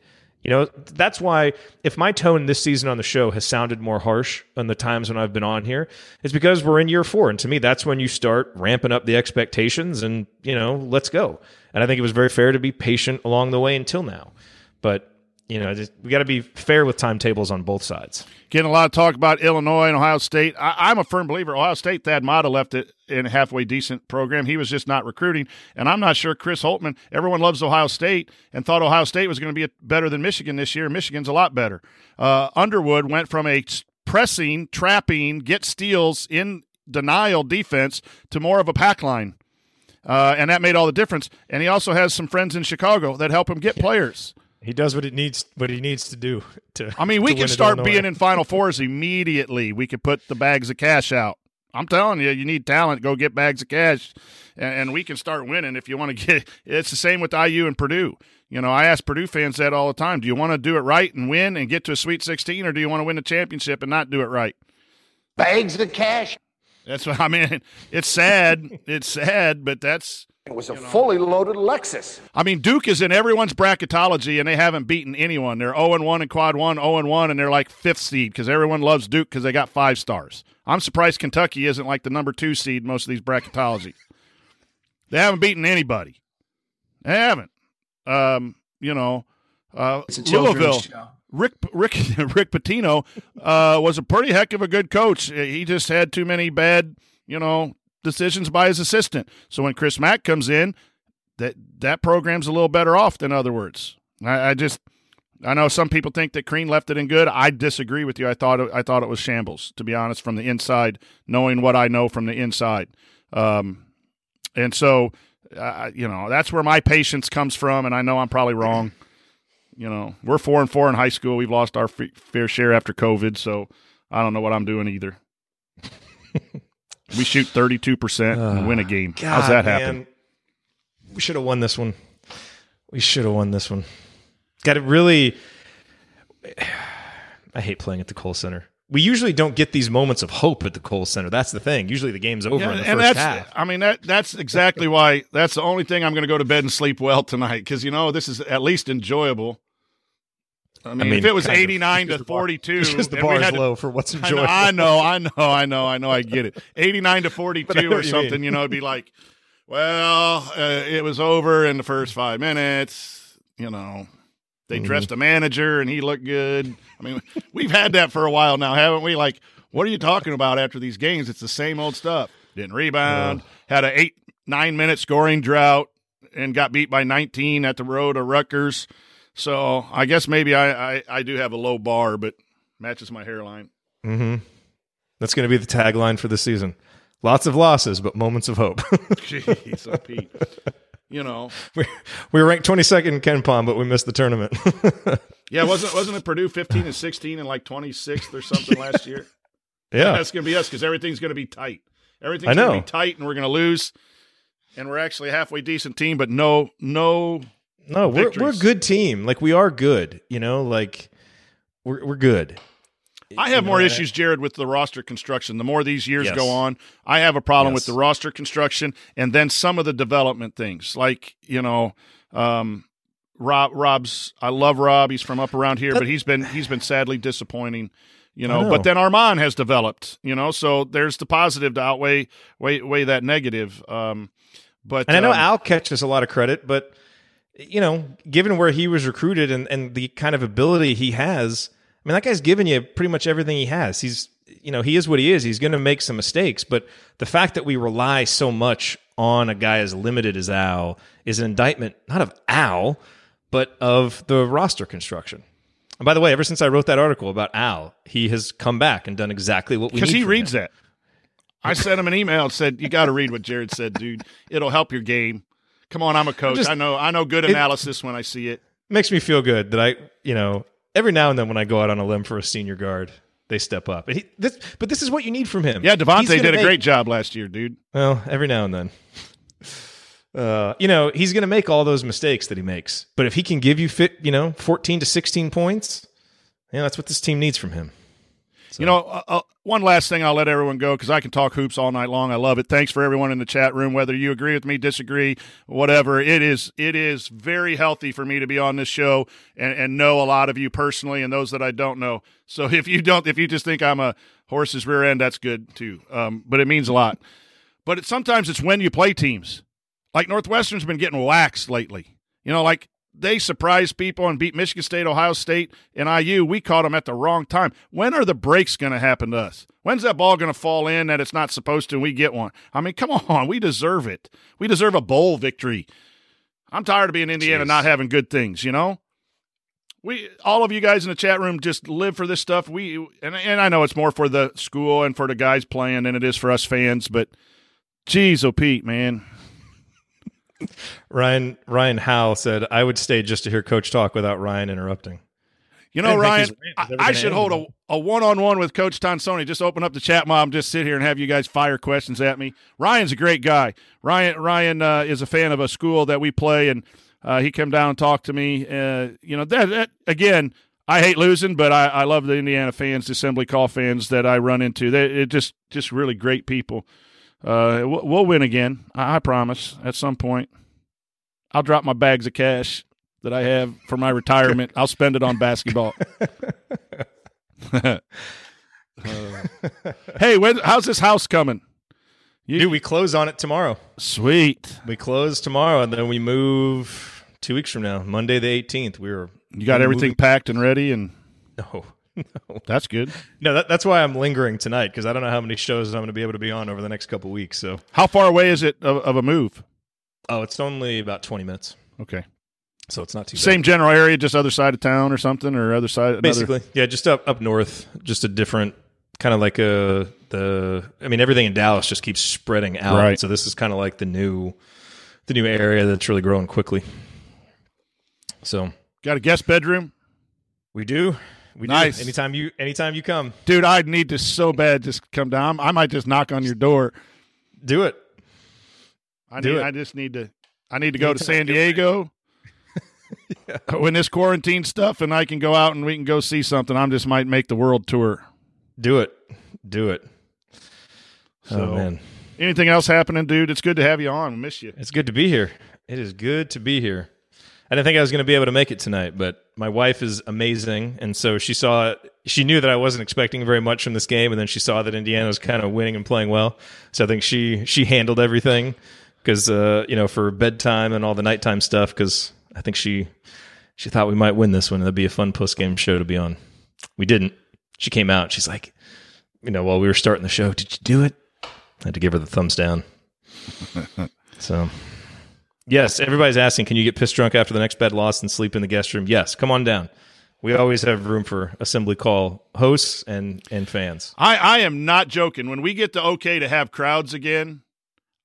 [SPEAKER 3] You know, that's why if my tone this season on the show has sounded more harsh on the times when I've been on here, it's because we're in year four. And to me, that's when you start ramping up the expectations and, you know, let's go. And I think it was very fair to be patient along the way until now. But you know, just, we got to be fair with timetables on both sides.
[SPEAKER 1] Getting a lot of talk about Illinois and Ohio State. I, am a firm believer. Ohio State, Thad Matta left it in a halfway decent program. He was just not recruiting. And I'm not sure Chris Holtmann, everyone loves Ohio State and thought Ohio State was going to be better than Michigan this year. Michigan's a lot better. Uh, Underwood went from a pressing, trapping, get steals in denial defense to more of a pack line. Uh, and that made all the difference. And he also has some friends in Chicago that help him get players.
[SPEAKER 3] He does what it needs. What he needs to do. To
[SPEAKER 1] I mean, we
[SPEAKER 3] can
[SPEAKER 1] start being in Final Fours immediately. We could put the bags of cash out. I'm telling you, you need talent. Go get bags of cash, and, and we can start winning if you want to get. It's the same with IU and Purdue. You know, I ask Purdue fans that all the time. Do you want to do it right and win and get to a Sweet 16, or do you want to win a championship and not do it right?
[SPEAKER 9] Bags of cash.
[SPEAKER 1] That's what I mean. It's sad. it's sad, but that's
[SPEAKER 9] it was a fully loaded Lexus.
[SPEAKER 1] I mean, Duke is in everyone's bracketology, and they haven't beaten anyone. They're 0 1 in quad one, 0 1, and they're like fifth seed because everyone loves Duke because they got five stars. I'm surprised Kentucky isn't like the number two seed most of these bracketology. they haven't beaten anybody. They haven't. Um, you know, uh, Louisville. Rick Rick Rick Pitino uh, was a pretty heck of a good coach. He just had too many bad, you know, decisions by his assistant. So when Chris Mack comes in, that that program's a little better off. Than other words, I, I just I know some people think that Crean left it in good. I disagree with you. I thought it, I thought it was shambles, to be honest, from the inside, knowing what I know from the inside. Um, and so, uh, you know, that's where my patience comes from. And I know I'm probably wrong. You know, we're four and four in high school. We've lost our f- fair share after COVID. So I don't know what I'm doing either. We shoot 32% and ah, win a game. God, How's that man. happen?
[SPEAKER 3] We should have won this one. We should have won this one. Got it really. I hate playing at the Kohl Center. We usually don't get these moments of hope at the Kohl Center. That's the thing. Usually the game's over yeah, in the and
[SPEAKER 1] first
[SPEAKER 3] that's, half.
[SPEAKER 1] I mean, that that's exactly why. That's the only thing I'm going to go to bed and sleep well tonight because you know this is at least enjoyable. I mean, I mean if it was 89 to 42,
[SPEAKER 3] because the bar is low for what's enjoyable.
[SPEAKER 1] I know, I know, I know, I know, I get it. 89 to 42 or something, you, you, know, it'd be like, well, uh, it was over in the first five minutes. You know, they mm-hmm. dressed a manager and he looked good. I mean, we've had that for a while now, haven't we? Like, what are you talking about after these games? It's the same old stuff. Didn't rebound, uh, had a eight, nine minute scoring drought, and got beat by 19 at the road of Rutgers so I guess maybe I, I, I do have a low bar, but matches my hairline.
[SPEAKER 3] Mm-hmm. That's going to be the tagline for the season. Lots of losses, but moments of hope.
[SPEAKER 1] Jeez, so Pete. You know,
[SPEAKER 3] we, we were ranked 22nd in KenPom, but we missed the tournament.
[SPEAKER 1] yeah, wasn't wasn't it Purdue 15 and 16 and like 26th or something last year?
[SPEAKER 3] Yeah,
[SPEAKER 1] that's going to be us because everything's going to be tight. Everything's going to be tight, and we're going to lose. And we're actually a halfway decent team, but no no
[SPEAKER 3] no, we're we're a good team. Like we are good. You know, like we're we're good.
[SPEAKER 1] I have you more issues, Jerod, with the roster construction. The more these years yes. go on, I have a problem yes. with the roster construction and then some of the development things. Like, you know, um, Rob Rob's I love Rob. He's from up around here, but he's been he's been sadly disappointing. You know, know, but then Armaan has developed, you know, so there's the positive to outweigh weigh, weigh that negative. Um, but
[SPEAKER 3] and I know
[SPEAKER 1] um,
[SPEAKER 3] Al catches a lot of credit, but you know, given where he was recruited and, and the kind of ability he has, I mean, that guy's given you pretty much everything he has. He's, you know, he is what he is. He's going to make some mistakes, but the fact that we rely so much on a guy as limited as Al is an indictment, not of Al, but of the roster construction. And by the way, ever since I wrote that article about Al, he has come back and done exactly what we
[SPEAKER 1] because he reads
[SPEAKER 3] him.
[SPEAKER 1] that. I sent him an email and said, "You got to read what Jerod said, dude. It'll help your game." Come on, I'm a coach. Just, I know I know good analysis when I see it.
[SPEAKER 3] Makes me feel good that I, you know, every now and then when I go out on a limb for a senior guard, they step up. But, he, this, but this is what you need from him.
[SPEAKER 1] Yeah, Devontae did make, a great job last year, dude.
[SPEAKER 3] Well, every now and then. Uh, you know, he's going to make all those mistakes that he makes. But if he can give you fit, you know, 14 to 16 points, yeah, that's what this team needs from him.
[SPEAKER 1] So. You know, uh, uh, one last thing, I'll let everyone go because I can talk hoops all night long. I love it. Thanks for everyone in the chat room, whether you agree with me, disagree, whatever. It is it is very healthy for me to be on this show and, and know a lot of you personally and those that I don't know. So if you don't, if you just think I'm a horse's rear end, that's good too. Um, but it means a lot. But it, sometimes it's when you play teams. Like Northwestern's been getting waxed lately. You know, like they surprised people and beat Michigan State, Ohio State, and IU. We caught them at the wrong time. When are the breaks going to happen to us? When's that ball going to fall in that it's not supposed to and we get one? I mean, come on. We deserve it. We deserve a bowl victory. I'm tired of being Indiana
[SPEAKER 3] Jeez.
[SPEAKER 1] not having good things, you know? We all of you guys in the chat room just live for this stuff. We and and I know it's more for the school and for the guys playing than it is for us fans, but geez, oh Pete, man.
[SPEAKER 3] Ryan Ryan Howe said, "I would stay just to hear Coach talk without Ryan interrupting."
[SPEAKER 1] You know, Ryan,
[SPEAKER 3] his rant was
[SPEAKER 1] I, I should
[SPEAKER 3] end
[SPEAKER 1] hold a, a one-on-one with Coach Tonsoni. Just open up the chat mob, just sit here and have you guys fire questions at me. Ryan's a great guy. Ryan Ryan uh, is a fan of a school that we play, and uh, he came down and talked to me. Uh, you know, that, that again, I hate losing, but I, I love the Indiana fans, the Assembly Call fans that I run into. They it just just really great people. Uh, we'll, we'll win again. I, I promise. At some point, I'll drop my bags of cash that I have for my retirement. I'll spend it on basketball. hey, when, how's this house coming? You,
[SPEAKER 3] Dude, we close on it tomorrow.
[SPEAKER 1] sweet.
[SPEAKER 3] We close tomorrow, and then we move two weeks from now, Monday the eighteenth. We were
[SPEAKER 1] You got everything
[SPEAKER 3] moving-
[SPEAKER 1] packed and ready, and
[SPEAKER 3] No, no,
[SPEAKER 1] that's good.
[SPEAKER 3] no. That, that's why I'm lingering tonight because I don't know how many shows I'm going to be able to be on over the next couple weeks. So,
[SPEAKER 1] How far away is it of, of a move?
[SPEAKER 3] oh, it's only about twenty minutes,
[SPEAKER 1] Okay,
[SPEAKER 3] so it's not too
[SPEAKER 1] same general area, just other side of town or something, or other side.
[SPEAKER 3] bad.
[SPEAKER 1] another-
[SPEAKER 3] Basically, yeah, just up up north, just a different kind of like a the. I mean, everything in Dallas just keeps spreading out.
[SPEAKER 1] Right.
[SPEAKER 3] So this is kind of like the new, the new area that's really growing quickly. So
[SPEAKER 1] got a guest bedroom,
[SPEAKER 3] we do. We
[SPEAKER 1] Nice.
[SPEAKER 3] do. Anytime you anytime you come,
[SPEAKER 1] dude. I need to so bad. Just come down. I might just knock on your door.
[SPEAKER 3] do it.
[SPEAKER 1] I
[SPEAKER 3] Do
[SPEAKER 1] need.
[SPEAKER 3] it.
[SPEAKER 1] I just need to. I need to go to San Diego. When this quarantine stuff, and I can go out and we can go see something. I'm just might make the world tour.
[SPEAKER 3] Do it. Do it.
[SPEAKER 1] So-
[SPEAKER 3] oh man,
[SPEAKER 1] Anything else happening, dude? It's good to have you on. Miss you.
[SPEAKER 3] it's good to be here. It is good to be here. I didn't think I was going to be able to make it tonight, but my wife is amazing, and so she saw. She knew that I wasn't expecting very much from this game, and then she saw that Indiana was kind of winning and playing well. So I think she she handled everything because uh, you know for bedtime and all the nighttime stuff. Because I think she she thought we might win this one. and That'd be a fun post game show to be on. We didn't. She came out. She's like, you know, while we were starting the show, did you do it? I had to give her the thumbs down. so, yes, everybody's asking, can you get pissed drunk after the next bed loss and sleep in the guest room? Yes, come on down. We always have room for assembly call hosts and and fans.
[SPEAKER 1] I, I am not joking. When we get to okay to have crowds again,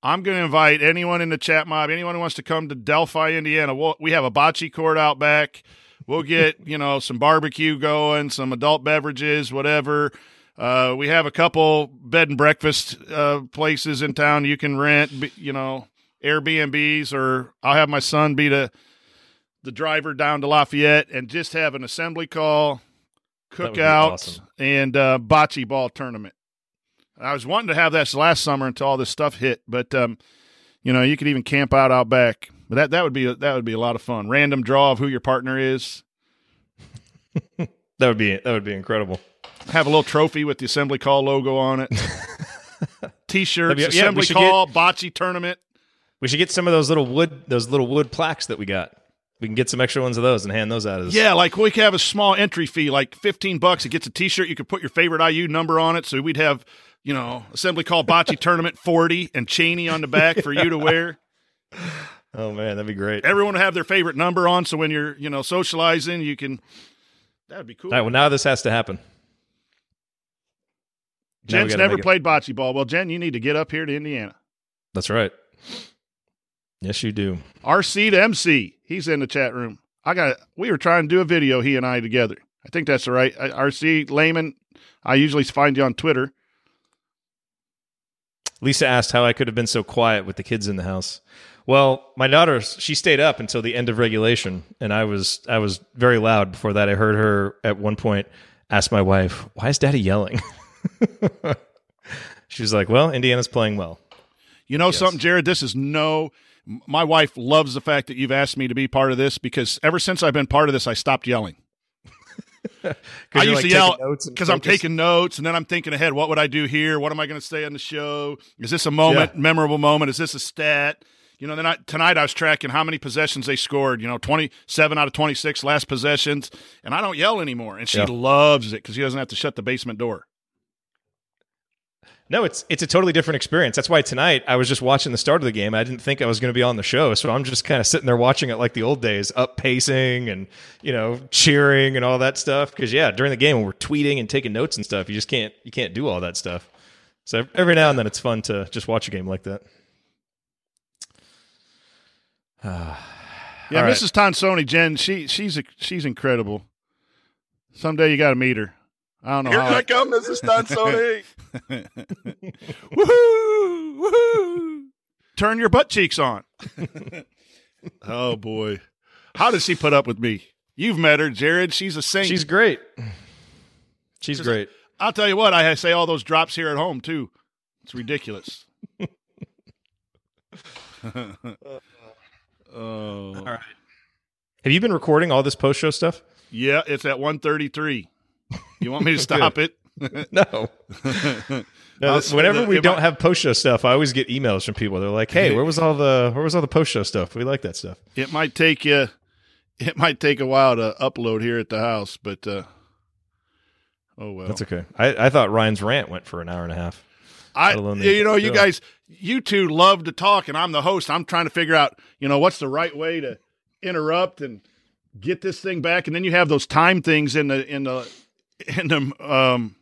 [SPEAKER 1] I'm going to invite anyone in the chat mob, anyone who wants to come to Delphi, Indiana. We'll, we have a bocce court out back. We'll get you know some barbecue going, some adult beverages, whatever. Uh, we have a couple bed and breakfast uh, places in town you can rent. You know, Airbnbs, or I'll have my son be the the driver down to Lafayette and just have an assembly call, cookout,
[SPEAKER 3] awesome.
[SPEAKER 1] and uh, bocce ball tournament. I was wanting to have that last summer until all this stuff hit, but um, you know, you could even camp out out back. But that that would be that would be a lot of fun. Random draw of who your partner is.
[SPEAKER 3] That would be that would be incredible.
[SPEAKER 1] Have a little trophy with the assembly call logo on it. T-shirts,
[SPEAKER 3] be- yeah,
[SPEAKER 1] assembly call, bocce tournament.
[SPEAKER 3] We should get some of those little wood those little wood plaques that we got. We can get some extra ones of those and hand those out as
[SPEAKER 1] Yeah, like we could have a small entry fee, like fifteen bucks. It gets a T-shirt. You could put your favorite IU number on it. So we'd have, you know, assembly call bocce tournament forty and Cheaney on the back for you to wear.
[SPEAKER 3] Oh man, that'd be great.
[SPEAKER 1] Everyone would have their favorite number on. So when you're, you know, socializing, you can. That would be cool.
[SPEAKER 3] All right, well now this has to happen.
[SPEAKER 1] Jen's never
[SPEAKER 3] make it-
[SPEAKER 1] played bocce ball. Well, Jen, you need to get up here to Indiana.
[SPEAKER 3] That's right. Yes, you do.
[SPEAKER 1] RC to MC. He's in the chat room. I got. We were trying to do a video, he and I together. I think that's all right. Uh, I- RC Layman. I usually find you on Twitter.
[SPEAKER 3] Lisa asked how I could have been so quiet with the kids in the house. Well, my daughter, she stayed up until the end of regulation, and I was I was very loud before that. I heard her at one point ask my wife, "Why is Daddy yelling?" she was like, "Well, Indiana's playing well."
[SPEAKER 1] You know something, Jerod? This is no. My wife loves the fact that you've asked me to be part of this because ever since I've been part of this, I stopped yelling. I used
[SPEAKER 3] like,
[SPEAKER 1] to yell
[SPEAKER 3] taking notes and
[SPEAKER 1] because I'm taking notes and then I'm thinking ahead. What would I do here? What am I going to say on the show? Is this a moment,
[SPEAKER 3] Yeah.
[SPEAKER 1] memorable moment? Is this a stat? You know, then I, tonight I was tracking how many possessions they scored. You know, twenty-seven out of twenty-six last possessions, and I don't yell anymore. And she
[SPEAKER 3] Yeah.
[SPEAKER 1] loves it because she doesn't have to shut the basement door.
[SPEAKER 3] No, it's it's a totally different experience. That's why tonight I was just watching the start of the game. I didn't think I was going to be on the show, so I'm just kind of sitting there watching it like the old days, up pacing and you know cheering and all that stuff. Because yeah, during the game when we're tweeting and taking notes and stuff, you just can't you can't do all that stuff. So every now and then it's fun to just watch a game like that.
[SPEAKER 1] Yeah,
[SPEAKER 3] right.
[SPEAKER 1] Mrs. Tonsoni, Jen, she she's a, she's incredible. Someday you got to meet her. I don't know
[SPEAKER 5] Here
[SPEAKER 1] how.
[SPEAKER 5] I come, Mrs. Tonsoni.
[SPEAKER 1] woohoo! Woohoo! Turn your butt cheeks on. oh boy, how does she put up with me? You've met her, Jerod. She's a saint.
[SPEAKER 3] She's great. She's great.
[SPEAKER 1] I'll tell you what. I say all those drops here at home too. It's ridiculous. oh,
[SPEAKER 3] All right. Have you been recording all this post show stuff?
[SPEAKER 1] yeah. It's at one thirty-three. You want me to stop it?
[SPEAKER 3] No. Whenever we don't
[SPEAKER 1] I-
[SPEAKER 3] have post show stuff, I always get emails from people. They're like, "Hey, where was all the where was all the post show stuff? We like that stuff."
[SPEAKER 1] It might take you. It might take a while to upload here at the house, but uh, oh well.
[SPEAKER 3] That's okay. I, I thought Ryan's rant went for an hour and a half.
[SPEAKER 1] I,
[SPEAKER 3] the
[SPEAKER 1] you know, you guys, you two love to talk, and I'm the host. I'm trying to figure out, you know, what's the right way to interrupt and get this thing back. And then you have those time things in the in the in the um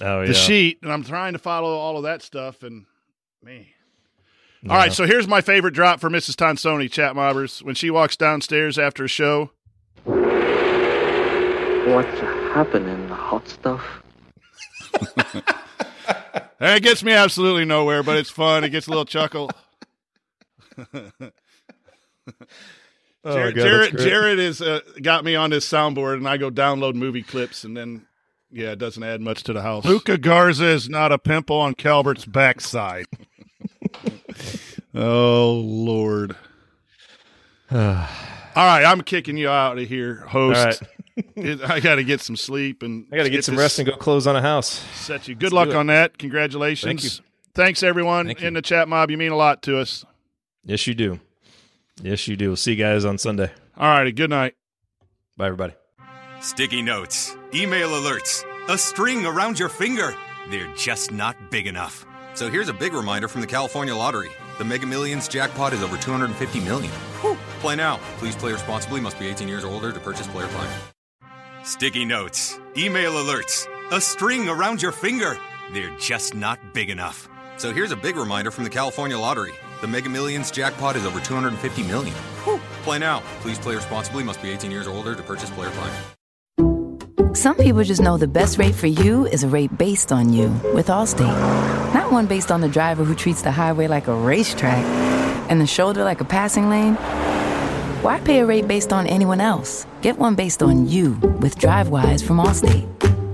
[SPEAKER 3] Oh
[SPEAKER 1] the sheet, and I'm trying to follow all of that stuff. And man, all right. So here's my favorite drop for Mrs. Tonsoni, chat mobbers. When she walks downstairs after a show,
[SPEAKER 10] What's happening, The hot stuff?
[SPEAKER 1] and it gets me absolutely nowhere, but it's fun. It gets a little chuckle.
[SPEAKER 3] Oh,
[SPEAKER 1] Jerod,
[SPEAKER 3] God, Jerod.
[SPEAKER 1] Jerod is uh, got me on his soundboard, and I go download movie clips, and then yeah, it doesn't add much to the house. Luka Garza is not a pimple on Calbert's backside. oh Lord! All right, I'm kicking you out of here, host.
[SPEAKER 3] All right.
[SPEAKER 1] I got to get some sleep and
[SPEAKER 3] I got to get some rest and go close on a house.
[SPEAKER 1] Set you. Good
[SPEAKER 3] Let's
[SPEAKER 1] luck on that. Congratulations.
[SPEAKER 3] Thank you.
[SPEAKER 1] Thanks everyone
[SPEAKER 3] Thank you.
[SPEAKER 1] in the chat mob. You mean a lot to us.
[SPEAKER 3] Yes, you do. Yes, you do. We'll see you guys on Sunday.
[SPEAKER 1] All righty. Good night.
[SPEAKER 3] Bye, everybody.
[SPEAKER 4] Sticky notes, email alerts, a string around your finger. They're just not big enough.
[SPEAKER 6] So here's a big reminder from the California Lottery. The Mega Millions jackpot is over 250 million. Whew. Play now. Please play responsibly. Must be 18 years or older to purchase player plan.
[SPEAKER 4] Sticky notes, email alerts, a string around your finger. They're just not big enough.
[SPEAKER 6] So here's a big reminder from the California Lottery. The Mega Millions jackpot is over 250 million. Whew. Play now. Please play responsibly. Must be 18 years or older to purchase player plan.
[SPEAKER 11] Some people just know the best rate for you is a rate based on you with Allstate. Not one based on the driver who treats the highway like a racetrack and the shoulder like a passing lane. Why pay a rate based on anyone else? Get one based on you with DriveWise from Allstate.